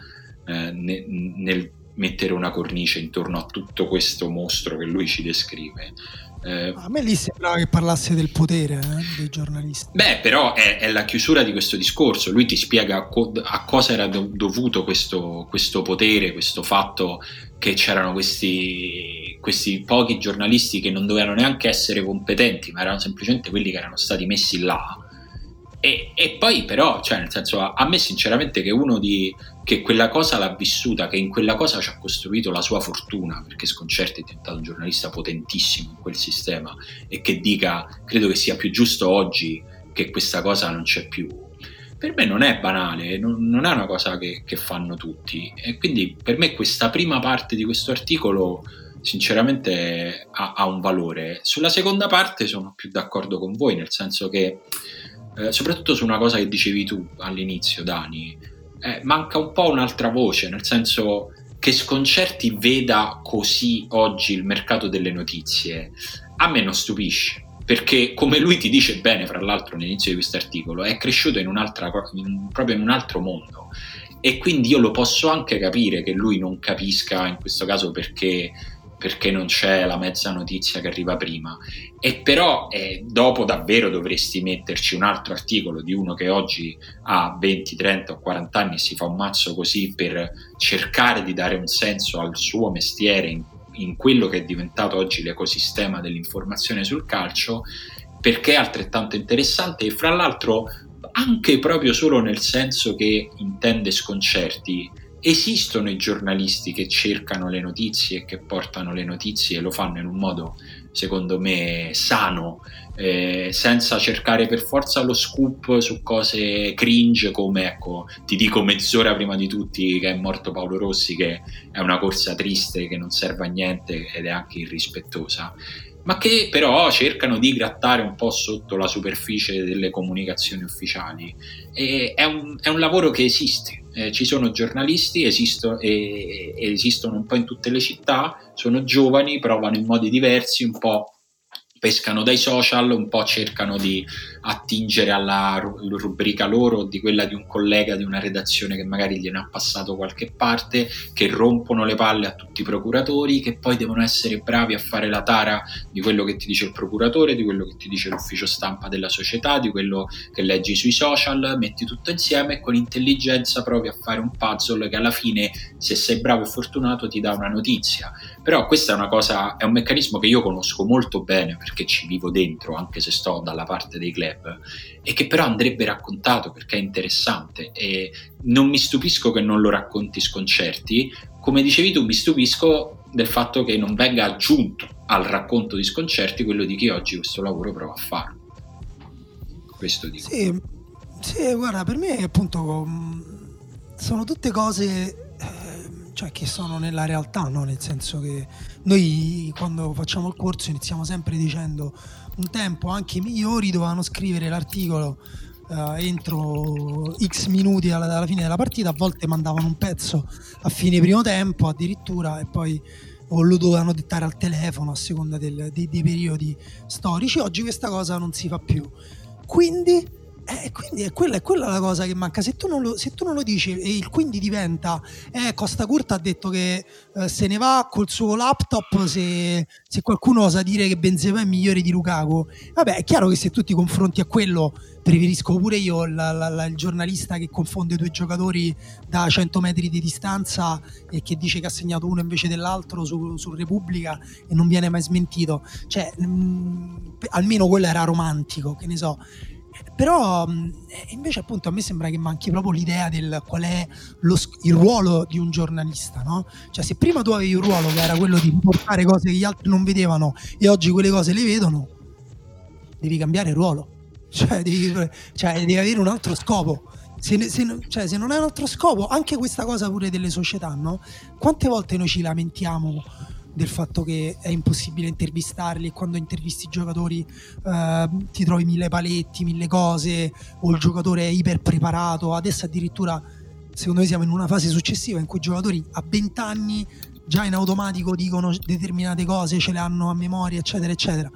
eh, nel, nel mettere una cornice intorno a tutto questo mostro che lui ci descrive. Eh, a me lì sembrava che parlasse del potere eh, dei giornalisti. Beh, però è, è, la chiusura di questo discorso. Lui ti spiega co- a cosa era do- dovuto questo, questo, potere, questo fatto che c'erano questi, questi pochi giornalisti che non dovevano neanche essere competenti, ma erano semplicemente quelli che erano stati messi là e, e, poi però, cioè nel senso, a, a me sinceramente che uno di, che quella cosa l'ha vissuta, che in quella cosa ci ha costruito la sua fortuna, perché Sconcerti è diventato un giornalista potentissimo in quel sistema, e che dica, credo che sia più giusto oggi che questa cosa non c'è più. Per me non è banale, non, non è una cosa che, che fanno tutti. E quindi per me questa prima parte di questo articolo sinceramente ha, ha, un valore. Sulla seconda parte sono più d'accordo con voi, nel senso che, eh, soprattutto su una cosa che dicevi tu all'inizio, Dani, eh, manca un po' un'altra voce, nel senso che Sconcerti veda così oggi il mercato delle notizie, a me non stupisce. Perché, come lui ti dice bene, fra l'altro, all'inizio di questo articolo, è cresciuto in in, proprio in un altro mondo. E quindi io lo posso anche capire che lui non capisca in questo caso perché perché non c'è la mezza notizia che arriva prima. E però eh, dopo davvero dovresti metterci un altro articolo di uno che oggi ha 20, 30 o 40 anni e si fa un mazzo così per cercare di dare un senso al suo mestiere in, in quello che è diventato oggi l'ecosistema dell'informazione sul calcio, perché è altrettanto interessante e fra l'altro anche proprio solo nel senso che intende sconcerti esistono i giornalisti che cercano le notizie e che portano le notizie e lo fanno in un modo secondo me sano eh, senza cercare per forza lo scoop su cose cringe come ecco ti dico mezz'ora prima di tutti che è morto Paolo Rossi che è una corsa triste che non serve a niente ed è anche irrispettosa ma che però cercano di grattare un po' sotto la superficie delle comunicazioni ufficiali. È, un, è un lavoro che esiste, eh, ci sono giornalisti, esisto, e, e esistono un po' in tutte le città, sono giovani, provano in modi diversi, un po' pescano dai social, un po' cercano di attingere alla rubrica loro, di quella di un collega di una redazione che magari gliene ha passato qualche parte, che rompono le palle a tutti i procuratori, che poi devono essere bravi a fare la tara di quello che ti dice il procuratore, di quello che ti dice l'ufficio stampa della società, di quello che leggi sui social, metti tutto insieme e con intelligenza provi a fare un puzzle che alla fine, se sei bravo e fortunato, ti dà una notizia. Però questa è una cosa, è un meccanismo che io conosco molto bene perché ci vivo dentro, anche se sto dalla parte dei club, e che però andrebbe raccontato perché è interessante. E non mi stupisco che non lo racconti sconcerti, come dicevi tu, mi stupisco del fatto che non venga aggiunto al racconto di sconcerti quello di chi oggi questo lavoro prova a fare. Questo dico. Sì, sì guarda, per me appunto sono tutte cose cioè che sono nella realtà, no? nel senso che noi quando facciamo il corso iniziamo sempre dicendo un tempo anche i migliori dovevano scrivere l'articolo uh, entro x minuti alla, alla, fine della partita, a volte mandavano un pezzo a fine primo tempo addirittura e poi lo dovevano dettare al telefono a seconda del, dei, dei periodi storici. Oggi questa cosa non si fa più. Quindi eh, quindi è quella, è quella, la cosa che manca. Se tu non lo, tu non lo dici e il quindi diventa, eh, Costa Curta ha detto che eh, se ne va col suo laptop se, se, qualcuno osa dire che Benzema è migliore di Lukaku. Vabbè, è chiaro che se tu ti confronti a quello, preferisco pure io la, la, la, il giornalista che confonde due giocatori da 100 metri di distanza e che dice che ha segnato uno invece dell'altro su, su Repubblica e non viene mai smentito. Cioè, mh, mm, almeno quello era romantico, che ne so però invece appunto a me sembra che manchi proprio l'idea del qual è lo, il ruolo di un giornalista, no? Cioè se prima tu avevi un ruolo che era quello di riportare cose che gli altri non vedevano e oggi quelle cose le vedono, devi cambiare ruolo, cioè devi, cioè, devi avere un altro scopo. Se, se, cioè, se non hai un altro scopo, anche questa cosa pure delle società, no? Quante volte noi ci lamentiamo del fatto che è impossibile intervistarli e quando intervisti i giocatori eh, ti trovi mille paletti, mille cose o il giocatore è iper preparato. Adesso addirittura secondo me siamo in una fase successiva in cui i giocatori a 20 anni già in automatico dicono determinate cose, ce le hanno a memoria, eccetera, eccetera.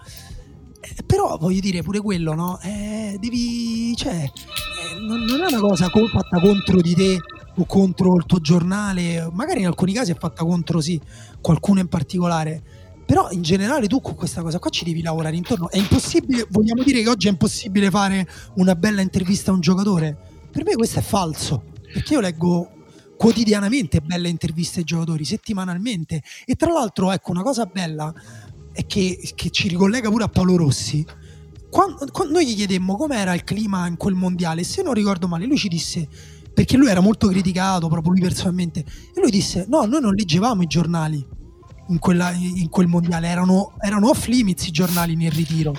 Eh, però voglio dire pure quello, no? Eh, devi, cioè, eh, non, non, è una cosa fatta contro di te o contro il tuo giornale, magari in alcuni casi è fatta contro sì, qualcuno in particolare. Però in generale tu con questa cosa qua ci devi lavorare intorno. È impossibile, vogliamo dire che oggi è impossibile fare una bella intervista a un giocatore? Per me questo è falso, perché io leggo quotidianamente belle interviste ai giocatori, settimanalmente. E tra l'altro, ecco, una cosa bella è che, che ci ricollega pure a Paolo Rossi. Quando, quando noi gli chiedemmo com'era il clima in quel mondiale, se non ricordo male, lui ci disse perché lui era molto criticato proprio lui personalmente e lui disse no noi non leggevamo i giornali in, quella, in quel mondiale erano, erano off limits i giornali nel ritiro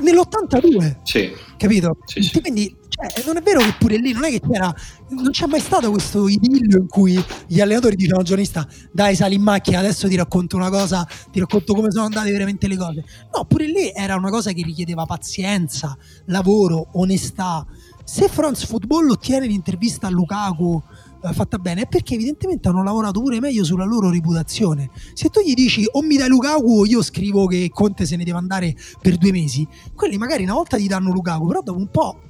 nell'82. Sì. Capito? Sì, sì. Quindi cioè, non è vero che pure lì non è che c'era non c'è mai stato questo idillio in cui gli allenatori dicevano al giornalista dai sali in macchina adesso ti racconto una cosa ti racconto come sono andate veramente le cose no pure lì era una cosa che richiedeva pazienza lavoro onestà se France Football ottiene l'intervista a Lukaku eh, fatta bene è perché evidentemente hanno lavorato pure meglio sulla loro reputazione. Se tu gli dici o mi dai Lukaku o io scrivo che Conte se ne deve andare per due mesi. Quelli magari una volta gli danno Lukaku però dopo un po'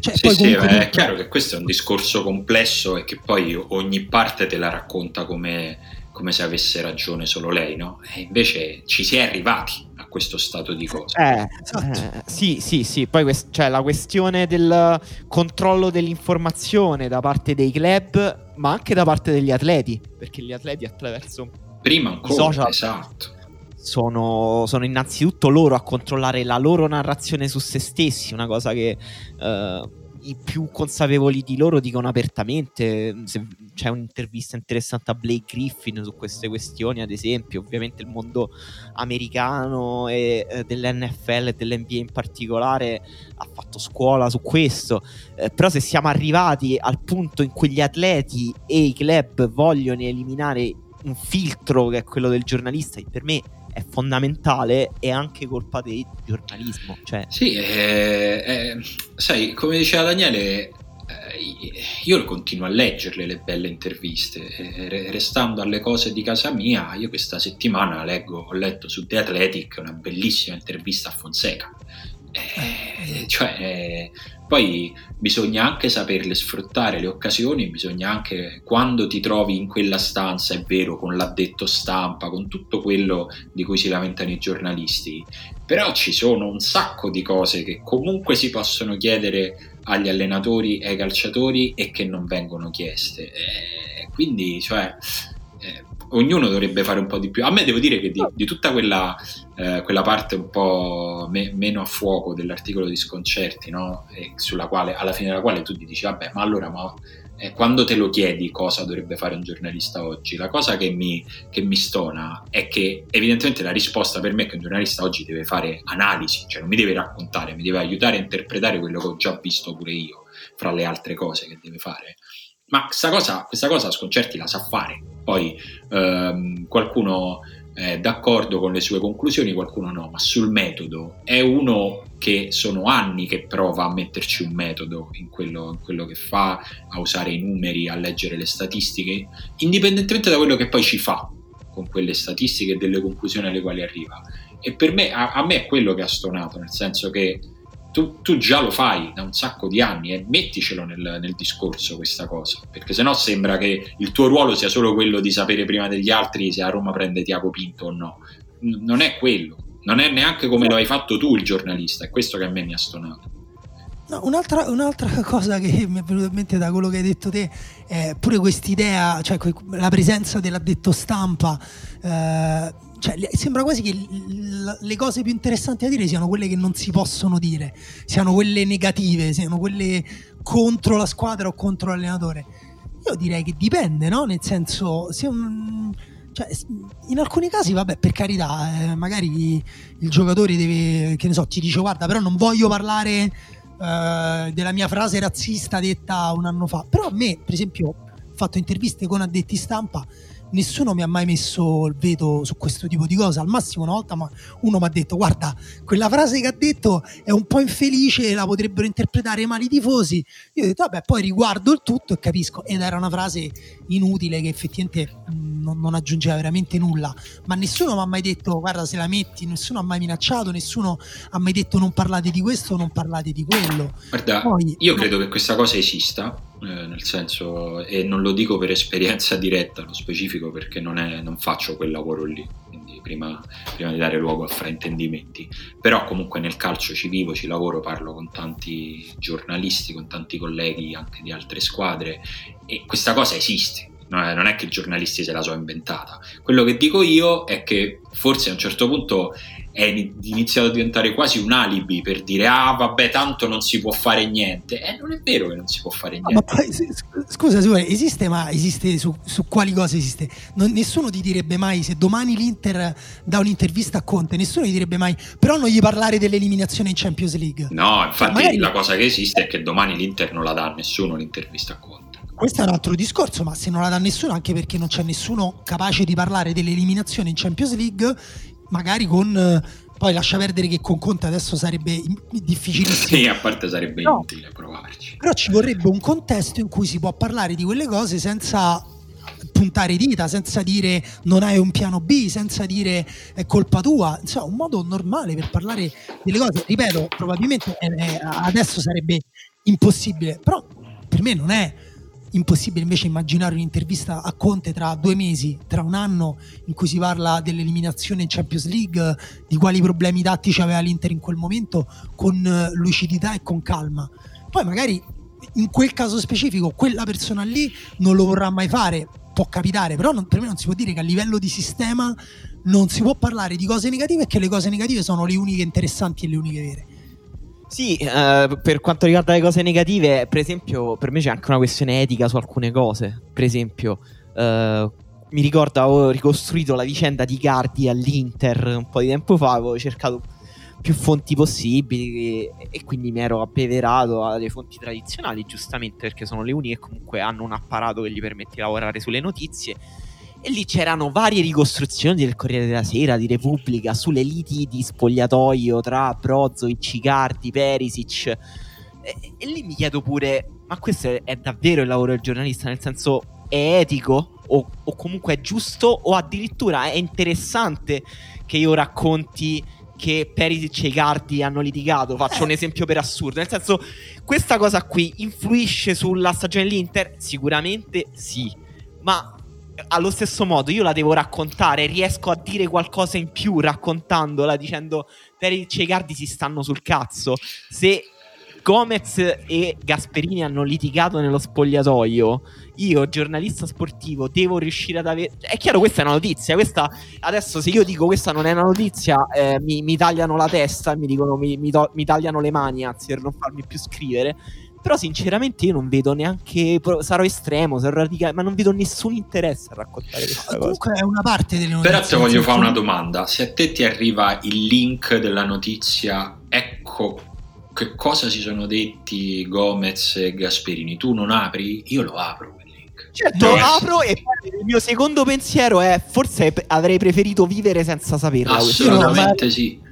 Cioè, sì, sì, comunque... è chiaro che questo è un discorso complesso e che poi ogni parte te la racconta come, come se avesse ragione solo lei, no? E invece ci si è arrivati questo stato di cose. Eh, esatto. eh, sì, sì, sì. Poi quest- cioè, la questione del controllo dell'informazione da parte dei club, ma anche da parte degli atleti, perché gli atleti attraverso Prima ancora, social, esatto sono, sono, innanzitutto loro a controllare la loro narrazione su se stessi, una cosa che uh, i più consapevoli di loro dicono apertamente. Se c'è un'intervista interessante a Blake Griffin su queste questioni, ad esempio, ovviamente il mondo americano e eh, dell'NFL e dell'NBA in particolare ha fatto scuola su questo. Eh, però se siamo arrivati al punto in cui gli atleti e i club vogliono eliminare un filtro che è quello del giornalista, per me è fondamentale è anche colpa del giornalismo. Cioè... Sì, eh, eh, sai, come diceva Daniele, eh, io continuo a leggerle le belle interviste, eh, restando alle cose di casa mia, io questa settimana leggo, ho letto su The Athletic una bellissima intervista a Fonseca. Eh, cioè, eh, poi bisogna anche saperle sfruttare le occasioni, bisogna anche quando ti trovi in quella stanza, è vero, con l'addetto stampa, con tutto quello di cui si lamentano i giornalisti, però ci sono un sacco di cose che comunque si possono chiedere agli allenatori e ai calciatori e che non vengono chieste. Eh, quindi, cioè, eh, ognuno dovrebbe fare un po' di più. A me devo dire che di, di tutta quella, eh, quella, parte un po' me, meno a fuoco dell'articolo di Sconcerti, no? sulla quale, alla fine della quale tu ti dici, vabbè, ma allora ma, eh, quando te lo chiedi cosa dovrebbe fare un giornalista oggi, la cosa che mi, che mi, stona è che evidentemente la risposta per me è che un giornalista oggi deve fare analisi, cioè non mi deve raccontare, mi deve aiutare a interpretare quello che ho già visto pure io, fra le altre cose che deve fare. Ma questa cosa, questa cosa Sconcerti la sa fare, poi ehm, qualcuno è d'accordo con le sue conclusioni, qualcuno no, ma sul metodo è uno che sono anni che prova a metterci un metodo in quello, in quello che fa, a usare i numeri, a leggere le statistiche, indipendentemente da quello che poi ci fa con quelle statistiche e delle conclusioni alle quali arriva. E per me, a, a me è quello che ha stonato, nel senso che tu, tu, già lo fai da un sacco di anni e metticelo nel, nel discorso questa cosa, perché sennò sembra che il tuo ruolo sia solo quello di sapere prima degli altri se a Roma prende Tiago Pinto o no. N- non è quello, non è neanche come lo hai fatto tu il giornalista, è questo che a me mi ha stonato. No, un'altra, un'altra, cosa che mi è venuta in mente da quello che hai detto te è pure quest'idea, cioè la presenza dell'addetto stampa. Eh, cioè, sembra quasi che le cose più interessanti da dire siano quelle che non si possono dire, siano quelle negative, siano quelle contro la squadra o contro l'allenatore. Io direi che dipende, no? Nel senso, se un, cioè, in alcuni casi, vabbè, per carità, eh, magari il giocatore deve, che ne so, ti dice guarda, però non voglio parlare eh, della mia frase razzista detta un anno fa. Però a me, per esempio, ho fatto interviste con addetti stampa nessuno mi ha mai messo il veto su questo tipo di cosa. Al massimo una volta uno mi ha detto guarda, quella frase che ha detto è un po' infelice, la potrebbero interpretare male i tifosi. Io ho detto vabbè, poi riguardo il tutto e capisco. Ed era una frase inutile che effettivamente non, non aggiungeva veramente nulla. Ma nessuno mi ha mai detto guarda se la metti, nessuno ha mai minacciato, nessuno ha mai detto non parlate di questo, non parlate di quello. Guarda, poi, io credo che questa cosa esista eh, nel senso, e non lo dico per esperienza diretta, lo specifico perché non, è, non faccio quel lavoro lì, quindi prima, prima, di dare luogo a fraintendimenti, però comunque nel calcio ci vivo, ci lavoro, parlo con tanti giornalisti, con tanti colleghi anche di altre squadre e questa cosa esiste. Non è che i giornalisti se la sono inventata. Quello che dico io è che forse a un certo punto è iniziato a diventare quasi un alibi per dire ah vabbè tanto non si può fare niente. E eh, non è vero che non si può fare niente ma poi, scusa Simone esiste ma esiste su, su quali cose esiste? Non, nessuno ti direbbe mai se domani l'Inter dà un'intervista a Conte nessuno ti direbbe mai però non gli parlare dell'eliminazione in Champions League. No infatti Magari... la cosa che esiste è che domani l'Inter non la dà a nessuno l'intervista a Conte. Questo è un altro discorso, ma se non la dà nessuno, anche perché non c'è nessuno capace di parlare dell'eliminazione in Champions League, magari con eh, poi lascia perdere che con Conte adesso sarebbe difficilissimo. Sì, a parte sarebbe no. inutile provarci. Però ci vorrebbe un contesto in cui si può parlare di quelle cose senza puntare dita, senza dire non hai un piano B, senza dire è colpa tua, insomma un modo normale per parlare delle cose. Ripeto, probabilmente eh, adesso sarebbe impossibile, però per me non è impossibile invece immaginare un'intervista a Conte tra due mesi, tra un anno, in cui si parla dell'eliminazione in Champions League, di quali problemi tattici aveva l'Inter in quel momento, con eh, lucidità e con calma. Poi magari in quel caso specifico quella persona lì non lo vorrà mai fare, può capitare, però non, per me non si può dire che a livello di sistema non si può parlare di cose negative e che le cose negative sono le uniche interessanti e le uniche vere. Sì, uh, per quanto riguarda le cose negative, per esempio, per me c'è anche una questione etica su alcune cose. Per esempio, uh, mi ricordo avevo ricostruito la vicenda di Cardi all'Inter un po' di tempo fa, avevo cercato più fonti possibili e quindi mi ero abbeverato alle fonti tradizionali, giustamente perché sono le uniche che comunque hanno un apparato che gli permette di lavorare sulle notizie e lì c'erano varie ricostruzioni del Corriere della Sera, di Repubblica, sulle liti di spogliatoio tra Brozovic, Icardi, Perisic. E, e, lì mi chiedo pure, ma questo è, è, davvero il lavoro del giornalista? Nel senso, è etico? O, o comunque è giusto? O addirittura è interessante che io racconti che Perisic e Icardi hanno litigato. Faccio un esempio per assurdo. Nel senso, questa cosa qui influisce sulla stagione dell'Inter? Sicuramente sì. Ma allo stesso modo io la devo raccontare, riesco a dire qualcosa in più raccontandola, dicendo Perisic e Icardi si stanno sul cazzo. Se Gomez e Gasperini hanno litigato nello spogliatoio. Io, giornalista sportivo, devo riuscire ad avere. È chiaro, questa è una notizia. Questa... Adesso, se io dico questa non è una notizia, eh, mi, mi, tagliano la testa mi dicono mi, mi, to- mi tagliano le mani, anzi, per non farmi più scrivere. Però sinceramente io non vedo neanche. Sarò estremo, sarò radicale, ma non vedo nessun interesse a raccontare questa cosa. Comunque è una parte delle notizie. Però ti voglio fare una domanda. Se a te ti arriva il link della notizia, ecco che cosa si sono detti Gomez e Gasperini, tu non apri? Io lo apro. Certo, no. apro e poi il mio secondo pensiero è forse avrei preferito vivere senza saperlo. Assolutamente sì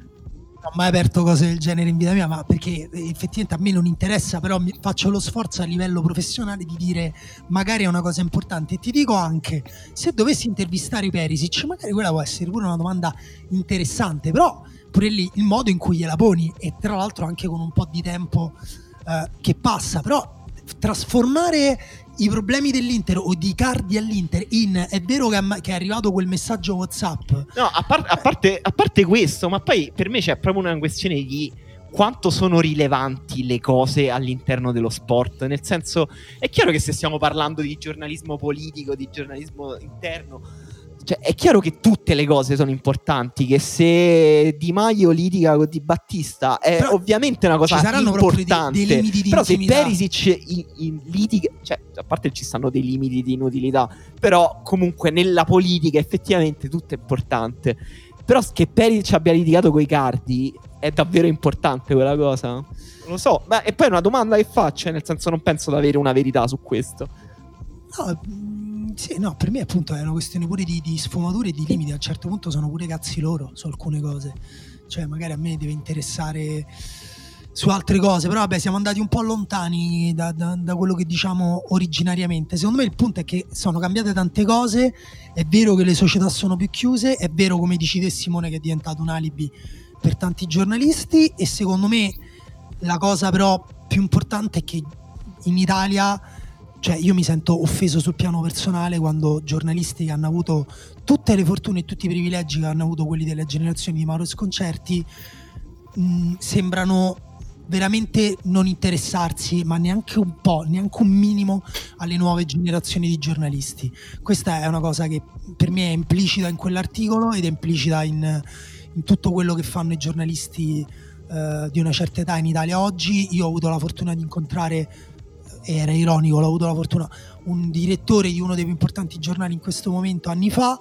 ho mai aperto cose del genere in vita mia, ma perché effettivamente a me non interessa, però faccio lo sforzo a livello professionale di dire magari è una cosa importante. E ti dico anche, se dovessi intervistare Perisic, magari quella può essere pure una domanda interessante, però pure lì il modo in cui gliela poni e tra l'altro anche con un po' di tempo eh, che passa, però trasformare i problemi dell'Inter o di Cardi all'Inter in è vero che, è arrivato quel messaggio WhatsApp. No, a, par- a, parte, a parte questo, ma poi per me c'è proprio una questione di quanto sono rilevanti le cose all'interno dello sport. Nel senso, è chiaro che se stiamo parlando di giornalismo politico, di giornalismo interno, cioè, è chiaro che tutte le cose sono importanti. Che se Di Maio litiga con Di Battista è però ovviamente una cosa importante. Dei, dei però se Perisic in, in litiga, cioè, a parte ci stanno dei limiti di inutilità, però comunque nella politica effettivamente tutto è importante. Però che Perisic abbia litigato con i cardi è davvero importante quella cosa. Non lo so. Ma, e poi è una domanda che faccio, nel senso non penso di avere una verità su questo. No, sì, no, per me appunto è una questione pure di, di sfumature e di limiti. A un certo punto sono pure cazzi loro su alcune cose. Cioè, magari a me deve interessare su altre cose, però vabbè, siamo andati un po' lontani da, da, da, quello che diciamo originariamente. Secondo me il punto è che sono cambiate tante cose. È vero che le società sono più chiuse, è vero, come dici te, Simone, che è diventato un alibi per tanti giornalisti. E secondo me la cosa però più importante è che in Italia cioè io mi sento offeso sul piano personale quando giornalisti che hanno avuto tutte le fortune e tutti i privilegi che hanno avuto quelli delle generazioni di Mauro Sconcerti mh, sembrano veramente non interessarsi, ma neanche un po', neanche un minimo alle nuove generazioni di giornalisti. Questa è una cosa che per me è implicita in quell'articolo ed è implicita in, in tutto quello che fanno i giornalisti eh, di una certa età in Italia oggi. Io ho avuto la fortuna di incontrare, era ironico, ho avuto la fortuna, un direttore di uno dei più importanti giornali in questo momento anni fa.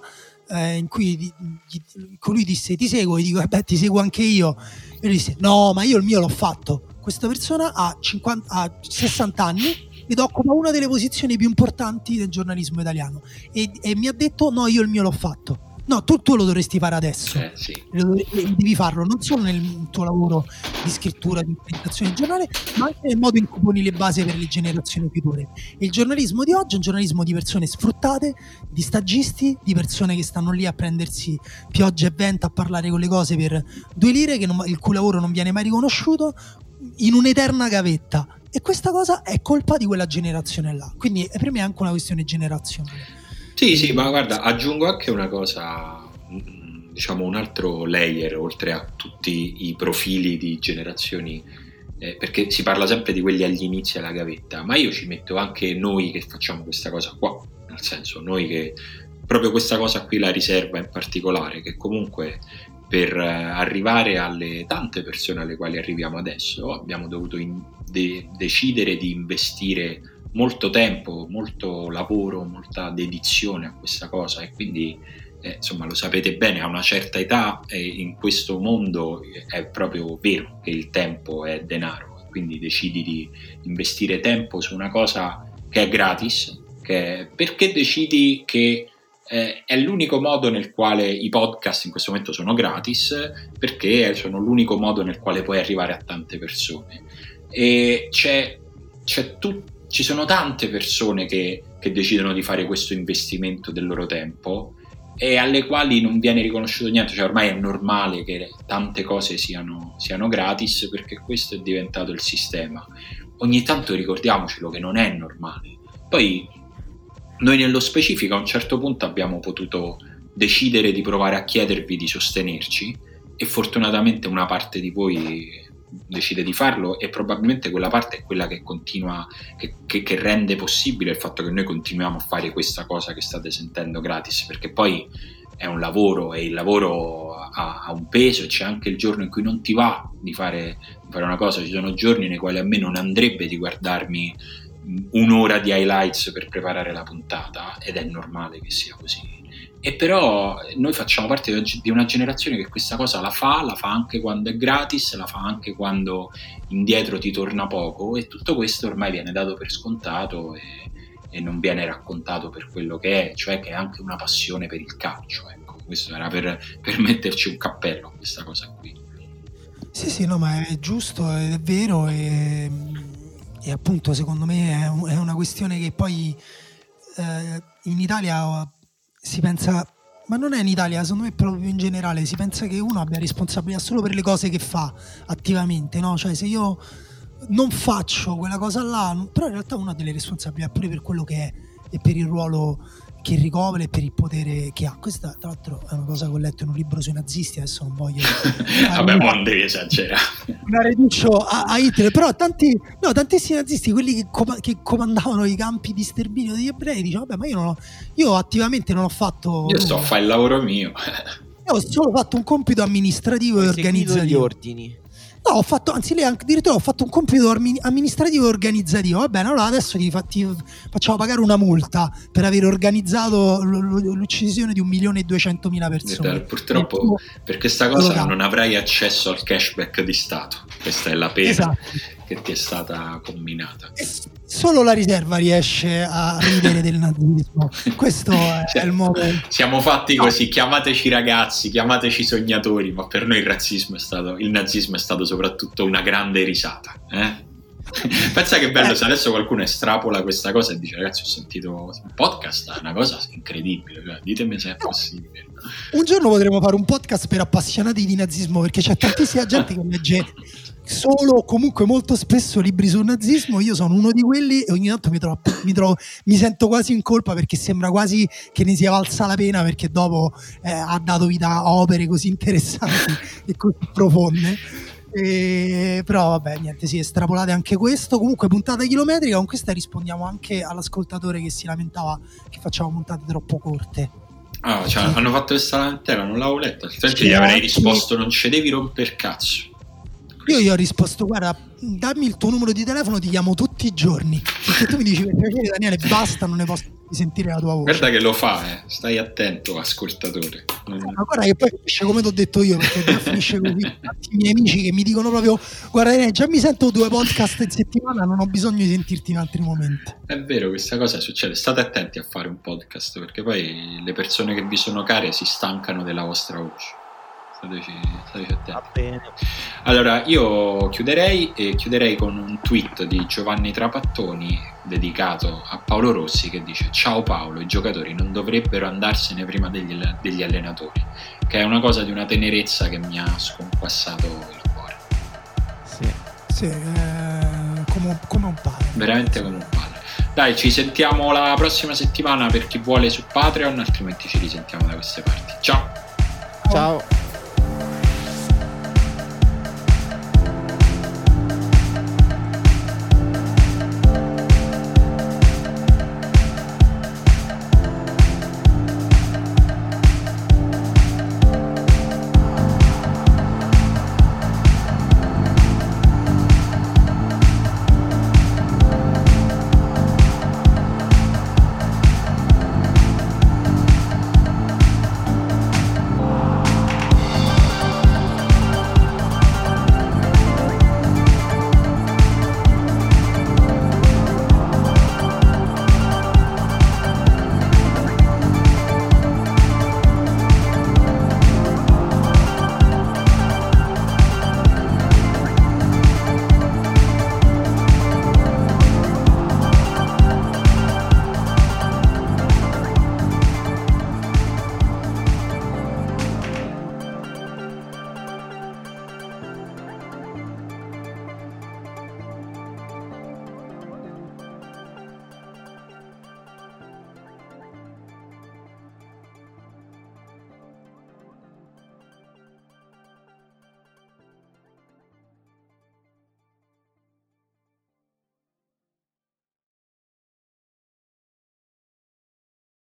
Eh, in cui gli, gli, colui disse ti seguo, e dico eh beh ti seguo anche io. E lui disse no ma io il mio l'ho fatto. Questa persona ha, 50, ha 60 anni ed occupa una delle posizioni più importanti del giornalismo italiano. E, e mi ha detto no io il mio l'ho fatto No, tu, tu, lo dovresti fare adesso. Eh, sì. Devi farlo non solo nel tuo lavoro di scrittura, di presentazione di giornale, ma anche nel modo in cui poni le basi per le generazioni future. Il giornalismo di oggi è un giornalismo di persone sfruttate, di stagisti, di persone che stanno lì a prendersi pioggia e vento, a parlare con le cose per due lire, non, il cui lavoro non viene mai riconosciuto, in un'eterna gavetta. E questa cosa è colpa di quella generazione là. Quindi per me è anche una questione generazionale. Sì, sì, ma guarda, aggiungo anche una cosa, mm, diciamo un altro layer oltre a tutti i profili di generazioni, eh, perché si parla sempre di quelli agli inizi alla gavetta, ma io ci metto anche noi che facciamo questa cosa qua, nel senso noi che proprio questa cosa qui la riserva in particolare, che comunque per eh, arrivare alle tante persone alle quali arriviamo adesso abbiamo dovuto in- de- decidere di investire molto tempo, molto lavoro, molta dedizione a questa cosa e quindi eh, insomma lo sapete bene, a una certa età eh, in questo mondo è proprio vero che il tempo è denaro, quindi decidi di investire tempo su una cosa che è gratis, che è, perché decidi che eh, è l'unico modo nel quale i podcast in questo momento sono gratis, perché sono l'unico modo nel quale puoi arrivare a tante persone. E c'è, c'è tutto ci sono tante persone che, che decidono di fare questo investimento del loro tempo e alle quali non viene riconosciuto niente, cioè ormai è normale che tante cose siano, siano, gratis perché questo è diventato il sistema. Ogni tanto ricordiamocelo che non è normale. Poi noi nello specifico a un certo punto abbiamo potuto decidere di provare a chiedervi di sostenerci e fortunatamente una parte di voi decide di farlo e probabilmente quella parte è quella che continua, che, che, che, rende possibile il fatto che noi continuiamo a fare questa cosa che state sentendo gratis, perché poi è un lavoro e il lavoro ha, ha un peso c'è anche il giorno in cui non ti va di fare, di fare una cosa, ci sono giorni nei quali a me non andrebbe di guardarmi un'ora di highlights per preparare la puntata ed è normale che sia così e però noi facciamo parte di una generazione che questa cosa la fa, la fa anche quando è gratis, la fa anche quando indietro ti torna poco e tutto questo ormai viene dato per scontato e, e non viene raccontato per quello che è, cioè che è anche una passione per il calcio. Ecco. Questo era per, per metterci un cappello questa cosa qui. Sì, sì, no, ma è giusto, è vero e, e appunto secondo me è, una questione che poi eh, in Italia si pensa, ma non è in Italia, secondo me proprio in generale, si pensa che uno abbia responsabilità solo per le cose che fa attivamente, no? Cioè se io non faccio quella cosa là, però in realtà uno ha delle responsabilità pure per quello che è e per il ruolo che ricopre e per il potere che ha. Questa, tra l'altro, è una cosa che ho letto in un libro sui nazisti. Adesso non voglio. Vabbè, non devi esagerare. Una riduccio a, a, Hitler, però tanti, no, tantissimi nazisti, quelli che, com- che, comandavano i campi di sterminio degli ebrei, dicono: Vabbè, ma io, non ho, io attivamente non ho fatto. Io sto a fare il lavoro mio. Io ho solo fatto un compito amministrativo e organizzativo. gli ordini. No, ho fatto, anzi, lei addirittura ho fatto un compito amministrativo e organizzativo. Va bene, allora adesso ti, ti facciamo pagare una multa per aver organizzato l'uccisione di un milione e duecentomila persone. Purtroppo tu, per questa cosa allora, non avrai accesso al cashback di Stato. Questa è la pena esatto. che ti è stata combinata. Solo la riserva riesce a ridere del nazismo. Questo è, cioè, il modo. Siamo fatti così, chiamateci ragazzi, chiamateci sognatori, ma per noi il razzismo è stato, il nazismo è stato soprattutto una grande risata. Eh? Pensa che bello eh. se adesso qualcuno estrapola questa cosa e dice ragazzi ho sentito un podcast, è una cosa incredibile, cioè, ditemi se è possibile. Un giorno potremo fare un podcast per appassionati di nazismo perché c'è tantissima gente che legge solo comunque molto spesso libri sul nazismo. Io sono uno di quelli e ogni tanto mi, trovo, mi, trovo, mi sento quasi in colpa perché sembra quasi che ne sia valsa la pena perché dopo eh, ha dato vita a opere così interessanti e così profonde. E, però vabbè, niente, sì, estrapolate anche questo. Comunque, puntata chilometrica. Con questa rispondiamo anche all'ascoltatore che si lamentava che facciamo puntate troppo corte. Ah, cioè, sì. hanno fatto questa lamentela, non l'avevo letta, altrimenti gli avrei risposto non ci devi romper cazzo. Io gli ho risposto, guarda, dammi il tuo numero di telefono, ti chiamo tutti i giorni. Perché tu mi dici, per piacere Daniele, basta, non ne posso sentire la tua voce. Guarda che lo fa, eh. stai attento, ascoltatore. Ma guarda che poi finisce come ti ho detto io, perché già finisce così. Tanti miei amici che mi dicono proprio, guarda Daniele, già mi sento due podcast in settimana, non ho bisogno di sentirti in altri momenti. È vero, questa cosa succede. State attenti a fare un podcast, perché poi le persone che vi sono care si stancano della vostra voce. Allora, io chiuderei e chiuderei con un tweet di Giovanni Trapattoni dedicato a Paolo Rossi che dice Ciao Paolo, i giocatori non dovrebbero andarsene prima degli, degli allenatori, che è una cosa di una tenerezza che mi ha sconquassato il cuore. Sì, sì eh, come, come un padre. Veramente come un padre. Dai, ci sentiamo la prossima settimana per chi vuole su Patreon, altrimenti ci risentiamo da queste parti. Ciao! Ciao!